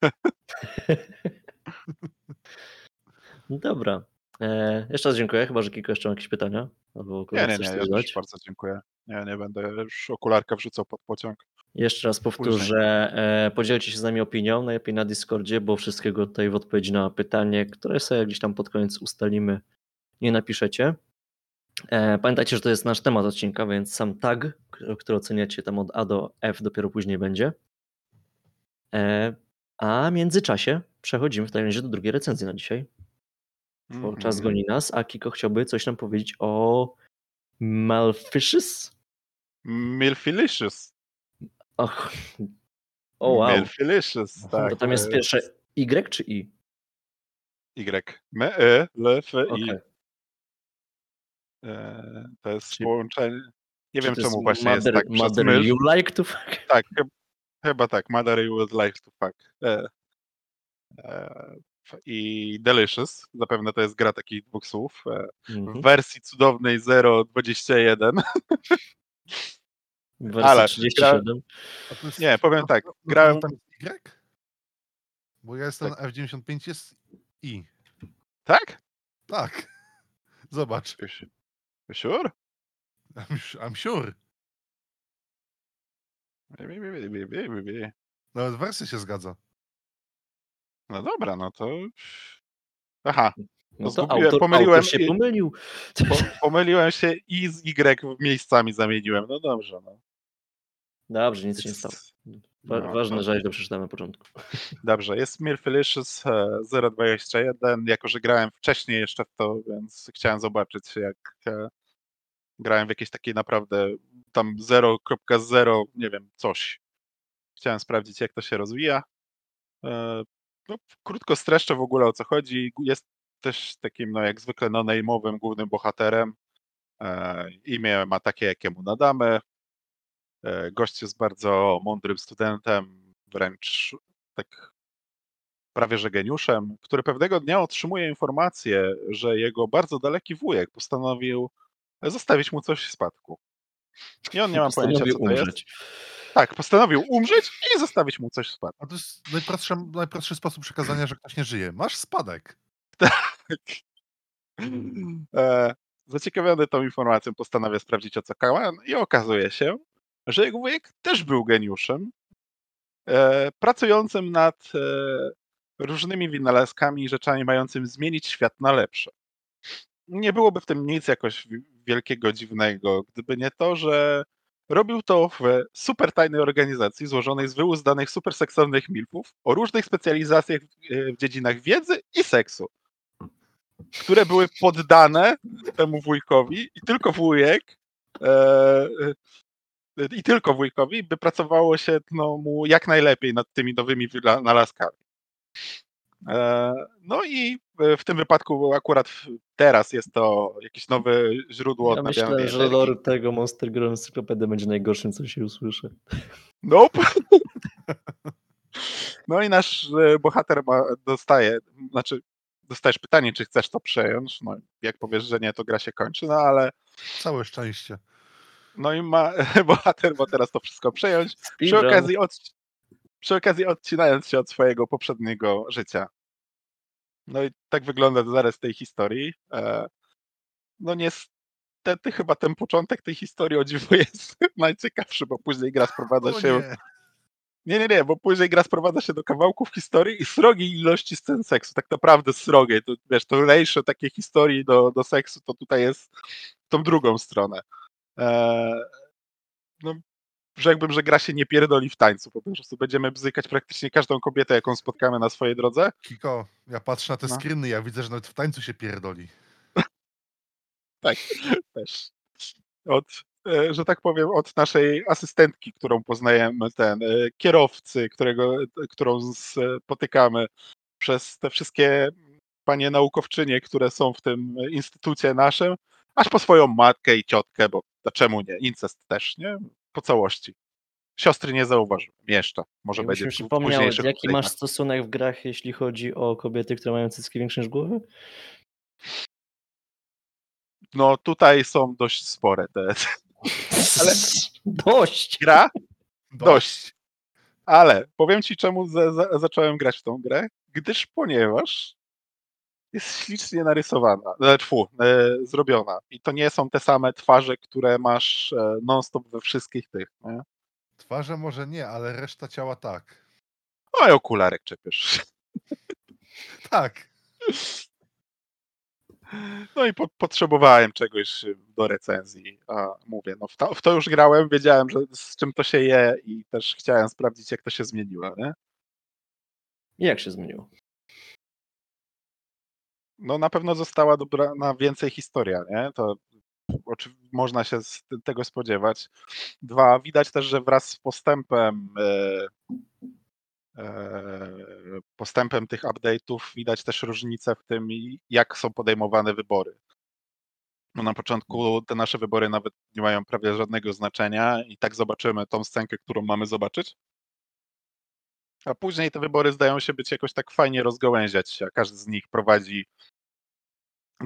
Dobra. E, jeszcze raz dziękuję. Chyba, że kilka jeszcze jakieś pytania. Albo Nie, nie, nie, ja bardzo dziękuję. Nie, nie będę już okularkę wrzucał pod pociąg. Jeszcze raz powtórzę, Później. e, podzielcie się z nami opinią, najlepiej na Discordzie, bo wszystkiego tutaj w odpowiedzi na pytanie, które sobie gdzieś tam pod koniec ustalimy, nie napiszecie. E, pamiętajcie, że to jest nasz temat odcinka, więc sam tag, który oceniacie tam od A do F dopiero później będzie. A w międzyczasie przechodzimy w takim razie do drugiej recenzji na dzisiaj, bo Mhm. czas goni nas, a Kiko chciałby coś nam powiedzieć o Malfishes? Milfilicious. Och, o wow, Milfilicious, tak. to tam jest e, pierwsze Y czy I? Y. M, E, L, F, I. Okej. E, To jest Czyli- połączenie. Nie wiem czemu właśnie mother, jest tak mother myl. you like to fuck? Tak, chyb- chyba tak. Mother you would like to fuck. E, e, I Delicious. Zapewne to jest gra takich dwóch słów. E, Mhm. w wersji cudownej 0.21. W wersji ale 37. A to jest, Nie, powiem tak, grałem- tam Y? Bo ja jestem Tak. na F95 jest I. Tak? Tak. Zobacz. You su- you Sure? I'm, I'm sure. Nawet wersja się zgadza. No dobra, no to. Aha, No to autor, pomyliłem autor się i- pomylił. po, pomyliłem się i z Y miejscami zamieniłem. No dobrze, no. Dobrze, nic się nie stało. Wa- No, Ważne, to- że to przeczytałem na początku. Dobrze, jest Milfilicious e, 021, jako że grałem wcześniej jeszcze w to, więc chciałem zobaczyć jak e, grałem w jakieś takie naprawdę tam 0.0, nie wiem, coś. Chciałem sprawdzić jak to się rozwija. No, krótko streszczę w ogóle o co chodzi. Jest też takim, no jak zwykle, no name'owym głównym bohaterem. E, Imię ma takie, jakie mu nadamy. E, Gość jest bardzo mądrym studentem, wręcz tak prawie że geniuszem, który pewnego dnia otrzymuje informację, że jego bardzo daleki wujek postanowił zostawić mu coś w spadku. I on nie ma pojęcia, co to jest. Tak, postanowił umrzeć i zostawić mu coś w spadku. A to jest najprostszy, najprostszy sposób przekazania, że ktoś nie żyje. Masz spadek. E, Zaciekawiony tą informacją postanawia sprawdzić o co kałan i okazuje się, że jego wujek też był geniuszem, e, pracującym nad e, różnymi wynalazkami i rzeczami mającymi zmienić świat na lepsze. Nie byłoby w tym nic jakoś wi- wielkiego, dziwnego, gdyby nie to, że Robił to w super tajnej organizacji złożonej z wyuzdanych super seksownych milfów o różnych specjalizacjach w- w dziedzinach wiedzy i seksu, które były poddane temu wujkowi i tylko wujek e, e, i tylko wujkowi by pracowało się no, mu jak najlepiej nad tymi nowymi wynalazkami. E, No i w tym wypadku akurat teraz jest to jakieś nowe źródło Ja myślę, że lore tego Monster Girl Encyclopedia będzie najgorszym, co się usłyszy. Nope. No i nasz e, bohater ma, dostaje, znaczy dostajesz pytanie, czy chcesz to przejąć. No, jak powiesz, że nie, to gra się kończy, no ale Całe szczęście. no i ma, bohater ma teraz to wszystko przejąć. Przy Speedrun. okazji, od, przy okazji odcinając się od swojego poprzedniego życia. No i tak wygląda zarys tej historii. E, No niestety chyba ten początek tej historii o dziwo jest najciekawszy, bo później gra sprowadza O się nie. Nie, nie, nie, bo później gra sprowadza się do kawałków historii i srogiej ilości scen seksu. Tak naprawdę srogiej. To, wiesz, to ratio takiej historii do, do seksu to tutaj jest tą drugą stronę. Eee, no, rzekłbym, że gra się nie pierdoli w tańcu. Po prostu będziemy bzykać praktycznie każdą kobietę, jaką spotkamy na swojej drodze. Kiko, ja patrzę na te No. screeny, ja widzę, że nawet w tańcu się pierdoli. Tak, też. Od, e, że tak powiem, od naszej asystentki, którą poznajemy, ten e, kierowcy, którego, którą spotykamy, przez te wszystkie panie naukowczynie, które są w tym instytucie naszym, aż po swoją matkę i ciotkę, bo dlaczego nie? Incest też, nie? Po całości. Siostry nie zauważyłem jeszcze. Może Jakbyś będzie przypomniał, jaki masz stosunek w grach, jeśli chodzi o kobiety, które mają cycki większe niż głowy? No tutaj są dość spore te Ale- Dość! gra, Dość. Ale powiem ci, czemu za, za, zacząłem grać w tą grę. Gdyż ponieważ jest ślicznie narysowana, tfu, e, zrobiona. I to nie są te same twarze, które masz e, non-stop we wszystkich tych. Nie? Twarze może nie, ale reszta ciała tak. Oj, okularek czepiesz. Tak. No i po, potrzebowałem czegoś do recenzji. A mówię, no w to, w to już grałem, wiedziałem, że z czym to się je i też chciałem sprawdzić, jak to się zmieniło. Nie? I Jak się zmieniło? No na pewno została dobrana więcej historia, nie? To można się z tego spodziewać. Dwa, widać też, że wraz z postępem e, e, postępem tych update'ów widać też różnicę w tym, jak są podejmowane wybory. No na początku te nasze wybory nawet nie mają prawie żadnego znaczenia i tak zobaczymy tą scenkę, którą mamy zobaczyć. A później te wybory zdają się być jakoś tak fajnie rozgałęziać się, a każdy z nich prowadzi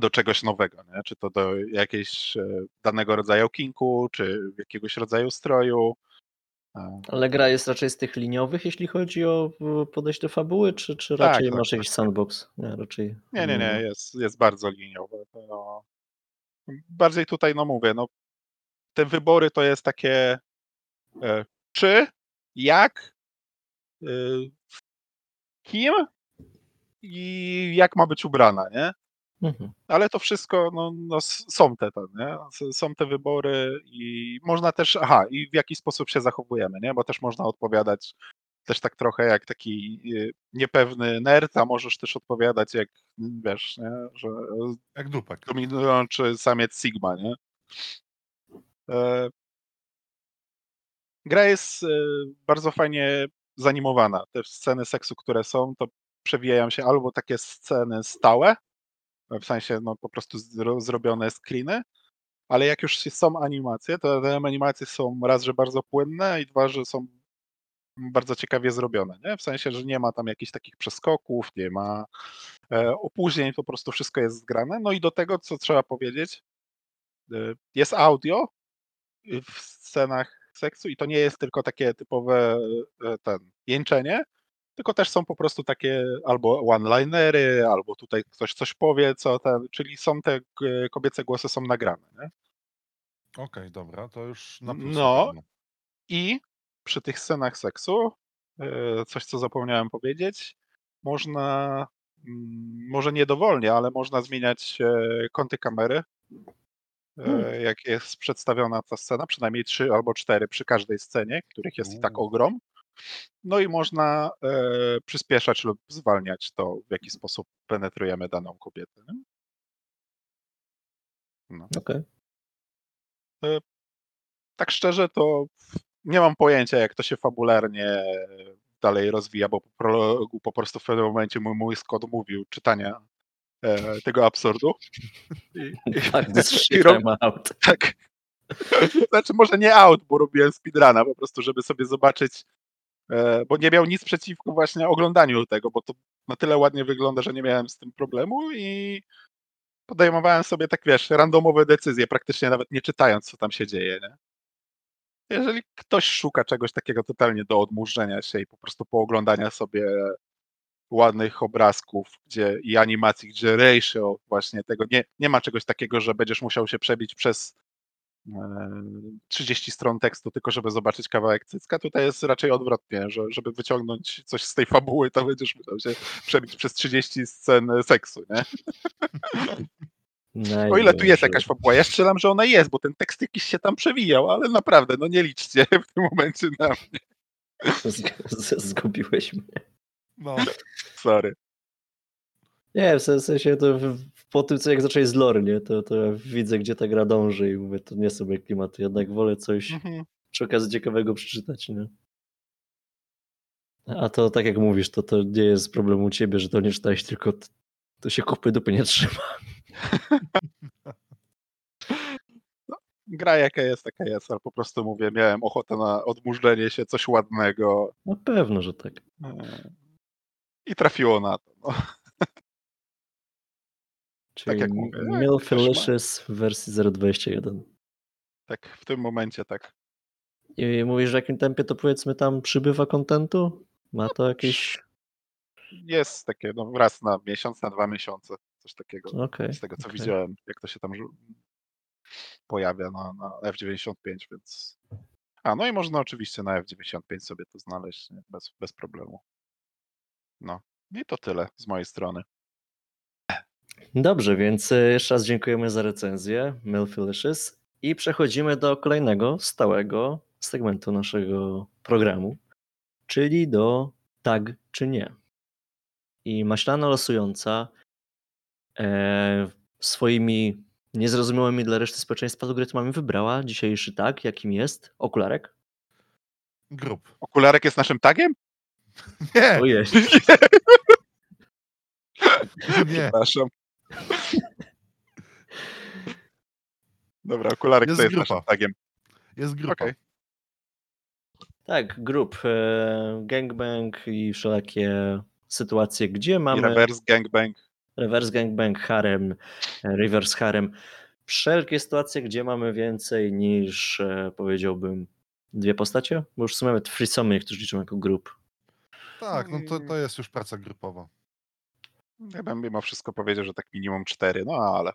do czegoś nowego, nie? czy to do jakiegoś e, danego rodzaju kinku, czy jakiegoś rodzaju stroju. Ale gra jest raczej z tych liniowych, jeśli chodzi o podejście do fabuły, czy, czy Tak, raczej tak, masz tak, jakiś tak. sandbox? Nie, raczej. Nie, nie, nie, jest, jest bardzo liniowe. No, bardziej tutaj, no mówię, no, te wybory to jest takie e, czy, jak, kim i jak ma być ubrana, nie? Mhm. Ale to wszystko, no, no są te, te, nie? Są te wybory i można też, aha, i w jaki sposób się zachowujemy, nie? Bo też można odpowiadać też tak trochę jak taki y, niepewny nerd, a możesz też odpowiadać jak, wiesz, nie? Że Jak dupek. dominujący samiec Sigma, nie? E, Gra jest e, bardzo fajnie zanimowana. Te sceny seksu, które są, to przewijają się albo takie sceny stałe, w sensie no, po prostu zro, zrobione screeny, ale jak już są animacje, to te animacje są raz, że bardzo płynne i dwa, że są bardzo ciekawie zrobione, nie? W sensie, że nie ma tam jakichś takich przeskoków, nie ma e, opóźnień, po prostu wszystko jest zgrane. No i do tego, co trzeba powiedzieć, e, jest audio w scenach seksu i to nie jest tylko takie typowe e, ten jęczenie, tylko też są po prostu takie albo one-linery, albo tutaj ktoś coś powie, co ten, czyli są te e, kobiece głosy są nagrane? Okej, dobra, to już na plus. No. I przy tych scenach seksu, e, coś co zapomniałem powiedzieć, można, mm, może nie dowolnie, ale można zmieniać e, kąty kamery. E, jak jest przedstawiona ta scena, przynajmniej trzy albo cztery przy każdej scenie, których jest i tak ogrom. No i można e, przyspieszać lub zwalniać to, w jaki sposób penetrujemy daną kobietę. No. Okej. Tak szczerze, to nie mam pojęcia, jak to się fabularnie dalej rozwija, bo po po prostu w pewnym momencie mój mózg odmówił czytania e, tego absurdu. I, i, Tak, i rob- out. tak. Znaczy może nie out, bo robiłem speedruna po prostu, żeby sobie zobaczyć, e, bo nie miał nic przeciwko właśnie oglądaniu tego, bo to na tyle ładnie wygląda, że nie miałem z tym problemu i podejmowałem sobie tak, wiesz, randomowe decyzje, praktycznie nawet nie czytając, co tam się dzieje, nie? Jeżeli ktoś szuka czegoś takiego totalnie do odmurzenia się i po prostu pooglądania sobie ładnych obrazków gdzie, i animacji, gdzie ratio właśnie tego, nie, nie ma czegoś takiego, że będziesz musiał się przebić przez e, 30 stron tekstu, tylko żeby zobaczyć kawałek cycka. Tutaj jest raczej odwrotnie, że żeby wyciągnąć coś z tej fabuły, to będziesz musiał się przebić przez 30 scen seksu, nie? O ile tu jest jakaś fabuła, ja strzelam, że ona jest, bo ten tekst jakiś się tam przewijał, ale naprawdę, no nie liczcie w tym momencie na mnie, Z- z- Zgubiłeś mnie. No, sorry. Nie, w sen- w sensie to po tym, co jak zaczęli z lore, nie, to, to ja widzę, gdzie ta gra dąży i mówię, to nie są moje klimaty, jednak wolę coś Mhm. przy okazji ciekawego przeczytać, nie? A to tak jak mówisz, to, to nie jest problem u ciebie, że to nie czytałeś, tylko to się kupy dupy nie trzyma. Gra jaka jest, taka jest, ale po prostu mówię, miałem ochotę na odmurzenie się, coś ładnego Na pewno, że tak. i trafiło na to. No. Czyli jak mówię, jak ma- Milfilicious w wersji 0.21. Tak, w tym momencie tak. I mówisz, w jakim tempie to powiedzmy tam przybywa kontentu? Ma to jakieś... Jest takie, no raz na miesiąc, na dwa miesiące, coś takiego. Okej. Z tego co okej. widziałem, jak to się tam pojawia na, na F95, więc. A, no i można oczywiście na F95 sobie to znaleźć nie? Bez, bez problemu. No. I to tyle z mojej strony. Dobrze, więc e, jeszcze raz dziękujemy za recenzję Milfilicious i przechodzimy do kolejnego stałego segmentu naszego programu, czyli do tag czy nie. I maślana losująca e, swoimi niezrozumiałymi dla reszty społeczeństwa algorytmami wybrała dzisiejszy tag, jakim jest okularek. grup. Okularek jest naszym tagiem? Nie, Ojej, nie. Przepraszam. Dobra, okularek Jest to jest grupa. naszym tagiem. Jest grupa. Okej. tak, grup, e, gangbang i wszelakie sytuacje, gdzie I mamy... reverse gangbang. reverse gangbang, harem, reverse harem. Wszelkie sytuacje, gdzie mamy więcej niż e, powiedziałbym dwie postacie, bo już w sumie nawet threesome niektórzy liczą jako grup. Tak, no to, to jest już praca grupowa. Ja bym mimo wszystko powiedział, że tak minimum cztery, no ale.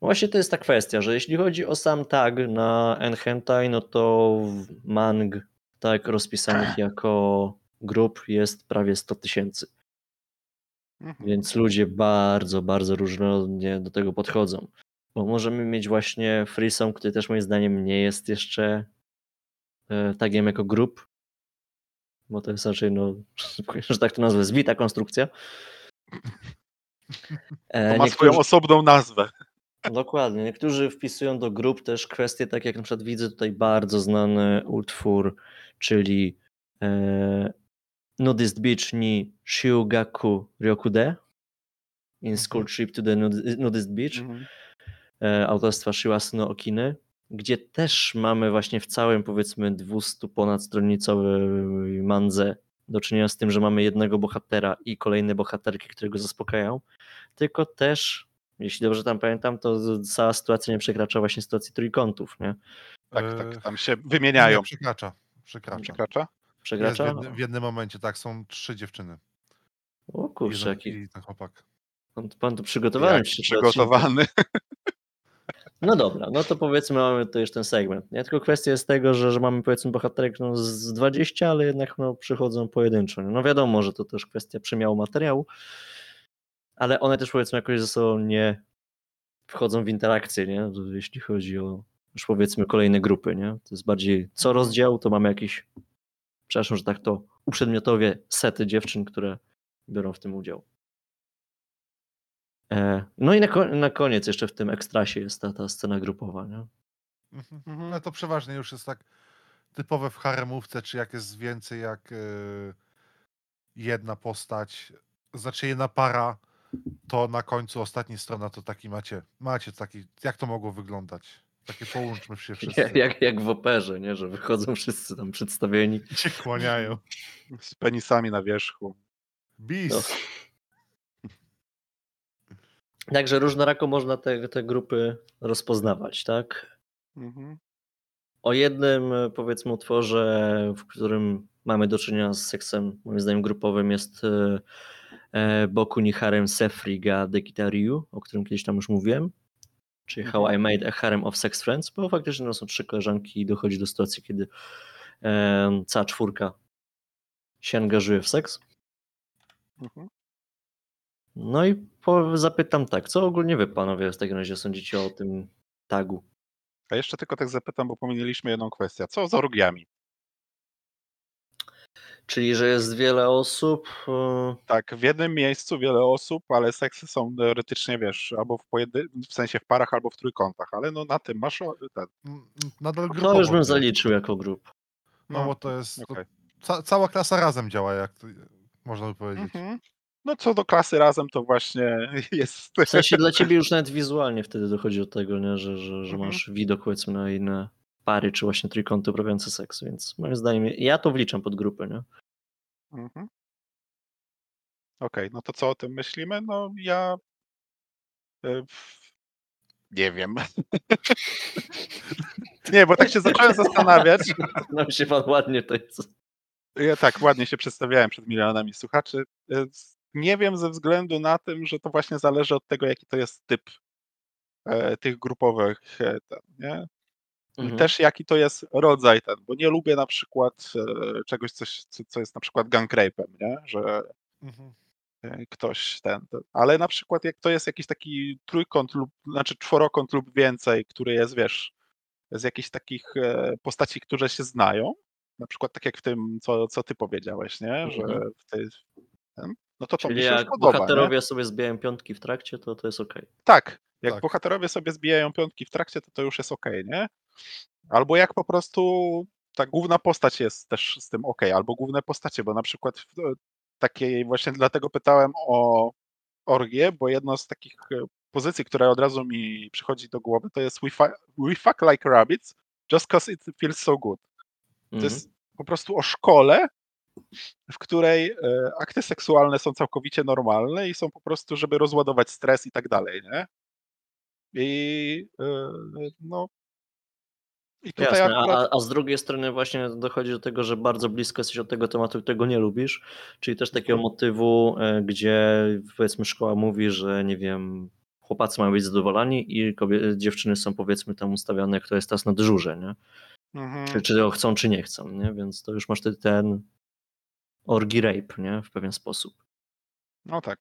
Właśnie to jest ta kwestia, że jeśli chodzi o sam tag na Enhentai, no to w mang tak rozpisanych jako grup jest prawie 100 tysięcy. Mhm. Więc ludzie bardzo, bardzo różnorodnie do tego podchodzą. Bo możemy mieć właśnie Freesome, który też moim zdaniem nie jest jeszcze e, tagiem jako grup, bo to jest raczej, no, że tak to nazwę, zbita konstrukcja. E, To ma niektórzy- swoją osobną nazwę. Dokładnie. Niektórzy wpisują do grup też kwestie, tak jak na przykład widzę tutaj bardzo znany utwór, czyli e, Nudist Beach ni Shiugaku Ryokude in School Trip to the Nud- Nudist Beach Mhm. e, autorstwa Shiwasuno Okiny, gdzie też mamy właśnie w całym powiedzmy 200 ponad stronicowej mandze do czynienia z tym, że mamy jednego bohatera i kolejne bohaterki, które go zaspokajają, tylko też, jeśli dobrze tam pamiętam, to cała sytuacja nie przekracza właśnie sytuacji trójkątów, nie? Tak, E, tak, tam się wymieniają. Nie, przekracza. Przekracza. Przekracza? Jest w, Przekracza? jednym, w jednym momencie, tak, są trzy dziewczyny. O kurczę, jaki I ten chłopak. pan, pan tu przygotowany Jak przygotowany. No dobra, no to powiedzmy mamy to już ten segment. Nie tylko kwestia jest tego, że, że mamy powiedzmy bohaterek no, z 20, ale jednak no, przychodzą pojedynczo. No wiadomo, że to też kwestia przemiału materiału, ale one też powiedzmy jakoś ze sobą nie wchodzą w interakcję, nie? Jeśli chodzi o już powiedzmy kolejne grupy, nie? To jest bardziej co rozdział, to mamy jakieś, przepraszam, że tak to uprzedmiotowie sety dziewczyn, które biorą w tym udział. E, no i na, na koniec jeszcze w tym ekstrasie jest ta, ta scena grupowa, nie? Mhm. Mhm. No to przeważnie już jest tak typowe w haremówce, czy jak jest więcej jak e, jedna postać, znaczy jedna para, to na końcu ostatnia strona to taki macie, macie taki, jak to mogło wyglądać? Takie połączmy się wszyscy. Jak, jak, jak w operze, nie? Że wychodzą wszyscy tam przedstawieni. I się kłaniają. Z penisami na wierzchu. Bis. No. Także różnorako można te, te grupy rozpoznawać, tak? Mhm. O jednym, powiedzmy, utworze, w którym mamy do czynienia z seksem, moim zdaniem, grupowym, jest e, e, Boku ni Harem Sefriga de Gitaryu, o którym kiedyś tam już mówiłem. Czyli How I Made a Harem of Sex Friends, bo faktycznie no, są trzy koleżanki i dochodzi do sytuacji, kiedy e, cała czwórka się angażuje w seks. Mhm. No i zapytam tak, co ogólnie wy panowie w takim razie sądzicie o tym tagu? A jeszcze tylko tak zapytam, bo pominęliśmy jedną kwestię. Co z orgiami? Czyli, że jest wiele osób. e, Tak, w jednym miejscu wiele osób, ale seksy są teoretycznie, wiesz, albo w, pojedy... w sensie w parach, albo w trójkątach, ale no na tym masz ten. Nadal To grupowo. już bym zaliczył jako grup. No bo to jest, to, okej. ca, cała klasa razem działa, jak to, można by powiedzieć. Mhm. No co do klasy razem, to właśnie jest. W sensie dla ciebie już nawet wizualnie wtedy dochodzi do tego, nie? Że, że, że Mhm. masz widok powiedzmy na inne pary, czy właśnie trójkąty uprawiające seks, więc moim zdaniem ja to wliczam pod grupę, nie? Mhm. Okej, no to co o tym myślimy? No ja. e, Nie wiem. Nie, bo tak się zacząłem zastanawiać. No się pan ładnie to jest. Ja tak ładnie się przedstawiałem przed milionami słuchaczy. Nie wiem ze względu na tym, że to właśnie zależy od tego, jaki to jest typ e, tych grupowych, e, ten, nie? I Mhm. też jaki to jest rodzaj ten, bo nie lubię na przykład e, czegoś, coś, co, co jest na przykład gang rape'em, nie? Że Mhm. e, ktoś ten, ten. Ale na przykład jak to jest jakiś taki trójkąt lub, znaczy czworokąt lub więcej, który jest, wiesz, z jakichś takich e, postaci, które się znają, na przykład tak jak w tym, co, co ty powiedziałeś, nie? Że Mhm. w tej, ten, no to to mi Czyli się jak podoba, nie? bohaterowie sobie zbijają piątki w trakcie, to to jest okej. Tak, jak Tak. bohaterowie sobie zbijają piątki w trakcie, to to już jest okej, nie? Albo jak po prostu ta główna postać jest też z tym okej, albo główne postacie, bo na przykład w takiej właśnie dlatego pytałem o orgię, bo jedną z takich e, pozycji, która od razu mi przychodzi do głowy, to jest we, we fuck like rabbits just cause it feels so good. To Mhm. jest po prostu o szkole, w której e, akty seksualne są całkowicie normalne i są po prostu, żeby rozładować stres i tak dalej, nie? I e, no. I tutaj Jasne, akurat. a, a z drugiej strony właśnie dochodzi do tego, że bardzo blisko jesteś od tego tematu i tego nie lubisz, czyli też takiego motywu, e, gdzie powiedzmy szkoła mówi, że nie wiem, chłopacy mają być zadowoleni i kobie- dziewczyny są powiedzmy tam ustawione, kto jest teraz na dyżurze, nie? Mhm. Czy, czy chcą, czy nie chcą, nie? Więc to już masz wtedy ten orgi rape, nie? W pewien sposób. No tak.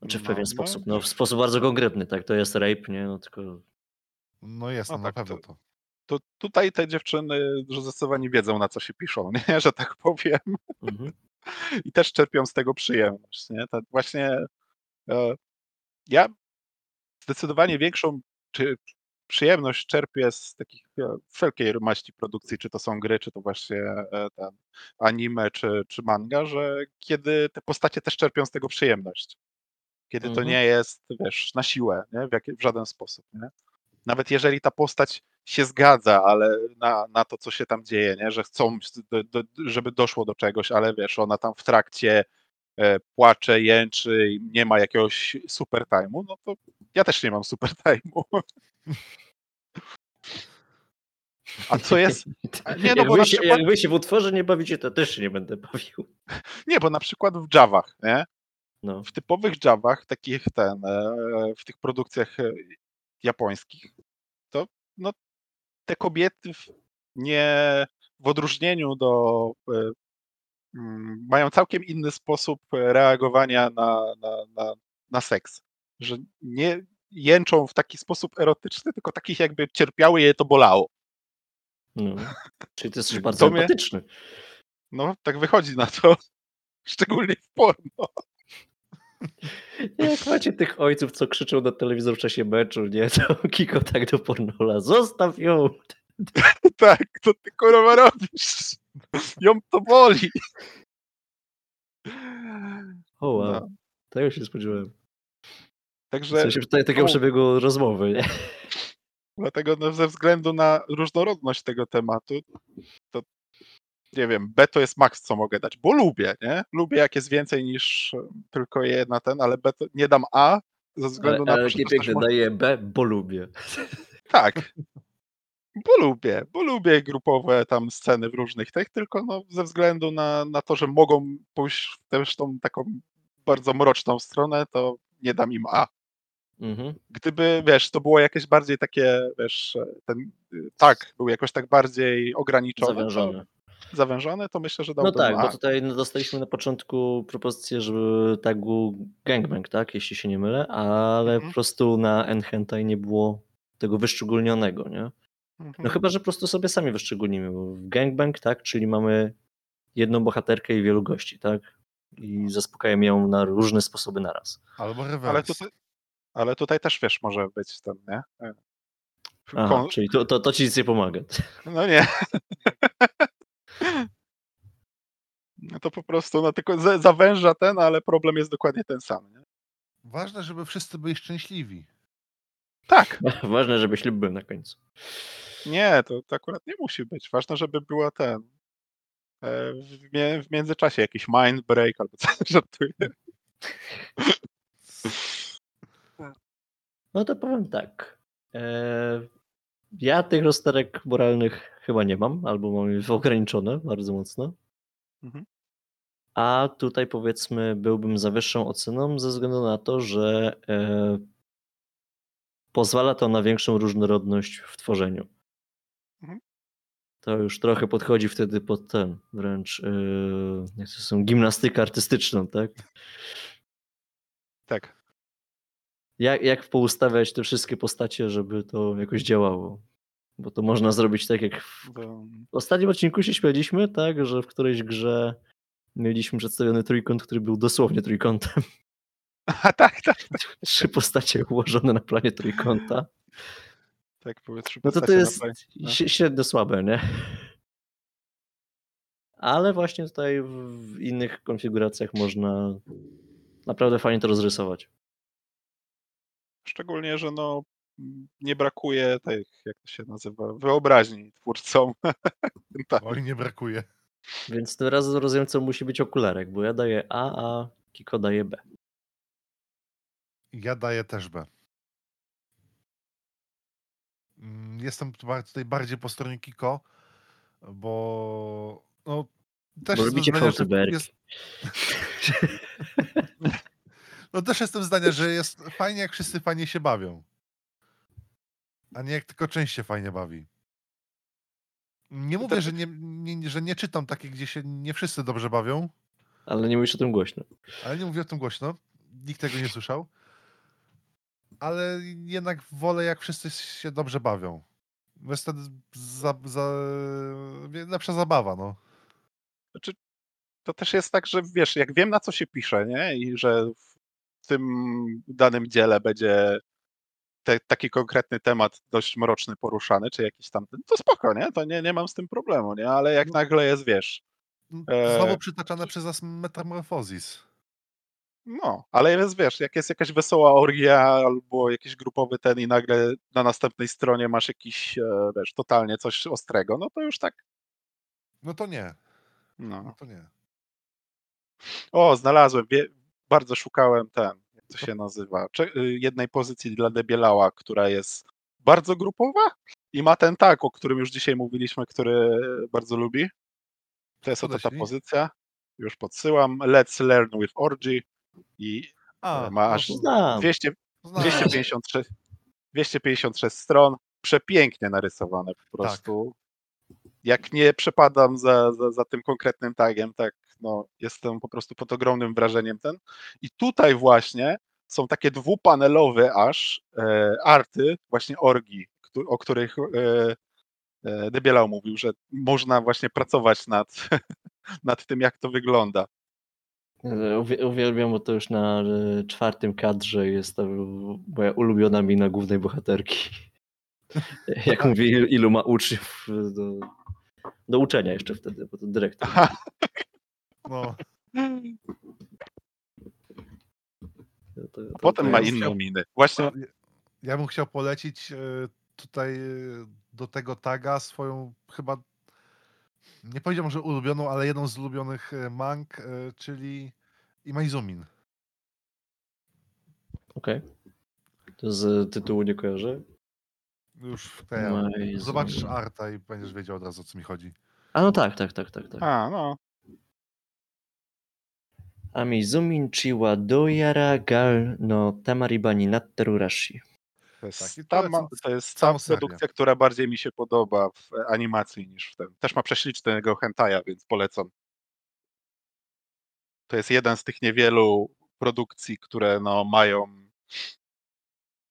Znaczy w No, pewien no. sposób, no w sposób bardzo konkretny, tak? To jest rape, nie? No tylko No jest, No no, tak, na pewno to- to. To tutaj te dziewczyny że zdecydowanie wiedzą, na co się piszą, nie? że tak powiem. mhm. I też czerpią z tego przyjemność. Nie? Tak właśnie e, ja zdecydowanie większą czy przyjemność czerpię z takich e, wszelkiej maści produkcji, czy to są gry, czy to właśnie e, ten anime, czy, czy manga, że kiedy te postacie też czerpią z tego przyjemność. Kiedy to Mhm. nie jest, wiesz, na siłę, nie? W, jaki, w żaden sposób. Nie? Nawet jeżeli ta postać się zgadza, ale na, na to, co się tam dzieje, nie? że chcą, do, do, żeby doszło do czegoś, ale wiesz, ona tam w trakcie e, płacze, jęczy i nie ma jakiegoś super time'u, no to ja też nie mam super time'u. A co jest? Nie, no jak, bo wy na się, przykład, jak wy się w utworze nie bawicie, to też się nie będę bawił. nie, bo na przykład w Javach, nie? No. w typowych Javach, takich ten, e, w tych produkcjach e, japońskich, to no, te kobiety w- nie w odróżnieniu do e, mm, mają całkiem inny sposób reagowania na, na, na, na seks. Że nie, jęczą w taki sposób erotyczny, tylko takich jakby cierpiały je to bolało. No. Czyli ty jesteś bardzo mnie- empatyczny. No, tak wychodzi na to, szczególnie w porno. Jak macie tych ojców, co krzyczą na telewizor w czasie meczu, nie? To Kiko tak do pornola. Zostaw ją! Tak, to ty kurwa robisz. Ją to boli. O wow. No. Tego się nie spodziewałem. W Także sensie tutaj takiego przebiegu rozmowy, nie? dlatego no, ze względu na różnorodność tego tematu, to nie wiem, B to jest maks, co mogę dać, bo lubię, nie? Lubię, jak jest więcej niż e, tylko jedna ten, ale B to nie dam A ze Ale, względu na ale jakie to też piękne daje B, bo lubię. Tak. Bo lubię, bo lubię grupowe tam sceny w różnych tych, tylko no ze względu na, na to, że mogą pójść też tą taką bardzo mroczną stronę, to nie dam im A. Mhm. Gdyby, wiesz, to było jakieś bardziej takie, wiesz, ten y, tak, był jakoś tak bardziej ograniczony, Zawężone. To, zawężony, to myślę, że No dałbym tak, A. bo tutaj dostaliśmy na początku propozycję, żeby tak był gangbang, tak? Jeśli się nie mylę, ale Mhm. po prostu na Enhentai nie było tego wyszczególnionego, nie? No Mhm. chyba, że po prostu sobie sami wyszczególnimy, bo w gangbang, tak? Czyli mamy jedną bohaterkę i wielu gości, tak? I zaspokajamy ją na różne sposoby naraz. Albo rewers. ale, tutaj, ale tutaj też, wiesz, może być ten, nie? E, Aha, kon- czyli to, to, to ci nic nie pomaga. No nie. No to po prostu, no tylko za- zawęża ten, ale problem jest dokładnie ten sam, nie? Ważne, żeby wszyscy byli szczęśliwi. Tak, Ważne, żeby ślub był na końcu. nie, to, to akurat nie musi być. Ważne, żeby była ten e, w, w międzyczasie jakiś mind break albo co, żartuję. No to powiem tak. E, ja tych rozterek moralnych chyba nie mam, albo mam je ograniczone bardzo mocno. Mhm. A tutaj powiedzmy byłbym za wyższą oceną ze względu na to, że e, pozwala to na większą różnorodność w tworzeniu. Mhm. To już trochę podchodzi wtedy pod ten, wręcz e, jak to są gimnastykę artystyczną, tak? Tak. Jak, jak poustawiać te wszystkie postacie, żeby to jakoś działało? Bo to można zrobić tak, jak w w ostatnim odcinku się śmialiśmy, tak, że w którejś grze mieliśmy przedstawiony trójkąt, który był dosłownie trójkątem. a tak, tak, Trzy postacie ułożone na planie trójkąta. tak, powiedz trzy No to to jest planie. no. średnio słabe, nie? Ale właśnie tutaj w innych konfiguracjach można naprawdę fajnie to rozrysować. Szczególnie, że no nie brakuje tych, jak to się nazywa, wyobraźni twórcom. tak. Oj, nie brakuje. Więc teraz rozumiem, co musi być okularek, bo ja daję A, a Kiko daje B. Ja daję też B. Mm, Jestem tutaj bardziej po stronie Kiko, bo no, też Bo lubicie fałszyberki. jest, no też jestem zdania, że jest fajnie, jak wszyscy fajnie się bawią. A nie jak tylko część się fajnie bawi. Nie mówię, że nie, nie, że nie czytam takich, gdzie się nie wszyscy dobrze bawią, Ale nie mówisz o tym głośno. ale nie mówię o tym głośno. Nikt tego nie słyszał. Ale jednak wolę, jak wszyscy się dobrze bawią. Bo Jest wtedy za, za, lepsza zabawa, no. to też jest tak, że wiesz, jak wiem na co się pisze, nie? I że w tym danym dziele będzie te, taki konkretny temat dość mroczny poruszany, czy jakiś tam, to spoko, nie? To nie, nie mam z tym problemu, nie? Ale jak nagle jest, wiesz, Eee. Znowu przytaczane przez nas Metamorphozis. no, ale jest, wiesz, jak jest jakaś wesoła orgia albo jakiś grupowy ten i nagle na następnej stronie masz jakiś, e, wiesz, totalnie coś ostrego, no to już tak, No to nie, no. no to nie. O, znalazłem. Wie, bardzo szukałem ten, jak to się nazywa, y, jednej pozycji dla Debielała, która jest bardzo grupowa i ma ten tak, o którym już dzisiaj mówiliśmy, który bardzo lubi. To jest oto ta pozycja. Już podsyłam. Let's learn with orgy i A, ma aż no to Znam. 200, znam. 256, 256 stron. Przepięknie narysowane po prostu. Jak nie przepadam za, za, za tym konkretnym tagiem, tak no, jestem po prostu pod ogromnym wrażeniem ten. I tutaj właśnie są takie dwupanelowe aż e, arty właśnie orgi, o których e, e, Debielał mówił, że można właśnie pracować nad, nad tym, jak to wygląda. Uwie- Uwielbiam, bo to już na e, czwartym kadrze jest to moja ulubiona mina głównej bohaterki. Jak mówi, il- ilu ma uczniów e, do, do uczenia jeszcze wtedy, bo to dyrektor. No, To- to- to- Potem ma inną minę. Właśnie ja bym chciał polecić e, tutaj e, do tego taga swoją chyba, nie powiedziałbym, że ulubioną, ale jedną z ulubionych e, mang, czyli Imaizumin. Okej. To z tytułu nie kojarzę. Już ten, Imaizumin. zobaczysz arta i będziesz wiedział od razu, o co mi chodzi. A no tak, tak, tak, tak. tak. A, no. Amizumin chiwa doyara gal no tamariba ni natteru rashi. To jest, Tak, ma, to jest serię. produkcja, która bardziej mi się podoba w animacji niż w tym. Też ma prześlicznego hentaja, więc polecam. To jest jeden z tych niewielu produkcji, które no, mają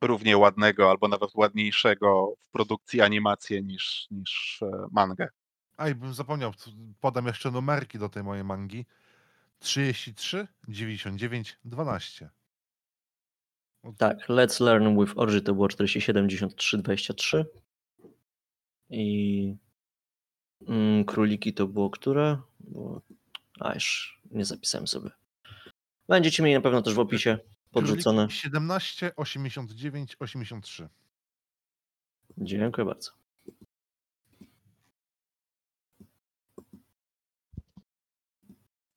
równie ładnego albo nawet ładniejszego w produkcji animację niż, niż e, mangę. A i bym zapomniał, podam jeszcze numerki do tej mojej mangi. 33, 99, 12. Tak, Let's Learn with Orgy to było 479323 i mm, Króliki to było które? Było... A już nie zapisałem sobie. Będziecie mieli na pewno też w opisie podrzucone. Króliki 17, 89, 83. Dziękuję bardzo.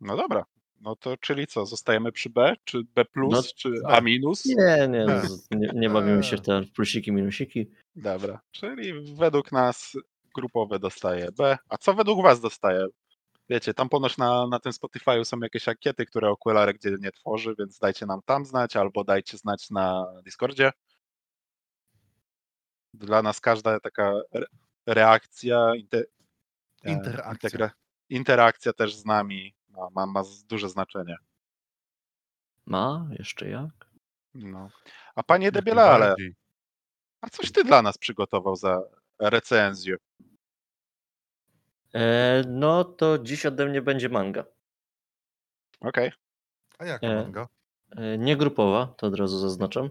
No dobra. No to czyli co, zostajemy przy B, czy B+, No, czy B. A-? minus? Nie, nie, Nie. z- nie, nie bawimy się Nie. w te plusiki, minusiki. Dobra, czyli według nas grupowe dostaje B. A co według was dostaje? Wiecie, tam ponoć na, na tym Spotify'u są jakieś ankiety, które okularek dziennie tworzy, więc dajcie nam tam znać, albo dajcie znać na Discordzie. Dla nas każda taka re- reakcja, inte, e, Interakcja. integra- interakcja też z nami ma, ma, ma duże znaczenie. Ma? Jeszcze jak? No. A panie Jak Debielale, a coś ty dla nas przygotował za recenzję? E, no to dziś ode mnie będzie manga. Okej. A jaka E, manga? E, Nie grupowa, to od razu zaznaczam.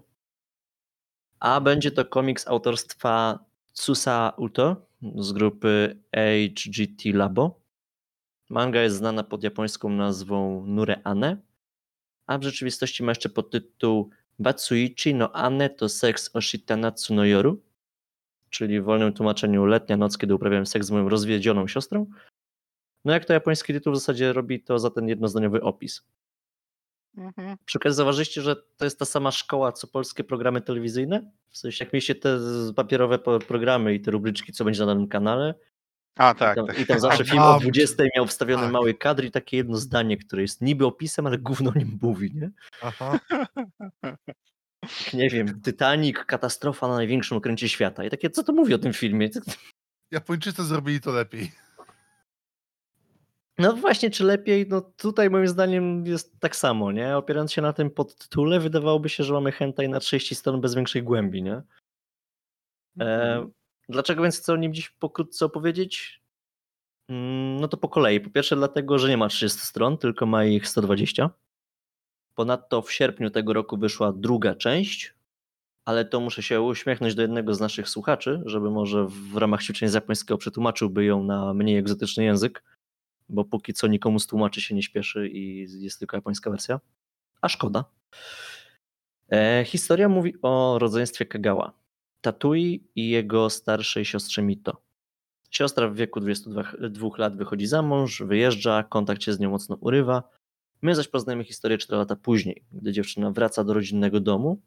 A będzie to komiks autorstwa Tsusa Uto z grupy HGT Labo. Manga jest znana pod japońską nazwą Nure Ane, a w rzeczywistości ma jeszcze podtytuł Batsuichi no Ane to seks Oshita Natsu no Yoru, czyli w wolnym tłumaczeniu letnia noc, kiedy uprawiałem seks z moją rozwiedzioną siostrą. No jak to japoński tytuł w zasadzie robi to za ten jednozdaniowy opis. Mhm. Przy okazji zauważyliście, że to jest ta sama szkoła, co polskie programy telewizyjne? W sensie, jak mieliście te papierowe programy i te rubryczki, co będzie na danym kanale, A i, tak, tam, tak. i tam zawsze film o mam. 20 miał wstawiony Tak. mały kadr i takie jedno zdanie, które jest niby opisem, ale gówno nim mówi, nie? Aha. Nie wiem, Titanic, katastrofa na największym okręcie świata. I takie, co to mówi o tym filmie? Japończycy zrobili to lepiej. No właśnie, czy lepiej? No tutaj moim zdaniem jest tak samo, nie? Opierając się na tym podtytule, wydawałoby się, że mamy hentai na 30 stron bez większej głębi, nie? E, dlaczego więc chcę o nim dziś pokrótce opowiedzieć? Mm, No to po kolei. Po pierwsze dlatego, że nie ma 30 stron, tylko ma ich 120. Ponadto w sierpniu tego roku wyszła druga część, ale to muszę się uśmiechnąć do jednego z naszych słuchaczy, żeby może w ramach ćwiczeń japońskiego przetłumaczyłby ją na mniej egzotyczny język, bo póki co nikomu z tłumaczy się nie śpieszy i jest tylko japońska wersja. A szkoda. E, historia mówi o rodzeństwie Kagawa. Tatui i jego starszej siostrze Mito. Siostra w wieku 22 lat wychodzi za mąż, wyjeżdża, kontakt się z nią mocno urywa. My zaś poznajemy historię 4 lata później, gdy dziewczyna wraca do rodzinnego domu.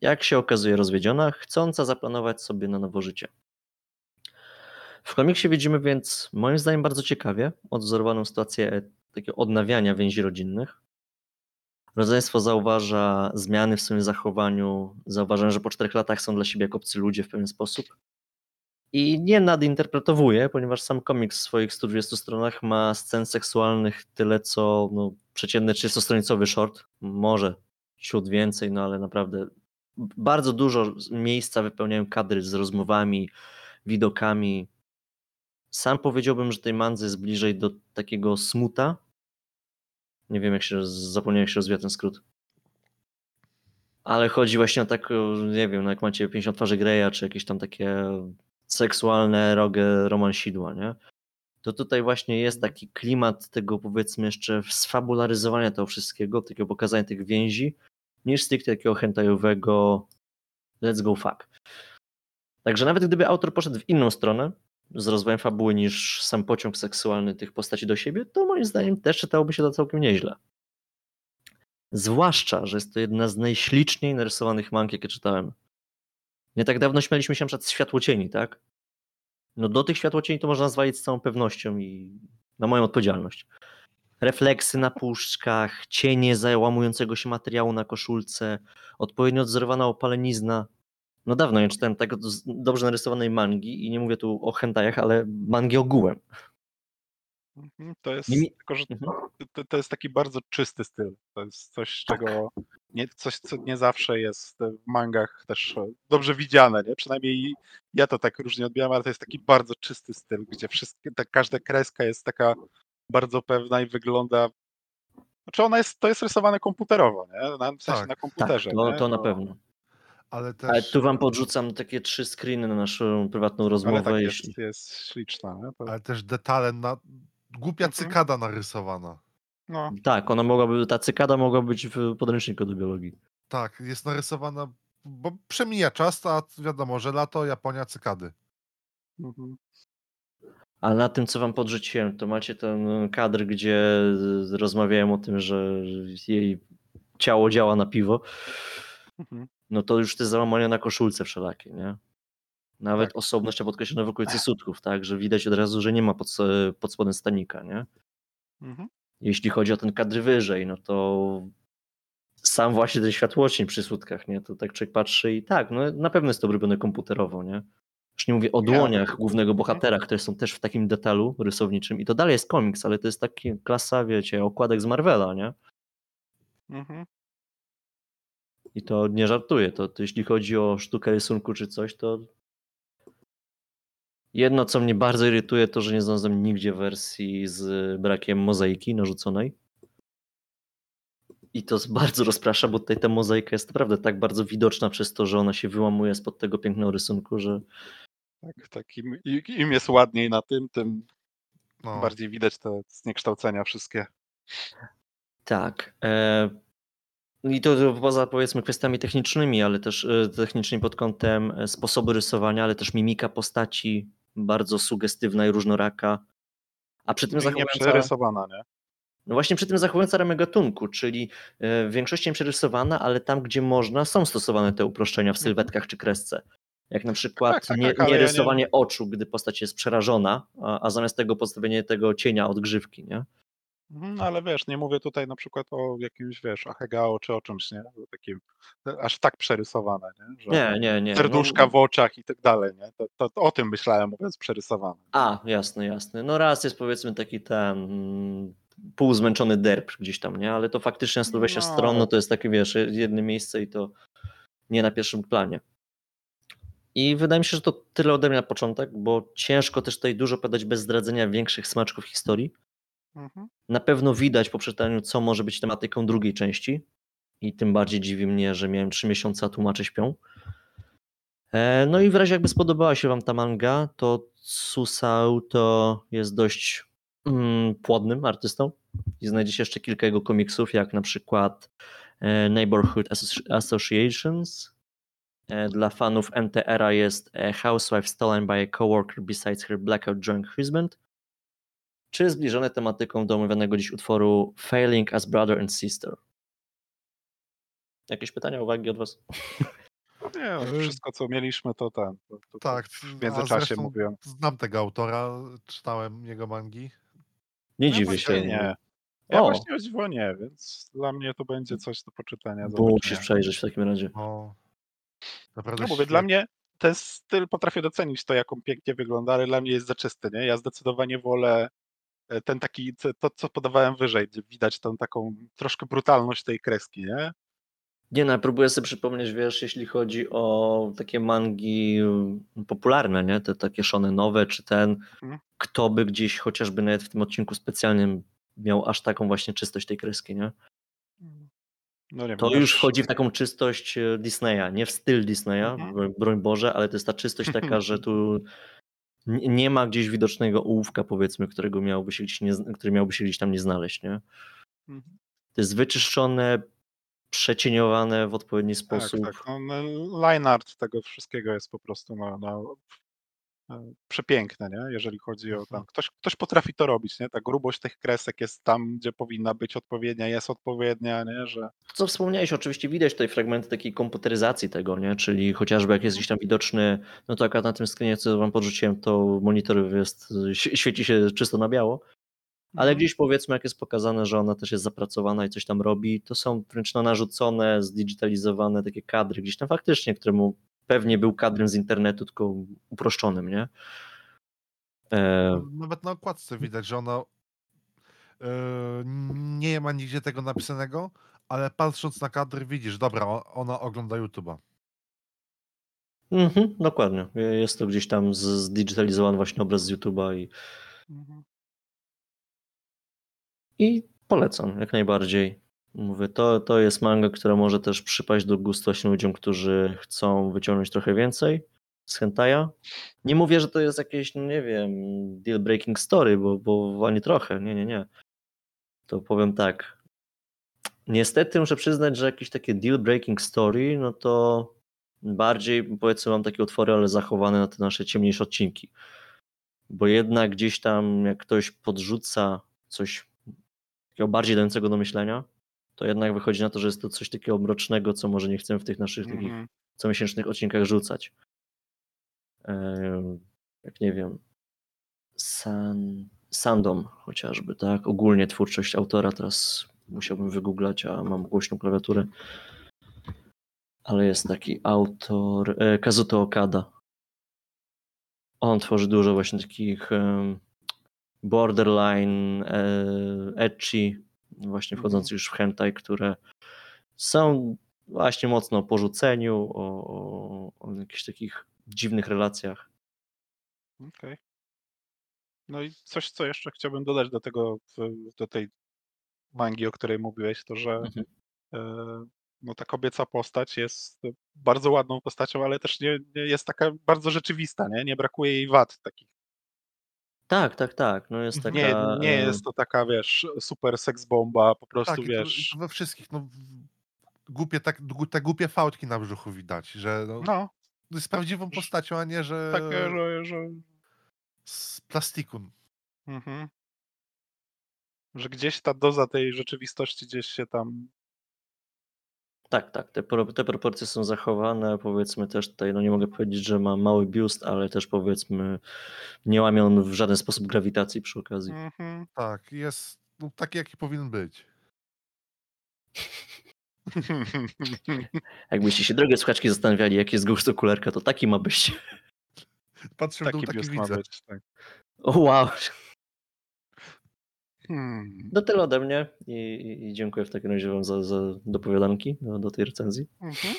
Jak się okazuje rozwiedziona, chcąca zaplanować sobie na nowo życie. W komiksie widzimy więc, moim zdaniem, bardzo ciekawie odwzorowaną sytuację takiego odnawiania więzi rodzinnych. Rodzeństwo zauważa zmiany w swoim zachowaniu, zauważa, że po czterech latach są dla siebie jak obcy ludzie w pewien sposób. I nie nadinterpretowuje, ponieważ sam komiks w swoich 120 stronach ma scen seksualnych tyle, co no, przeciętny 30-stronicowy short może ciut więcej, no ale naprawdę bardzo dużo miejsca wypełniają kadry z rozmowami, widokami. Sam powiedziałbym, że tej mandzy jest bliżej do takiego smuta. Nie wiem, jak się, zapomniałem, jak się rozwija ten skrót. Ale chodzi właśnie o tak, nie wiem, no jak macie 50 twarzy Greya, czy jakieś tam takie seksualne, rogę romansidła, nie? To tutaj właśnie jest taki klimat tego, powiedzmy, jeszcze sfabularyzowania tego wszystkiego, takiego pokazania tych więzi, niż stricte takiego hentajowego let's go fuck. Także nawet gdyby autor poszedł w inną stronę, z rozwojem fabuły niż sam pociąg seksualny tych postaci do siebie, to moim zdaniem też czytałoby się to całkiem nieźle. Zwłaszcza, że jest to jedna z najśliczniej narysowanych mang, jakie czytałem. Nie tak dawno śmialiśmy się na przykład z światłocieni, tak? No do tych światłocieni to można zwalić z całą pewnością i na moją odpowiedzialność. Refleksy na puszczkach, cienie załamującego się materiału na koszulce, odpowiednio odzorowana opalenizna. No dawno nie czytałem tak dobrze narysowanej mangi i nie mówię tu o hentajach, ale mangi ogółem. Mhm, to jest, Nimi- tylko, że Mhm. to, to jest taki bardzo czysty styl. To jest coś, Tak. czego nie, coś, co nie zawsze jest w mangach też e, dobrze widziane, nie? Przynajmniej ja to tak różnie odbieram, ale to jest taki bardzo czysty styl, gdzie wszystkie, ta, każda kreska jest taka bardzo pewna i wygląda. Znaczy ona jest, to jest rysowane komputerowo, nie? Na, w sensie Tak. na Tak, komputerze. to, nie? to na No, pewno. Ale też... Ale tu wam podrzucam takie trzy screeny na naszą prywatną Ale rozmowę. tak jeśli... jest, jest śliczna, nie? To, Ale też detale na... Głupia Mhm. cykada narysowana. no, Tak, ona mogłaby, ta cykada mogła być w podręczniku do biologii. Tak, jest narysowana, bo przemija czas, a wiadomo, że lato, Japonia, cykady. mhm. A na tym, co wam podrzuciłem, to macie ten kadr, gdzie rozmawiałem o tym, że jej ciało działa na piwo. Mhm. No to już te załamania na koszulce wszelakie, nie? Nawet Tak. osobność podkreślona w okolicy sutków, tak? Że widać od razu, że nie ma pod, pod spodem stanika, nie? Mhm. Jeśli chodzi o ten kadr wyżej, no to sam właśnie ten światłocień przy sutkach, nie? To tak człowiek patrzy i tak, no na pewno jest to robione komputerowo, nie? Już nie mówię o dłoniach to- głównego Mhm. bohatera, które są też w takim detalu rysowniczym i to dalej jest komiks, ale to jest taki klasa, wiecie, okładek z Marvela, nie? Mhm. I to nie żartuję, to, to jeśli chodzi o sztukę rysunku czy coś, to jedno, co mnie bardzo irytuje, to, że nie znalazłem nigdzie wersji z brakiem mozaiki narzuconej. I to bardzo rozprasza, bo tutaj ta mozaika jest naprawdę tak bardzo widoczna przez to, że ona się wyłamuje spod tego pięknego rysunku, że Tak, tak. Im, i- im jest ładniej na tym, tym No, bardziej widać te zniekształcenia wszystkie. tak. E... I to poza powiedzmy kwestiami technicznymi, ale też e, technicznymi pod kątem e, sposobu rysowania, ale też mimika postaci bardzo sugestywna i różnoraka. A przy tym zachowująca... przerysowana, nie? No właśnie przy tym zachowująca ramę gatunku, czyli e, w większości przerysowana, ale tam, gdzie można, są stosowane te uproszczenia w sylwetkach czy kresce. Jak na przykład Tak, tak, nie, tak, ja nie- oczu, gdy postać jest przerażona, a, a zamiast tego postawienie tego cienia od grzywki, nie? Mhm, ale wiesz, nie mówię tutaj na przykład o jakimś, wiesz, Ahegao czy o czymś, nie? Takim, aż tak przerysowane, nie? Że Nie, nie, nie. Serduszka no, w oczach i tak dalej, nie? To, to, to o tym myślałem, mówiąc przerysowane. A, jasne, jasne. No raz jest powiedzmy taki ten mm, półzmęczony derb gdzieś tam, nie? Ale to faktycznie na 120 No. stron, no to jest takie, wiesz, jedno miejsce i to nie na pierwszym planie. I wydaje mi się, że to tyle ode mnie na początek, bo ciężko też tutaj dużo podać bez zdradzenia większych smaczków historii. Mhm. Na pewno widać po przeczytaniu, co może być tematyką drugiej części. I tym bardziej dziwi mnie, że miałem 3 miesiące, a tłumacze śpią. E, No i w razie jakby spodobała się Wam ta manga, to Susao to jest dość mm, płodnym artystą i znajdziecie jeszcze kilka jego komiksów, jak na przykład e, Neighborhood Associ- Associations. E, Dla fanów NTR jest Housewife Stolen by a Coworker Besides Her Blackout Drunk Husband, czy zbliżone tematyką do omawianego dziś utworu Failing as Brother and Sister. Jakieś pytania, uwagi od Was? Nie, no, wszystko co mieliśmy to ten. To, to, tak. w międzyczasie mówiłem. Znam tego autora, czytałem jego mangi. Nie Ja dziwię się. Nie. Ja O, właśnie o dziwo nie, więc dla mnie to będzie coś do poczytania. musisz zobaczenia. przejrzeć w takim razie. No, naprawdę No mówię, dla mnie ten styl potrafię docenić to, jak on pięknie wygląda, ale dla mnie jest za czysty, nie? Ja zdecydowanie wolę ten taki, to co podawałem wyżej, gdzie widać tą taką troszkę brutalność tej kreski, nie? Nie no, próbuję sobie przypomnieć, wiesz, jeśli chodzi o takie mangi mm, popularne, nie? Te takie nowe, czy ten, Mhm. kto by gdzieś chociażby nawet w tym odcinku specjalnym miał aż taką właśnie czystość tej kreski, nie? No nie To już wchodzi w taką czystość e, Disneya, nie w styl Disneya, Mhm. broń Boże, ale to jest ta czystość taka, że tu nie ma gdzieś widocznego ołówka, powiedzmy, którego miałby się gdzieś nie, który miałby się gdzieś tam nie znaleźć, nie? Mhm. To jest wyczyszczone, przecieniowane w odpowiedni Tak, sposób. tak. No, no, line art tego wszystkiego jest po prostu no, e, przepiękne, nie? jeżeli chodzi o Mhm. tam. Ktoś, ktoś potrafi to robić, nie? Ta grubość tych kresek jest tam, gdzie powinna być odpowiednia, jest odpowiednia, nie? Że Co wspomniałeś, oczywiście widać tutaj fragmenty takiej komputeryzacji tego, nie? czyli chociażby jak jest gdzieś tam widoczny, no to akurat na tym screenie, co wam podrzuciłem, to monitor jest, świe- świeci się czysto na biało, ale Mhm. gdzieś powiedzmy, jak jest pokazane, że ona też jest zapracowana i coś tam robi, to są wręcz no narzucone, zdigitalizowane takie kadry, gdzieś tam faktycznie, któremu pewnie był kadrem z internetu, tylko uproszczonym, nie? E, Nawet na okładce widać, że ona e, nie ma nigdzie tego napisanego, ale patrząc na kadr widzisz, dobra, ona ogląda YouTube'a. mhm, dokładnie. Jest to gdzieś tam zdigitalizowany właśnie obraz z YouTube'a i Mhm. I polecam jak najbardziej. Mówię, to, to jest manga, która może też przypaść do gustu właśnie ludziom, którzy chcą wyciągnąć trochę więcej z hentaja. Nie mówię, że to jest jakieś, no nie wiem, deal breaking story, bo, bo ani trochę, nie, nie, nie. To powiem tak. Niestety muszę przyznać, że jakieś takie deal breaking story, no to bardziej powiedzmy mam takie utwory, ale zachowane na te nasze ciemniejsze odcinki. Bo jednak gdzieś tam jak ktoś podrzuca coś takiego bardziej dającego do myślenia, to jednak wychodzi na to, że jest to coś takiego mrocznego, co może nie chcemy w tych naszych takich Mhm. comiesięcznych odcinkach rzucać. Jak nie wiem, San, Sandom chociażby, tak? Ogólnie twórczość autora teraz musiałbym wygooglać, a mam głośną klawiaturę. Ale jest taki autor, e, Kazuto Okada. On tworzy dużo właśnie takich borderline, e, ecchi, właśnie Mhm. wchodzących już w hentai, które są właśnie mocno o porzuceniu, o, o, o jakichś takich dziwnych relacjach. Okej. No i coś, co jeszcze chciałbym dodać do tego, do tej mangi, o której mówiłeś, to że Mhm. e, no, ta kobieca postać jest bardzo ładną postacią, ale też nie, nie jest taka bardzo rzeczywista, nie? Nie brakuje jej wad takich. Tak, tak, tak. No jest Mhm. taka. Nie, nie jest to taka, wiesz, super seks bomba, po prostu, Tak, i to, wiesz, to we wszystkich. No, głupie, tak, te głupie fałdki na brzuchu widać, że no, no, jest prawdziwą postacią, a nie, że takie, że, że, z plastiku. mhm. że gdzieś ta doza tej rzeczywistości gdzieś się tam Tak, tak. Te, pro- te proporcje są zachowane. Powiedzmy też tutaj, no nie mogę powiedzieć, że ma mały biust, ale też powiedzmy, nie łamie on w żaden sposób grawitacji przy okazji. Mhm. Tak, jest no, taki, jaki powinien być. Jakbyście się drogie słuchaczki zastanawiali, jaki jest gust okularka, to taki ma być. Patrzę w dół, Taki taki biust ma widzę. być, tak. O, wow. Hmm. No tyle ode mnie i, i, dziękuję w takim razie wam za, za dopowiadanki do, do tej recenzji. Mhm.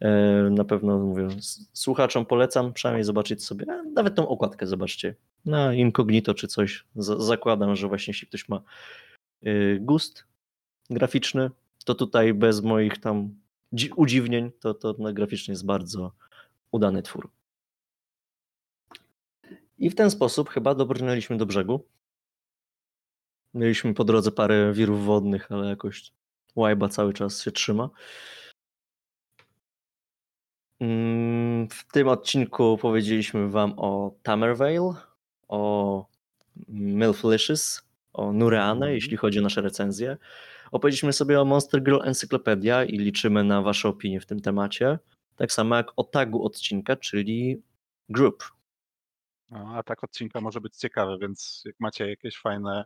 E, Na pewno mówię, słuchaczom polecam przynajmniej zobaczyć sobie, a nawet tą okładkę zobaczcie. Na incognito czy coś. Z- Zakładam, że właśnie jeśli ktoś ma y, gust graficzny, to tutaj bez moich tam dzi- udziwnień, to, to graficznie jest bardzo udany twór. I w ten sposób chyba dobrnęliśmy do brzegu. Mieliśmy po drodze parę wirów wodnych, ale jakoś łajba cały czas się trzyma. Mm, W tym odcinku powiedzieliśmy Wam o Tamervale, o Milflicious, o Nureane, Mhm. jeśli chodzi o nasze recenzje. Opowiedzieliśmy sobie o Monster Girl Encyclopedia i liczymy na Wasze opinie w tym temacie. Tak samo jak o tagu odcinka, czyli Group. No, a tak odcinka może być ciekawy, więc jak macie jakieś fajne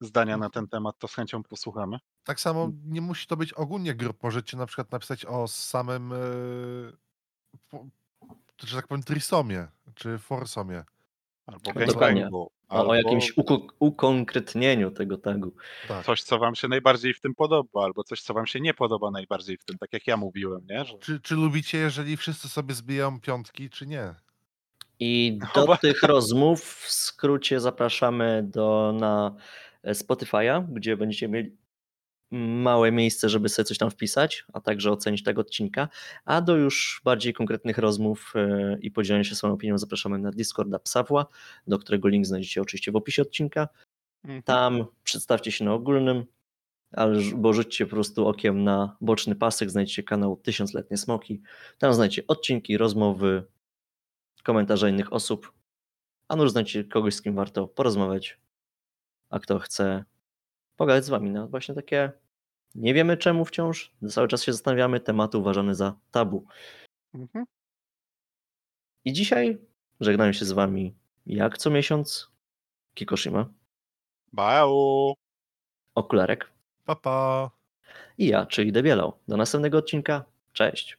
zdania na ten temat, to z chęcią posłuchamy. Tak samo nie musi to być ogólnie grup. Możecie na przykład napisać o samym, po- że tak powiem, trisomie czy forsomie. Albo. O, Albo o jakimś uko- ukonkretnieniu tego tagu. Tak. coś, co wam się najbardziej w tym podoba, albo coś, co wam się nie podoba najbardziej w tym, tak jak ja mówiłem, nie? Że... Czy, czy lubicie, jeżeli wszyscy sobie zbijają piątki, czy nie? I do tych rozmów w skrócie zapraszamy do, na Spotify'a, gdzie będziecie mieli małe miejsce, żeby sobie coś tam wpisać, a także ocenić tego odcinka. A do już bardziej konkretnych rozmów e, i podzielenia się swoją opinią zapraszamy na Discorda Psawła, do którego link znajdziecie oczywiście w opisie odcinka. Mhm. Tam przedstawcie się na ogólnym, ale, bo rzućcie po prostu okiem na boczny pasek, znajdziecie kanał Tysiącletnie Smoki. Tam znajdziecie odcinki, rozmowy, komentarze innych osób, a nuż znajdziecie kogoś, z kim warto porozmawiać, a kto chce pogadać z wami na właśnie takie nie wiemy czemu wciąż, cały czas się zastanawiamy, tematy uważane za tabu. Mhm. I dzisiaj żegnają się z wami jak co miesiąc Kikoshima, Bau! Okularek Pa, pa. i ja, czyli Debielał. Do następnego odcinka. Cześć!